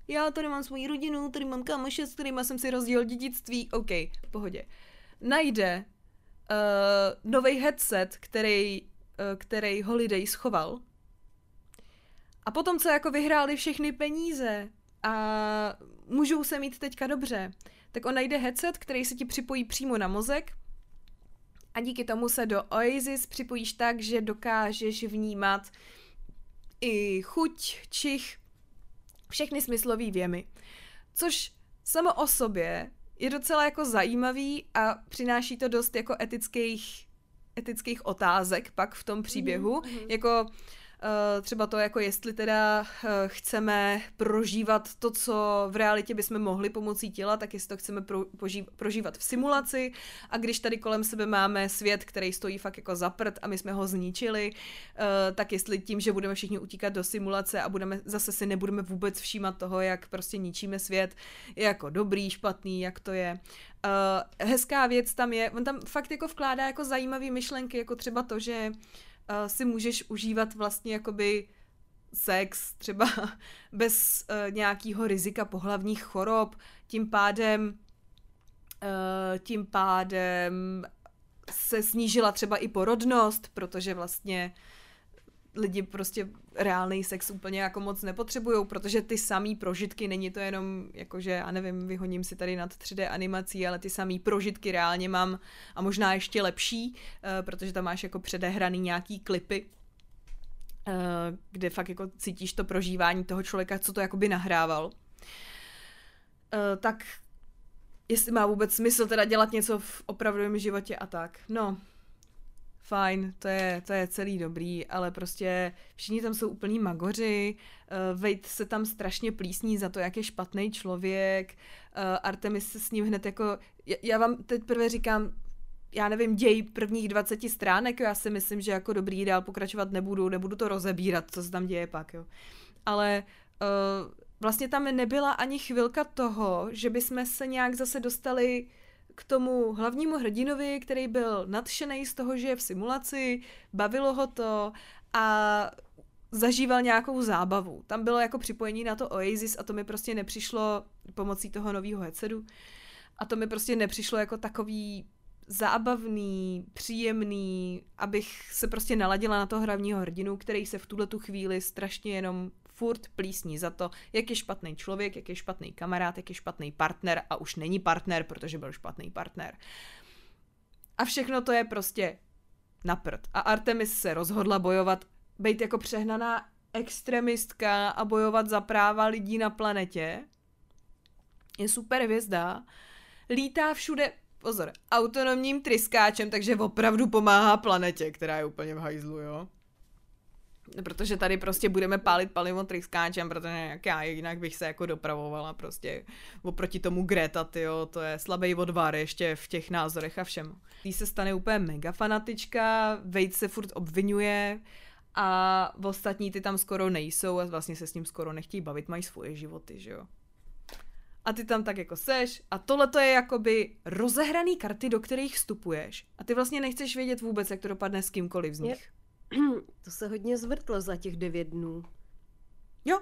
Speaker 2: Já tady mám svoji rodinu, tady mám kamoše, s kterýma jsem si rozdělil dědictví. OK, pohodě. Najde uh, nový headset, který Eh, který Holiday schoval. A potom, co jako vyhráli všechny peníze a můžou se mít teďka dobře, tak on najde headset, který se ti připojí přímo na mozek a díky tomu se do Oasis připojíš tak, že dokážeš vnímat i chuť, čich, všechny smyslové věmy. Což samo o sobě je docela jako zajímavý a přináší to dost jako etických etických otázek pak v tom příběhu, mm-hmm. jako Uh, třeba to, jako jestli teda uh, chceme prožívat to, co v realitě bychom mohli pomocí těla, tak jestli to chceme pro, prožívat v simulaci a když tady kolem sebe máme svět, který stojí fakt jako za prd a my jsme ho zničili, uh, tak jestli tím, že budeme všichni utíkat do simulace a budeme zase si nebudeme vůbec všímat toho, jak prostě ničíme svět, je jako dobrý, špatný, jak to je. Uh, hezká věc tam je, on tam fakt jako vkládá jako zajímavé myšlenky, jako třeba to, že uh, si můžeš užívat vlastně jakoby sex třeba bez uh, nějakého rizika pohlavních chorob, tím pádem uh, tím pádem se snížila třeba i porodnost, protože vlastně lidi prostě reálný sex úplně jako moc nepotřebují, protože ty samý prožitky, není to jenom jakože, já nevím, vyhoním si tady nad 3D animací, ale ty samý prožitky reálně mám a možná ještě lepší, uh, protože tam máš jako předehraný nějaký klipy, uh, kde fakt jako cítíš to prožívání toho člověka, co to jakoby nahrával. Uh, tak jestli má vůbec smysl teda dělat něco v opravdovém životě a tak. No, fajn, to je, to je celý dobrý, ale prostě všichni tam jsou úplní magoři, uh, Wade se tam strašně plísní za to, jak je špatný člověk, uh, Artemis se s ním hned jako, já, já vám teď prvé říkám, já nevím, děj prvních 20 stránek, já si myslím, že jako dobrý dál pokračovat nebudu, nebudu to rozebírat, co se tam děje pak, jo. ale uh, vlastně tam nebyla ani chvilka toho, že bychom se nějak zase dostali k tomu hlavnímu hrdinovi, který byl nadšený z toho, že je v simulaci, bavilo ho to a zažíval nějakou zábavu. Tam bylo jako připojení na to Oasis a to mi prostě nepřišlo pomocí toho nového headsetu a to mi prostě nepřišlo jako takový zábavný, příjemný, abych se prostě naladila na toho hlavního hrdinu, který se v tuhle tu chvíli strašně jenom furt plísní za to, jak je špatný člověk, jak je špatný kamarád, jak je špatný partner a už není partner, protože byl špatný partner. A všechno to je prostě na. A Artemis se rozhodla bojovat, být jako přehnaná extremistka a bojovat za práva lidí na planetě. Je super hvězda. Lítá všude, pozor, autonomním tryskáčem, takže opravdu pomáhá planetě, která je úplně v hajzlu, jo protože tady prostě budeme pálit palivo tryskáčem, protože jak já jinak bych se jako dopravovala prostě oproti tomu Greta, tyjo, to je slabý odvar ještě v těch názorech a všem. Tý se stane úplně mega fanatička, Vejt se furt obvinuje a v ostatní ty tam skoro nejsou a vlastně se s ním skoro nechtějí bavit, mají svoje životy, že jo. A ty tam tak jako seš a tohle to je jakoby rozehraný karty, do kterých vstupuješ a ty vlastně nechceš vědět vůbec, jak to dopadne s kýmkoliv z nich.
Speaker 1: To se hodně zvrtlo za těch devět dnů.
Speaker 2: Jo.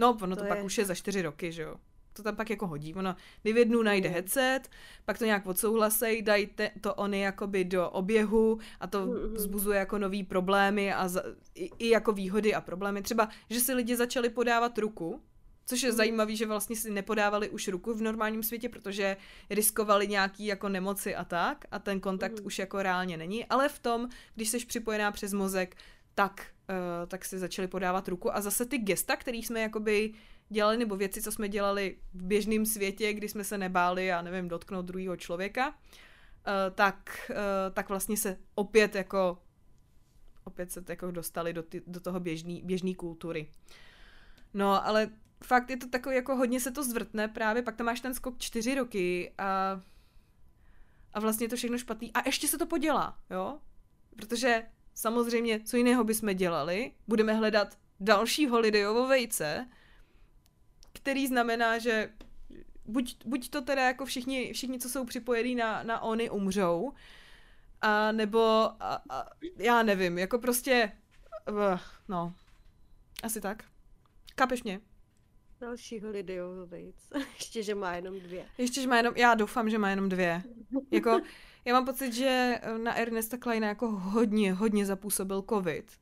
Speaker 2: No, ono to, to pak je... už je za čtyři roky, že jo. To tam pak jako hodí. Ono devět dnů najde headset, pak to nějak odsouhlasej, dají te, to oni jakoby do oběhu a to mm-hmm. vzbuzuje jako nový problémy a za, i, i jako výhody a problémy. Třeba, že si lidi začali podávat ruku, Což je mm. zajímavé, že vlastně si nepodávali už ruku v normálním světě, protože riskovali nějaký jako nemoci a tak a ten kontakt mm. už jako reálně není, ale v tom, když jsi připojená přes mozek, tak, uh, tak si začali podávat ruku a zase ty gesta, který jsme jakoby dělali, nebo věci, co jsme dělali v běžném světě, kdy jsme se nebáli, já nevím, dotknout druhého člověka, uh, tak, uh, tak vlastně se opět jako opět se jako dostali do, ty, do toho běžný, běžný kultury. No, ale fakt je to takový, jako hodně se to zvrtne právě, pak tam máš ten skok čtyři roky a, a vlastně je to všechno špatný. A ještě se to podělá, jo? Protože samozřejmě, co jiného bychom dělali, budeme hledat další holidayovo vejce, který znamená, že buď, buď to teda jako všichni, všichni co jsou připojení na, na Ony, umřou, a nebo a, a, já nevím, jako prostě no, asi tak. Kapeš mě?
Speaker 1: Další Holiday vejc. Ještě, že má jenom dvě.
Speaker 2: Ještě, že má jenom, já doufám, že má jenom dvě. Jako, já mám pocit, že na Ernesta Kleina jako hodně, hodně zapůsobil covid.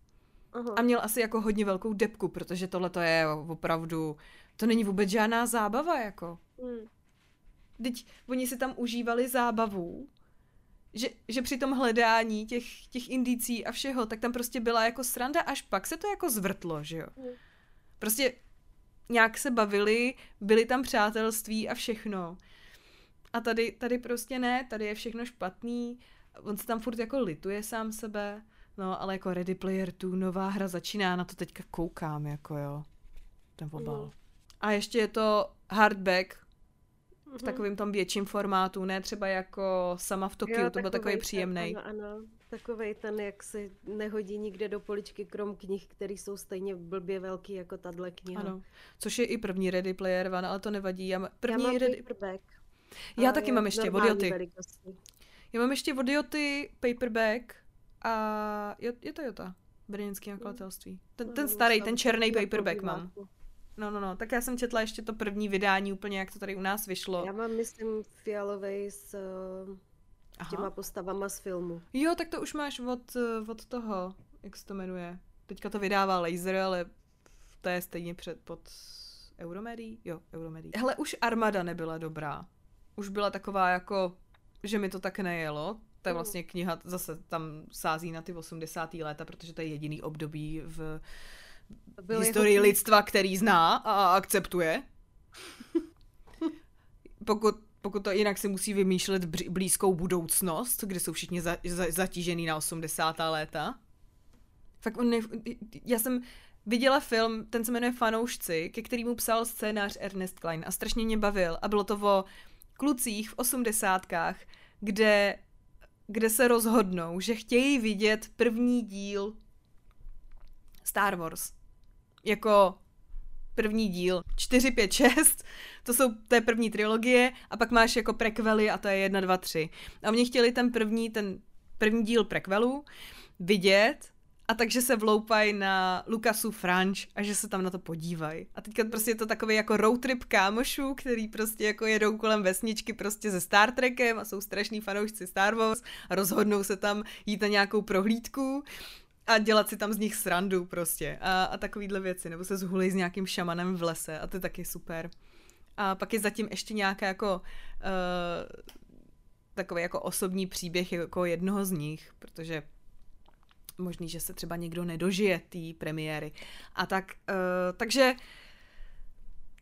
Speaker 2: Aha. A měl asi jako hodně velkou depku, protože tohle to je opravdu, to není vůbec žádná zábava, jako. Hmm. Teď oni si tam užívali zábavu, že, že při tom hledání těch, těch indicí a všeho, tak tam prostě byla jako sranda, až pak se to jako zvrtlo, že jo. Hmm. Prostě nějak se bavili, byli tam přátelství a všechno. A tady, tady prostě ne, tady je všechno špatný, on se tam furt jako lituje sám sebe, no ale jako Ready Player 2, nová hra začíná, na to teďka koukám, jako jo, ten obal. Mm. A ještě je to hardback, v mhm. takovém tom větším formátu, ne třeba jako sama v Tokiu, to byl takový příjemný.
Speaker 1: Ano, ano takovej ten, jak se nehodí nikde do poličky, krom knih, které jsou stejně blbě velký jako tahle kniha.
Speaker 2: Ano, což je i první Ready Player One, ale to nevadí. Já, první
Speaker 1: Já mám
Speaker 2: Ready...
Speaker 1: paperback.
Speaker 2: Já taky mám ještě od Joty. Já mám ještě od Joty paperback a je, je to Jota, brněnský nakladatelství. Ten, ten no, starý, ten černý paperback mám. No, no, no, tak já jsem četla ještě to první vydání, úplně jak to tady u nás vyšlo.
Speaker 1: Já mám, myslím, fialový s Aha. těma postavama z filmu.
Speaker 2: Jo, tak to už máš od, eh, od toho, jak se to jmenuje. Teďka to vydává Laser, ale to je stejně před, pod Euromedii? Jo, Euromedii. Hele, už Armada nebyla dobrá. Už byla taková jako, že mi to tak nejelo. To je mm. vlastně kniha, zase tam sází na ty 80. léta, protože to je jediný období v Byl historii jeho... lidstva, který zná a akceptuje. Pokud pokud to jinak si musí vymýšlet blízkou budoucnost, kde jsou všichni za, za, zatížený na 80. léta. Fakt on ne, já jsem viděla film, ten se jmenuje Fanoušci, ke kterému psal scénář Ernest Klein a strašně mě bavil a bylo to o klucích v osmdesátkách, kde, kde se rozhodnou, že chtějí vidět první díl Star Wars. Jako první díl, 4, 5, 6, to jsou, je první trilogie a pak máš jako prequely a to je 1, 2, 3. A oni chtěli ten první, ten první díl prequelu vidět a takže se vloupají na Lukasu Franč a že se tam na to podívají. A teďka prostě je to takový jako road trip kámošů, který prostě jako jedou kolem vesničky prostě se Star Trekem a jsou strašní fanoušci Star Wars a rozhodnou se tam jít na nějakou prohlídku a dělat si tam z nich srandu prostě a, a takovýhle věci, nebo se zhulej s nějakým šamanem v lese a to je taky super. A pak je zatím ještě nějaká jako uh, takový jako osobní příběh jako jednoho z nich, protože možný, že se třeba někdo nedožije té premiéry. A tak, uh, takže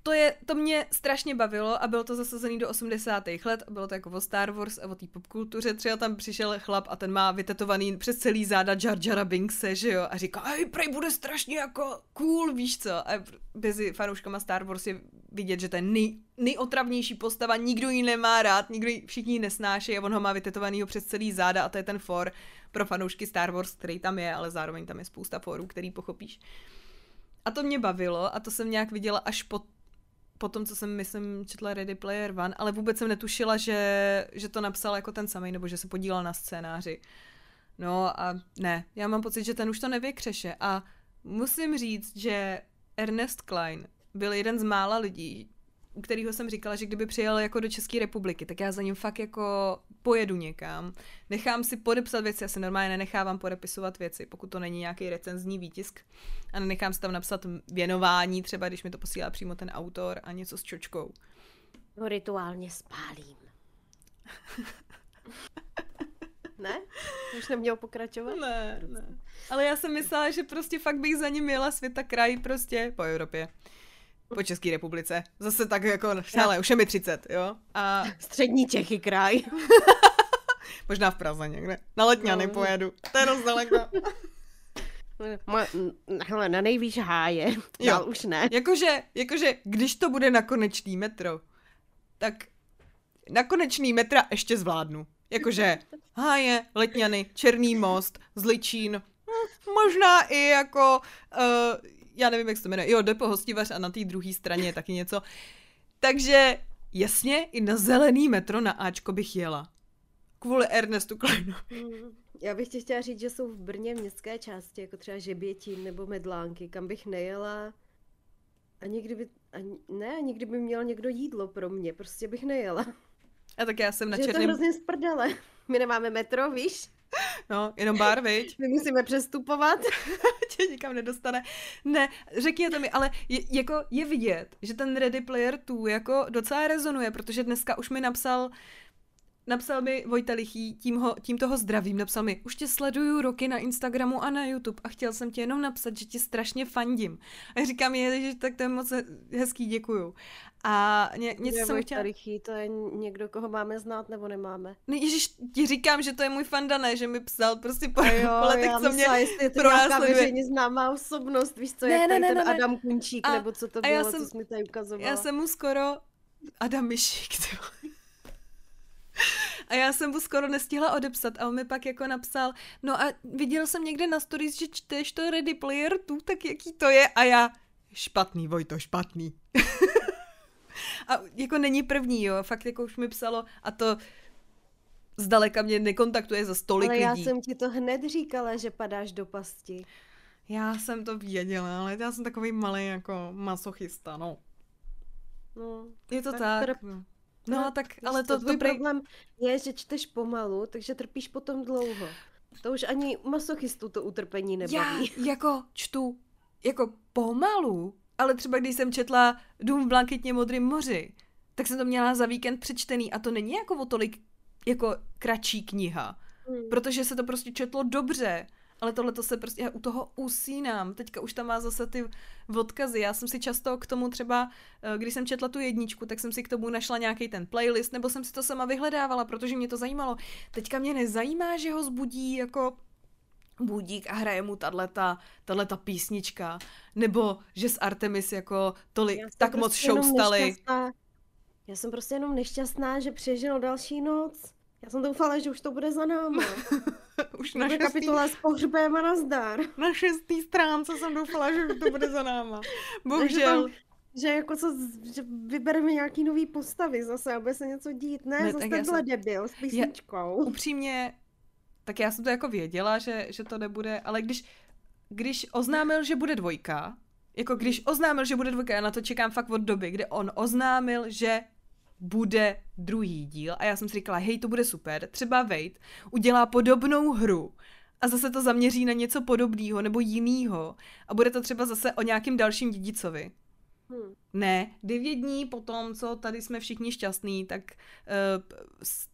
Speaker 2: to, je, to mě strašně bavilo a bylo to zasazený do 80. let bylo to jako o Star Wars a o té popkultuře. Třeba tam přišel chlap a ten má vytetovaný přes celý záda Jar Jara Binkse, že jo, a říká, hej, prej bude strašně jako cool, víš co. A mezi fanouškama Star Wars je vidět, že to je nej, nejotravnější postava, nikdo ji nemá rád, nikdo ji, všichni nesnáší a on ho má vytetovanýho přes celý záda a to je ten for pro fanoušky Star Wars, který tam je, ale zároveň tam je spousta forů, který pochopíš. A to mě bavilo a to jsem nějak viděla až po po tom, co jsem, myslím, četla Ready Player One, ale vůbec jsem netušila, že, že to napsal jako ten samý, nebo že se podílel na scénáři. No a ne, já mám pocit, že ten už to nevykřeše a musím říct, že Ernest Klein byl jeden z mála lidí, u kterého jsem říkala, že kdyby přijel jako do České republiky, tak já za ním fakt jako pojedu někam, nechám si podepsat věci, já se normálně nenechávám podepisovat věci, pokud to není nějaký recenzní výtisk a nenechám si tam napsat věnování, třeba když mi to posílá přímo ten autor a něco s čočkou.
Speaker 1: Ho rituálně spálím. ne? Už neměl pokračovat?
Speaker 2: Ne, ne. Ale já jsem myslela, že prostě fakt bych za ním jela světa kraj prostě po Evropě po České republice. Zase tak jako, ale už je mi 30, jo. A...
Speaker 1: Střední Čechy kraj.
Speaker 2: Možná v Praze někde. Na Letňany no, pojedu. To je dost daleko.
Speaker 1: hele, na nejvíš háje. Jo. už ne.
Speaker 2: Jakože, jakože, když to bude na konečný metro, tak na konečný metra ještě zvládnu. Jakože háje, Letňany, Černý most, Zličín, hm, možná i jako uh, já nevím, jak se to jmenuje, jo, Depo Hostivař a na té druhé straně je taky něco. Takže jasně, i na zelený metro na Ačko bych jela. Kvůli Ernestu Kleinu.
Speaker 1: Mm, já bych ti chtěla říct, že jsou v Brně městské části, jako třeba Žebětín nebo Medlánky, kam bych nejela ani kdyby, ani, ne, ani kdyby měl někdo jídlo pro mě, prostě bych nejela.
Speaker 2: A tak já jsem na
Speaker 1: černém... Je to hrozně sprdele. My nemáme metro, víš?
Speaker 2: No, jenom bar, viď?
Speaker 1: My musíme přestupovat.
Speaker 2: Tě nikam nedostane. Ne, řekněte mi, ale je, jako je vidět, že ten Ready Player 2 jako docela rezonuje, protože dneska už mi napsal Napsal mi Vojta Lichý, tím, ho, tím toho zdravím, napsal mi, už tě sleduju roky na Instagramu a na YouTube a chtěl jsem ti jenom napsat, že ti strašně fandím. A já říkám, je, že tak to je moc hezký, děkuju. A ně, něco je jsem chtěla...
Speaker 1: Lichý, to je někdo, koho máme znát nebo nemáme?
Speaker 2: No ježiš, ti říkám, že to je můj fanda, ne, že mi psal prostě po, jo, po letech,
Speaker 1: co
Speaker 2: mě
Speaker 1: jestli je to nějaká veřejně známá osobnost, víš co, ne, jak ne, ne, ten ne, Adam Kunčík, a, nebo co to bylo, jsem, co jsi mi tady ukazovala.
Speaker 2: Já jsem mu skoro Adam Myšík, a já jsem mu skoro nestihla odepsat a on mi pak jako napsal, no a viděl jsem někde na stories, že čteš to Ready Player 2, tak jaký to je? A já, špatný, Vojto, špatný. a jako není první, jo, fakt jako už mi psalo a to zdaleka mě nekontaktuje za stolik
Speaker 1: ale
Speaker 2: lidí.
Speaker 1: já jsem ti to hned říkala, že padáš do pasti.
Speaker 2: Já jsem to věděla, ale já jsem takový malý jako masochista, no.
Speaker 1: No,
Speaker 2: je to tak. tak. Trp. No. No, no tak, ale to,
Speaker 1: to tvůj problém je, že čteš pomalu, takže trpíš potom dlouho. To už ani masochistu to utrpení nebaví.
Speaker 2: Já jako čtu jako pomalu, ale třeba když jsem četla Dům v blankitně modrým moři, tak jsem to měla za víkend přečtený a to není jako o tolik jako kratší kniha, hmm. protože se to prostě četlo dobře ale tohle to se prostě, já u toho usínám. Teďka už tam má zase ty odkazy. Já jsem si často k tomu třeba, eh, když jsem četla tu jedničku, tak jsem si k tomu našla nějaký ten playlist, nebo jsem si to sama vyhledávala, protože mě to zajímalo. Teďka mě nezajímá, že ho zbudí jako budík a hraje mu tato, tato písnička, nebo že s Artemis jako tolik, tak prostě moc show stali.
Speaker 1: Já jsem prostě jenom nešťastná, že přežil další noc. Já jsem doufala, že už to bude za námi.
Speaker 2: už na
Speaker 1: šestý... kapitola s pohřbem a nazdar.
Speaker 2: Na šestý stránce jsem doufala, že to bude za náma. Bohužel.
Speaker 1: Že jako co, že vybereme nějaký nový postavy zase, aby se něco dít. Ne, ne zase tak jsem... debil s písničkou.
Speaker 2: Já, upřímně, tak já jsem to jako věděla, že, že to nebude, ale když, když oznámil, že bude dvojka, jako když oznámil, že bude dvojka, já na to čekám fakt od doby, kdy on oznámil, že bude druhý díl a já jsem si říkala, hej, to bude super, třeba Wade udělá podobnou hru a zase to zaměří na něco podobného nebo jiného a bude to třeba zase o nějakým dalším dědicovi. Hmm. Ne, devět dní potom, co tady jsme všichni šťastní, tak uh,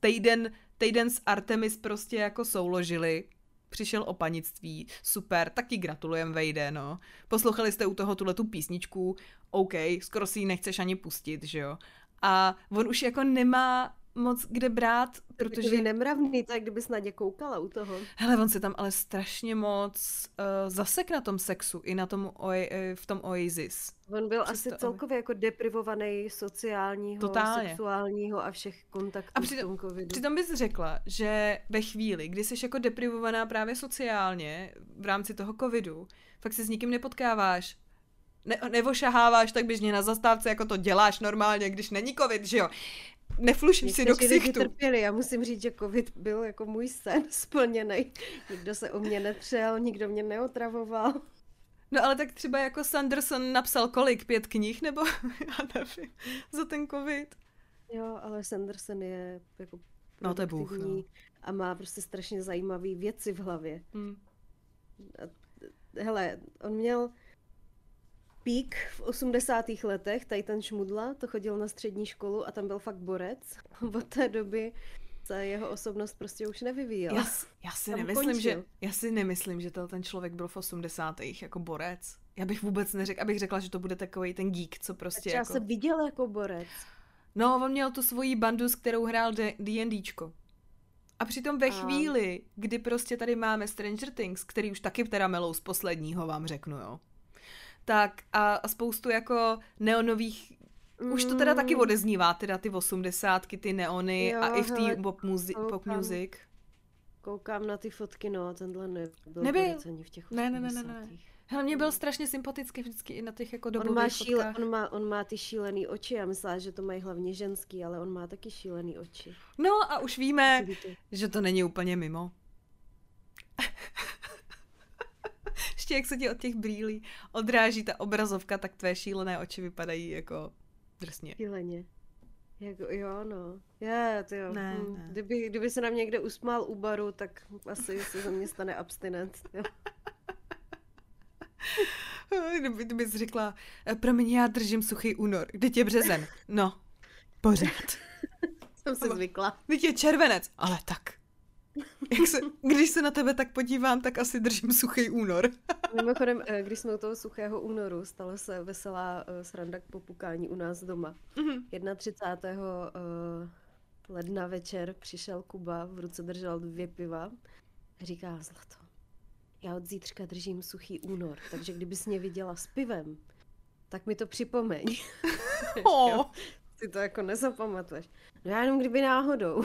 Speaker 2: týden, týden s Artemis prostě jako souložili. Přišel o panictví, super, taky gratulujem Vejde, no. Poslouchali jste u toho tuhle tu písničku, OK, skoro si ji nechceš ani pustit, že jo. A on už jako nemá moc kde brát, protože...
Speaker 1: je nemravný, tak kdyby snad koukala u toho.
Speaker 2: Hele, on se tam ale strašně moc uh, zasek na tom sexu, i na tom oj, uh, v tom Oasis.
Speaker 1: On byl Přesto, asi celkově jako deprivovaný sociálního, Totálně. sexuálního a všech kontaktů a přitom, v tom covidu.
Speaker 2: Přitom bys řekla, že ve chvíli, kdy jsi jako deprivovaná právě sociálně v rámci toho covidu, fakt se s nikým nepotkáváš, ne, nevošaháváš tak běžně na zastávce, jako to děláš normálně, když není covid, že jo. Nefluším si do ksichtu.
Speaker 1: trpěli. Já musím říct, že covid byl jako můj sen splněný. Nikdo se o mě netřel, nikdo mě neotravoval.
Speaker 2: No ale tak třeba jako Sanderson napsal kolik? Pět knih? Nebo já nevím, za ten covid.
Speaker 1: Jo, ale Sanderson je jako
Speaker 2: No to je bůh, no.
Speaker 1: A má prostě strašně zajímavé věci v hlavě. Hmm. Hele, on měl pík v 80. letech, tady ten šmudla, to chodil na střední školu a tam byl fakt borec. Od té doby se jeho osobnost prostě už nevyvíjela.
Speaker 2: Já, já si tam nemyslím, končil. že, já si nemyslím, že ten člověk byl v 80. jako borec. Já bych vůbec neřekla, abych řekla, že to bude takový ten geek, co prostě
Speaker 1: jako... se viděl jako borec.
Speaker 2: No, on měl tu svoji bandu, s kterou hrál D&Dčko. A přitom ve a... chvíli, kdy prostě tady máme Stranger Things, který už taky teda melou z posledního, vám řeknu, jo tak a, a spoustu jako neonových Mm. Už to teda taky mm. odeznívá, teda ty osmdesátky, ty neony jo, a i v té pop, muzi- pop music.
Speaker 1: Koukám na ty fotky, no, tenhle nebyl Nebyl. ani v těch
Speaker 2: ne, ne, ne, ne, ne. Hele, mě byl strašně sympatický vždycky i na těch jako dobových
Speaker 1: on má, šíle, on má, on má ty šílený oči, já myslela, že to mají hlavně ženský, ale on má taky šílený oči.
Speaker 2: No a už víme, že to není úplně mimo. Ještě jak se ti od těch brýlí odráží ta obrazovka, tak tvé šílené oči vypadají jako drsně.
Speaker 1: Šíleně. Jako, jo, no. Je, ty jo. Ne, hm. ne. Kdyby, kdyby se na mě někde usmál u baru, tak asi se ze mě stane abstinent.
Speaker 2: Kdyby, kdyby jsi řekla, eh, promiň, já držím suchý únor, kdy je březen. No, pořád.
Speaker 1: Jsem si zvykla.
Speaker 2: Teď je červenec, ale tak. Jak se, když se na tebe tak podívám, tak asi držím suchý únor.
Speaker 1: Mimochodem, eh, když jsme u toho suchého únoru, stala se veselá uh, sranda k popukání u nás doma. Mm-hmm. 31. Uh, ledna večer přišel Kuba, v ruce držel dvě piva. Říká, Zlato, já od zítřka držím suchý únor, takže kdybys mě viděla s pivem, tak mi to připomeň. Oh. si to jako nezapamatuješ. No já jenom kdyby náhodou.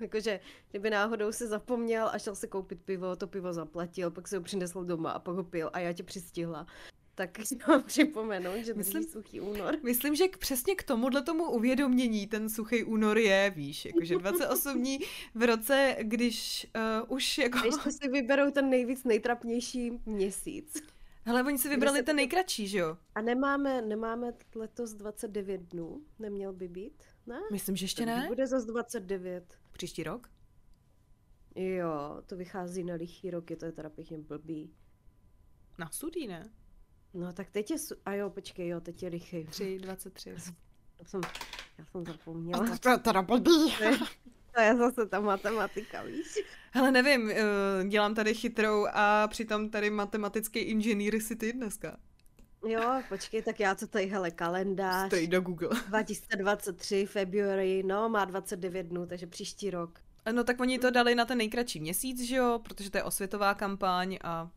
Speaker 1: Jakože, kdyby náhodou si zapomněl a šel si koupit pivo, to pivo zaplatil, pak si ho přinesl doma a pak ho pil a já tě přistihla. Tak si mám připomenout, že myslím, suchý únor.
Speaker 2: Myslím, že k, přesně k tomuhle tomu uvědomění ten suchý únor je, víš, jakože 28 dní v roce, když uh, už jako...
Speaker 1: Když si vyberou ten nejvíc nejtrapnější měsíc.
Speaker 2: Ale oni si vybrali ten nejkratší, že jo?
Speaker 1: A nemáme, nemáme letos 29 dnů, neměl by být, ne?
Speaker 2: Myslím, že ještě ne.
Speaker 1: Bude zase 29.
Speaker 2: Příští rok?
Speaker 1: Jo, to vychází na lichý roky, to je teda pěkně blbý.
Speaker 2: Na studii, ne?
Speaker 1: No tak teď je, su- a jo, počkej, jo, teď je lichý.
Speaker 2: 3, 23. Já
Speaker 1: jsem, já jsem zapomněla.
Speaker 2: A to je teda blbý.
Speaker 1: To je zase ta matematika, víš?
Speaker 2: Hele, nevím, eh, dělám tady chytrou a přitom tady matematický inženýr si ty dneska.
Speaker 1: Jo, počkej, tak já co tady, hele, kalendář.
Speaker 2: Stojí do Google.
Speaker 1: 2023, February, no, má 29 dnů, takže příští rok.
Speaker 2: No tak oni to dali na ten nejkratší měsíc, že jo, protože to je osvětová kampaň a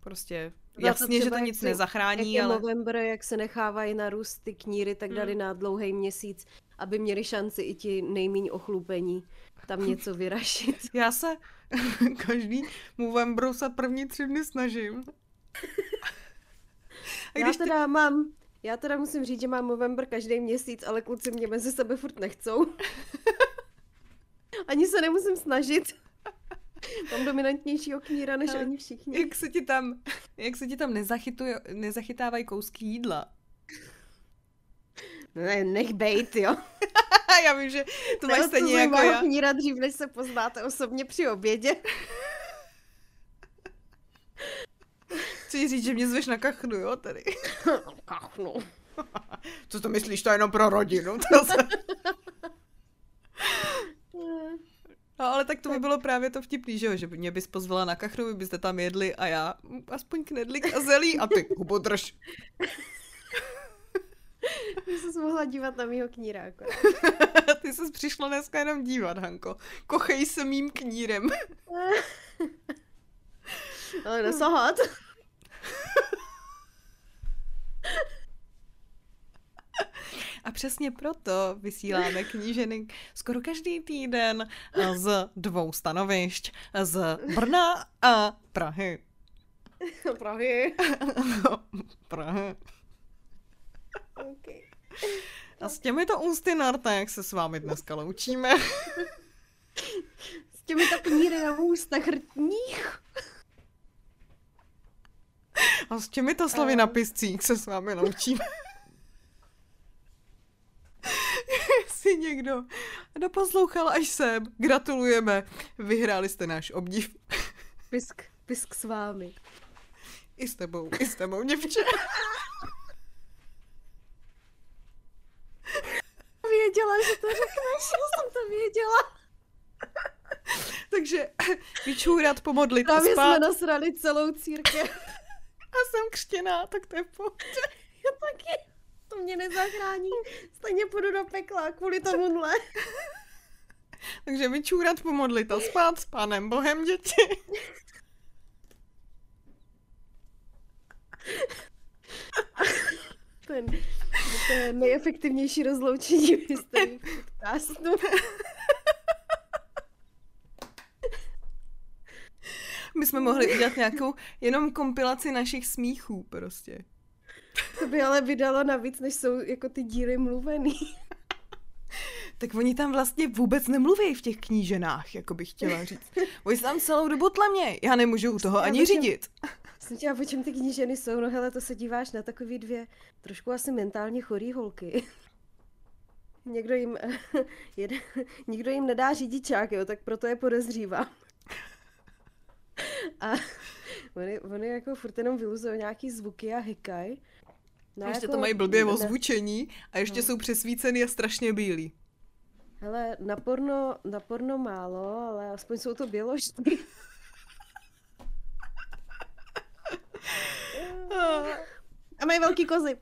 Speaker 2: prostě Jasně, to že to nic jak nezachrání,
Speaker 1: jak ale... November, jak se nechávají narůst ty kníry, tak dali hmm. na dlouhý měsíc, aby měli šanci i ti nejmíň ochlupení tam něco vyrašit.
Speaker 2: Já se každý Novembru se první tři dny snažím.
Speaker 1: A když Já teda ty... mám, já teda musím říct, že mám November každý měsíc, ale kluci mě mezi sebe furt nechcou. Ani se nemusím snažit. Mám dominantnějšího kníra než oni všichni.
Speaker 2: Jak se ti tam, jak se ti tam nezachytávají kousky jídla?
Speaker 1: Ne, nech bejt, jo.
Speaker 2: já vím, že to máš stejně jako já.
Speaker 1: kníra dřív, než se poznáte osobně při obědě.
Speaker 2: Chci říct, že mě zveš na kachnu, jo, tady.
Speaker 1: kachnu.
Speaker 2: Co to myslíš, to je jenom pro rodinu? To se... No, ale tak to by bylo právě to vtipný, že jo, že mě bys pozvala na kachnu, vy byste tam jedli a já aspoň knedlík a zelí a ty hubu drž.
Speaker 1: Ty jsi mohla dívat na mýho kníra.
Speaker 2: Ty jsi přišla dneska jenom dívat, Hanko. Kochej se mým knírem.
Speaker 1: ale nesahat.
Speaker 2: A přesně proto vysíláme kníženy skoro každý týden z dvou stanovišť, z Brna a Prahy.
Speaker 1: Prahy.
Speaker 2: Prahy. Okay. A s těmito ústy Narta, jak se s vámi dneska loučíme.
Speaker 1: S těmito kníry na ústech hrtních.
Speaker 2: A s těmito slovy na piscích se s vámi loučíme. si někdo doposlouchal až sem, gratulujeme, vyhráli jste náš obdiv.
Speaker 1: Pisk, pisk s vámi.
Speaker 2: I s tebou, i s tebou, děvče.
Speaker 1: Věděla, že to řekneš, já jsem to věděla.
Speaker 2: Takže vyčůrat, pomodlit
Speaker 1: Právě
Speaker 2: a spát.
Speaker 1: jsme nasrali celou církev.
Speaker 2: A jsem křtěná, tak to je pohodě.
Speaker 1: Já taky. To mě nezachrání. Stejně půjdu do pekla kvůli tomuhle.
Speaker 2: Takže vyčůrat, pomodlit a spát s pánem Bohem, děti.
Speaker 1: Ten, to je nejefektivnější rozloučení v historii podcastu.
Speaker 2: My jsme mohli udělat nějakou jenom kompilaci našich smíchů prostě.
Speaker 1: To by ale vydalo navíc, než jsou jako ty díly mluvený.
Speaker 2: tak oni tam vlastně vůbec nemluví v těch kníženách, jako bych chtěla říct. Oni se tam celou dobu tlemě, já nemůžu u toho ani čem, řídit.
Speaker 1: Jsem tě, a po čem ty kníženy jsou? No hele, to se díváš na takový dvě trošku asi mentálně chorý holky. Někdo jim, jede, nikdo jim nedá řidičák, jo, tak proto je podezřívá. A oni, oni jako furt jenom vyluzují nějaký zvuky a hykaj.
Speaker 2: No, ještě jako, to mají blbě ozvučení a ještě no. jsou přesvícený a strašně bílí.
Speaker 1: Hele, na porno, na porno málo, ale aspoň jsou to běložky. a mají velký kozy.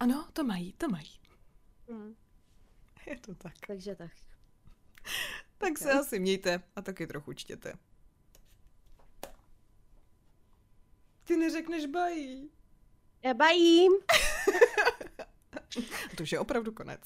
Speaker 2: Ano, to mají, to mají. Mm. Je to tak.
Speaker 1: Takže tak.
Speaker 2: Tak okay. se asi mějte a taky trochu čtěte. Ty neřekneš bají.
Speaker 1: Já bajím.
Speaker 2: to už je opravdu konec.